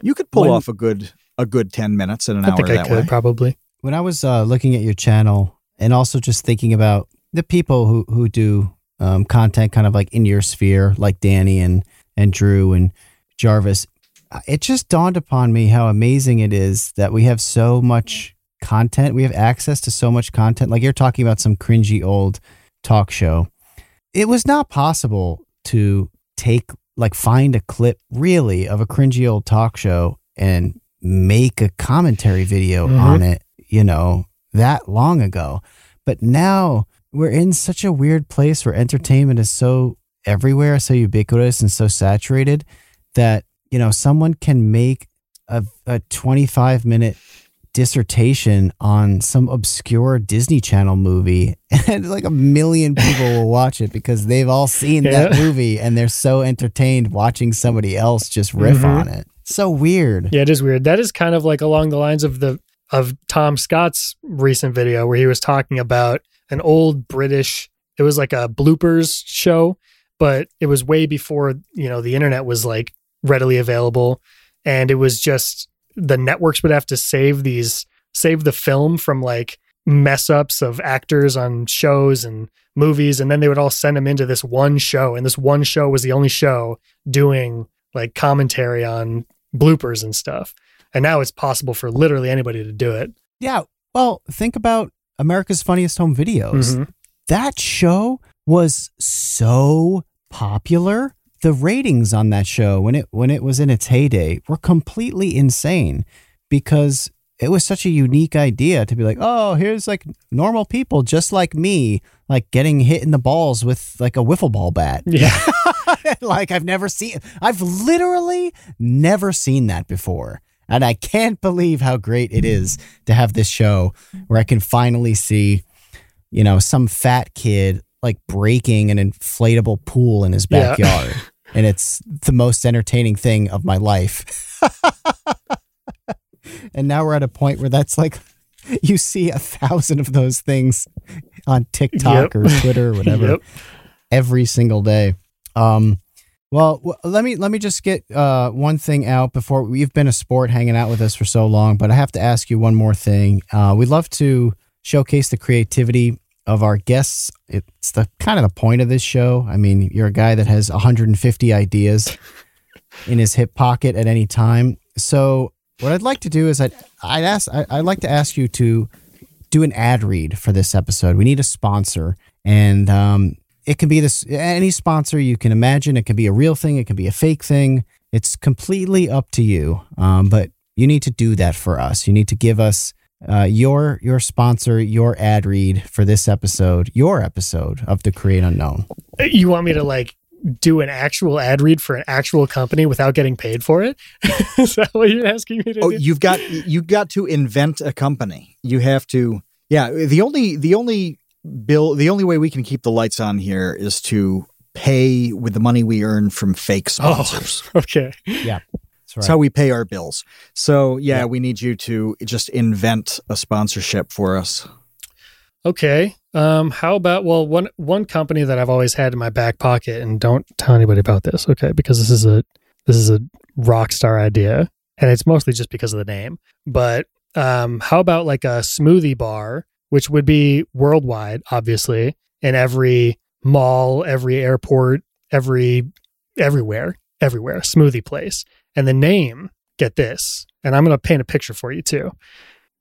You could pull when, off a good a good ten minutes in an I hour. Think I could way. probably. When I was uh, looking at your channel and also just thinking about the people who who do um, content, kind of like in your sphere, like Danny and and Drew and Jarvis, uh, it just dawned upon me how amazing it is that we have so much content. We have access to so much content. Like you're talking about some cringy old talk show. It was not possible to take like find a clip really of a cringy old talk show and make a commentary video mm-hmm. on it, you know, that long ago. But now we're in such a weird place where entertainment is so everywhere, so ubiquitous and so saturated that, you know, someone can make a, a 25 minute dissertation on some obscure Disney Channel movie, and like a million people will watch it because they've all seen yeah. that movie and they're so entertained watching somebody else just riff mm-hmm. on it. So weird. Yeah, it is weird. That is kind of like along the lines of the of Tom Scott's recent video where he was talking about an old British. It was like a bloopers show, but it was way before you know the internet was like readily available, and it was just the networks would have to save these save the film from like mess ups of actors on shows and movies and then they would all send them into this one show and this one show was the only show doing like commentary on bloopers and stuff. And now it's possible for literally anybody to do it. Yeah well think about america's funniest home videos. Mm-hmm. that show was so popular the ratings on that show when it when it was in its heyday were completely insane because it was such a unique idea to be like, oh, here's like normal people just like me, like getting hit in the balls with like a wiffle ball bat. Yeah. like I've never seen I've literally never seen that before. And I can't believe how great it is to have this show where I can finally see, you know, some fat kid like breaking an inflatable pool in his backyard. Yeah. and it's the most entertaining thing of my life. and now we're at a point where that's like you see a thousand of those things on TikTok yep. or Twitter or whatever yep. every single day. Um, well, let me let me just get uh, one thing out before we've been a sport hanging out with us for so long, but I have to ask you one more thing. Uh, we'd love to showcase the creativity of our guests. It's the kind of the point of this show. I mean, you're a guy that has 150 ideas in his hip pocket at any time. So what I'd like to do is I'd, I'd ask I, would like to ask you to do an ad read for this episode. We need a sponsor, and um, it can be this any sponsor you can imagine. It can be a real thing. It can be a fake thing. It's completely up to you. Um, but you need to do that for us. You need to give us uh, your your sponsor, your ad read for this episode, your episode of the Create Unknown. You want me to like do an actual ad read for an actual company without getting paid for it? Is that what you're asking me to oh, do? you've got you've got to invent a company. You have to. Yeah, the only the only bill the only way we can keep the lights on here is to pay with the money we earn from fake oh, sponsors. Oh, okay. Yeah. Right. It's how we pay our bills. So yeah, Yeah. we need you to just invent a sponsorship for us. Okay. Um, how about well one one company that I've always had in my back pocket, and don't tell anybody about this, okay? Because this is a this is a rock star idea, and it's mostly just because of the name. But um, how about like a smoothie bar, which would be worldwide, obviously, in every mall, every airport, every everywhere, everywhere, smoothie place. And the name, get this, and I'm going to paint a picture for you too.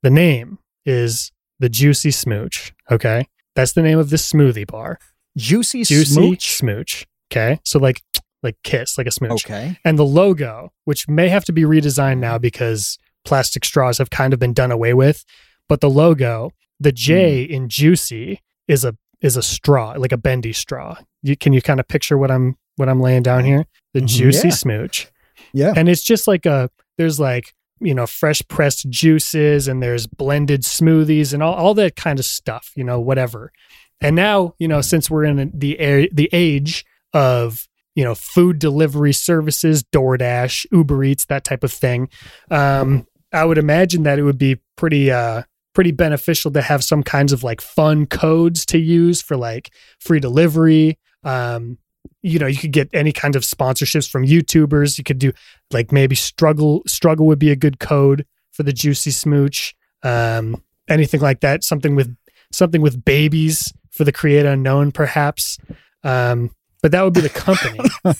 The name is the Juicy Smooch. Okay. That's the name of this smoothie bar. Juicy, Juicy smooch. Smooch. Okay. So like, like kiss, like a smooch. Okay. And the logo, which may have to be redesigned now because plastic straws have kind of been done away with, but the logo, the J Hmm. in Juicy is a is a straw, like a bendy straw. You can you kind of picture what I'm what I'm laying down here? The Mhm. Juicy Yeah. Smooch Yeah. and it's just like a there's like you know fresh pressed juices and there's blended smoothies and all, all that kind of stuff you know whatever and now you know since we're in the the age of you know food delivery services DoorDash Uber Eats that type of thing um I would imagine that it would be pretty uh pretty beneficial to have some kinds of like fun codes to use for like free delivery um you know you could get any kind of sponsorships from youtubers. You could do like maybe struggle struggle would be a good code for the juicy smooch um anything like that. Something with something with babies for the create unknown perhaps. Um but that would be the company.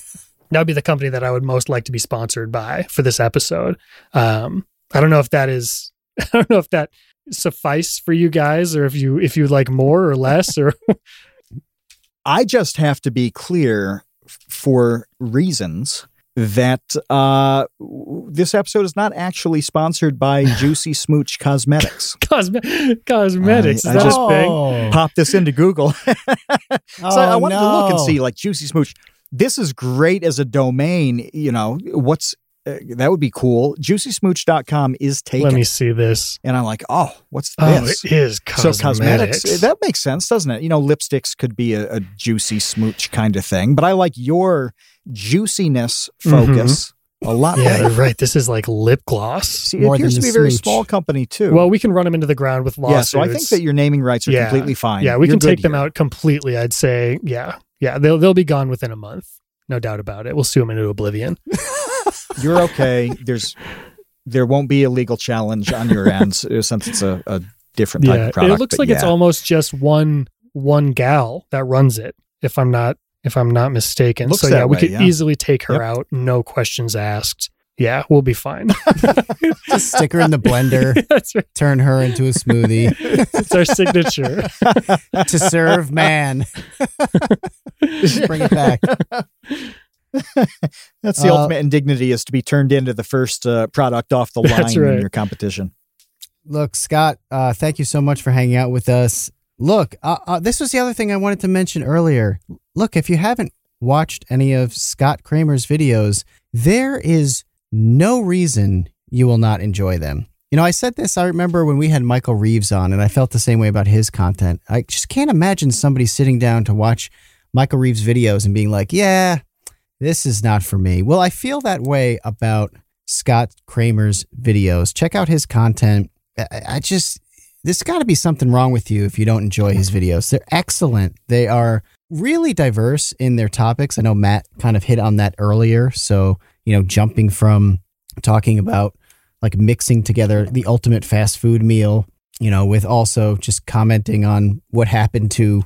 That would be the company that i would most like to be sponsored by for this episode. Um i don't know if that is i don't know if that suffice for you guys or if you if you like more or less or I just have to be clear for reasons that uh, this episode is not actually sponsored by Juicy Smooch Cosmetics. Cosme- cosmetics I- is I that just- a thing Oh. Pop this into Google. so I Oh, wanted to look and see, like Juicy Smooch. This is great as a domain. You know what's uh, that would be cool. JuicySmooch.com is taken, let me see this and I'm like, oh, what's this? oh this? it is So cosmetics. cosmetics, eh, that makes sense, doesn't it? You know, lipsticks could be a, a juicy smooch kind of thing, but I like your juiciness focus a lot Mm-hmm. yeah right this is like lip gloss See, it appears to be a very smooch. small company too. well we can run them into the ground with yeah, so I think that your naming rights are Yeah. completely fine. yeah we You're can take them out completely i'd say yeah yeah they'll they'll be gone within a month no doubt about it we'll sue them into oblivion You're okay. There's there won't be a legal challenge on your end since it's a, a different type yeah of product. it looks but like it's almost just one one gal that runs it if i'm not if i'm not mistaken Looks so yeah that we could yeah. easily take her Yep. out no questions asked yeah we'll be fine Just stick her in the blender, that's right turn her into a smoothie it's our signature to serve man. Just bring it back. That's the Uh, ultimate indignity is to be turned into the first uh, product off the line right. in your competition. Look, Scott, uh, thank you so much for hanging out with us. Look, uh, uh, this was the other thing I wanted to mention earlier. Look, if you haven't watched any of Scott Cramer's videos, there is no reason you will not enjoy them. You know, I said this, I remember when we had Michael Reeves on, and I felt the same way about his content. I just can't imagine somebody sitting down to watch Michael Reeves' videos and being like, yeah, this is not for me. Well, I feel that way about Scott Cramer's videos. Check out his content. I, I just, there's got to be something wrong with you if you don't enjoy his videos. They're excellent. They are really diverse in their topics. I know Matt kind of hit on that earlier. So, you know, jumping from talking about like mixing together the ultimate fast food meal, you know, with also just commenting on what happened to,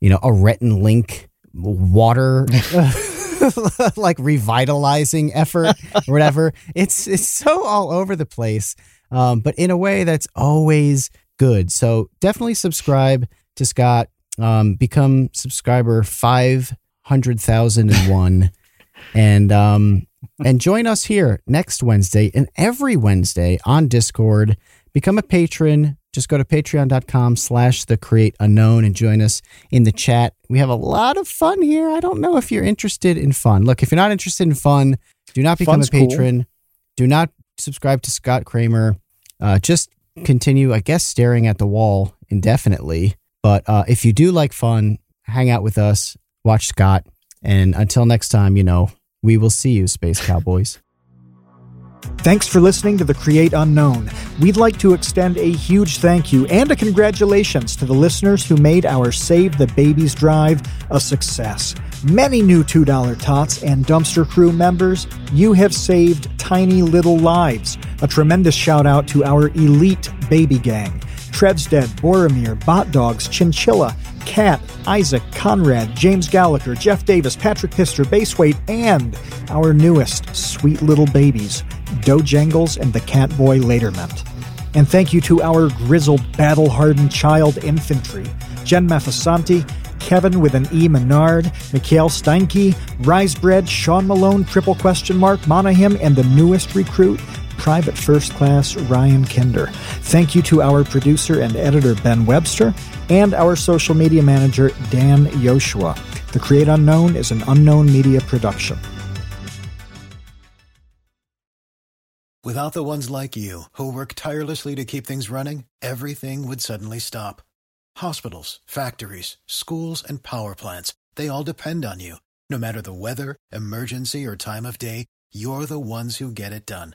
you know, a retin link water like revitalizing effort or whatever. It's it's so all over the place, um, but in a way that's always good. So definitely subscribe to Scott. Um, become subscriber five hundred thousand and one, and um, and join us here next Wednesday and every Wednesday on Discord. Become a patron. Just go to patreon.com slash the create unknown and join us in the chat. We have a lot of fun here. I don't know if you're interested in fun. Look, if you're not interested in fun, do not become Fun's a cool. patron. Do not subscribe to Scott Cramer. Uh, just continue, I guess, staring at the wall indefinitely. But uh, if you do like fun, hang out with us, watch Scott. And until next time, you know, we will see you, Space Cowboys. Thanks for listening to the Create Unknown. We'd like to extend a huge thank you and a congratulations to the listeners who made our Save the Babies drive a success. Many new $2 Tots and Dumpster Crew members, you have saved tiny little lives. A tremendous shout out to our elite baby gang. Tredsted, Boromir, Bot Dogs, Chinchilla, Cat, Isaac, Conrad, James Gallagher, Jeff Davis, Patrick Pister, Baseweight, and our newest sweet little babies, Dojangles and the Catboy Laterment. And thank you to our grizzled, battle hardened child infantry, Jen Mathasanti, Kevin with an E. Menard, Mikhail Steinke, Risebread, Sean Malone, triple question mark, Monahim, and the newest recruit, Private First Class Ryan Kinder. Thank you to our producer and editor Ben Webster and our social media manager Dan Yoshua. The Create Unknown is an unknown media production. Without the ones like you, who work tirelessly to keep things running, everything would suddenly stop. Hospitals, factories, schools, and power plants, they all depend on you. No matter the weather, emergency, or time of day, you're the ones who get it done.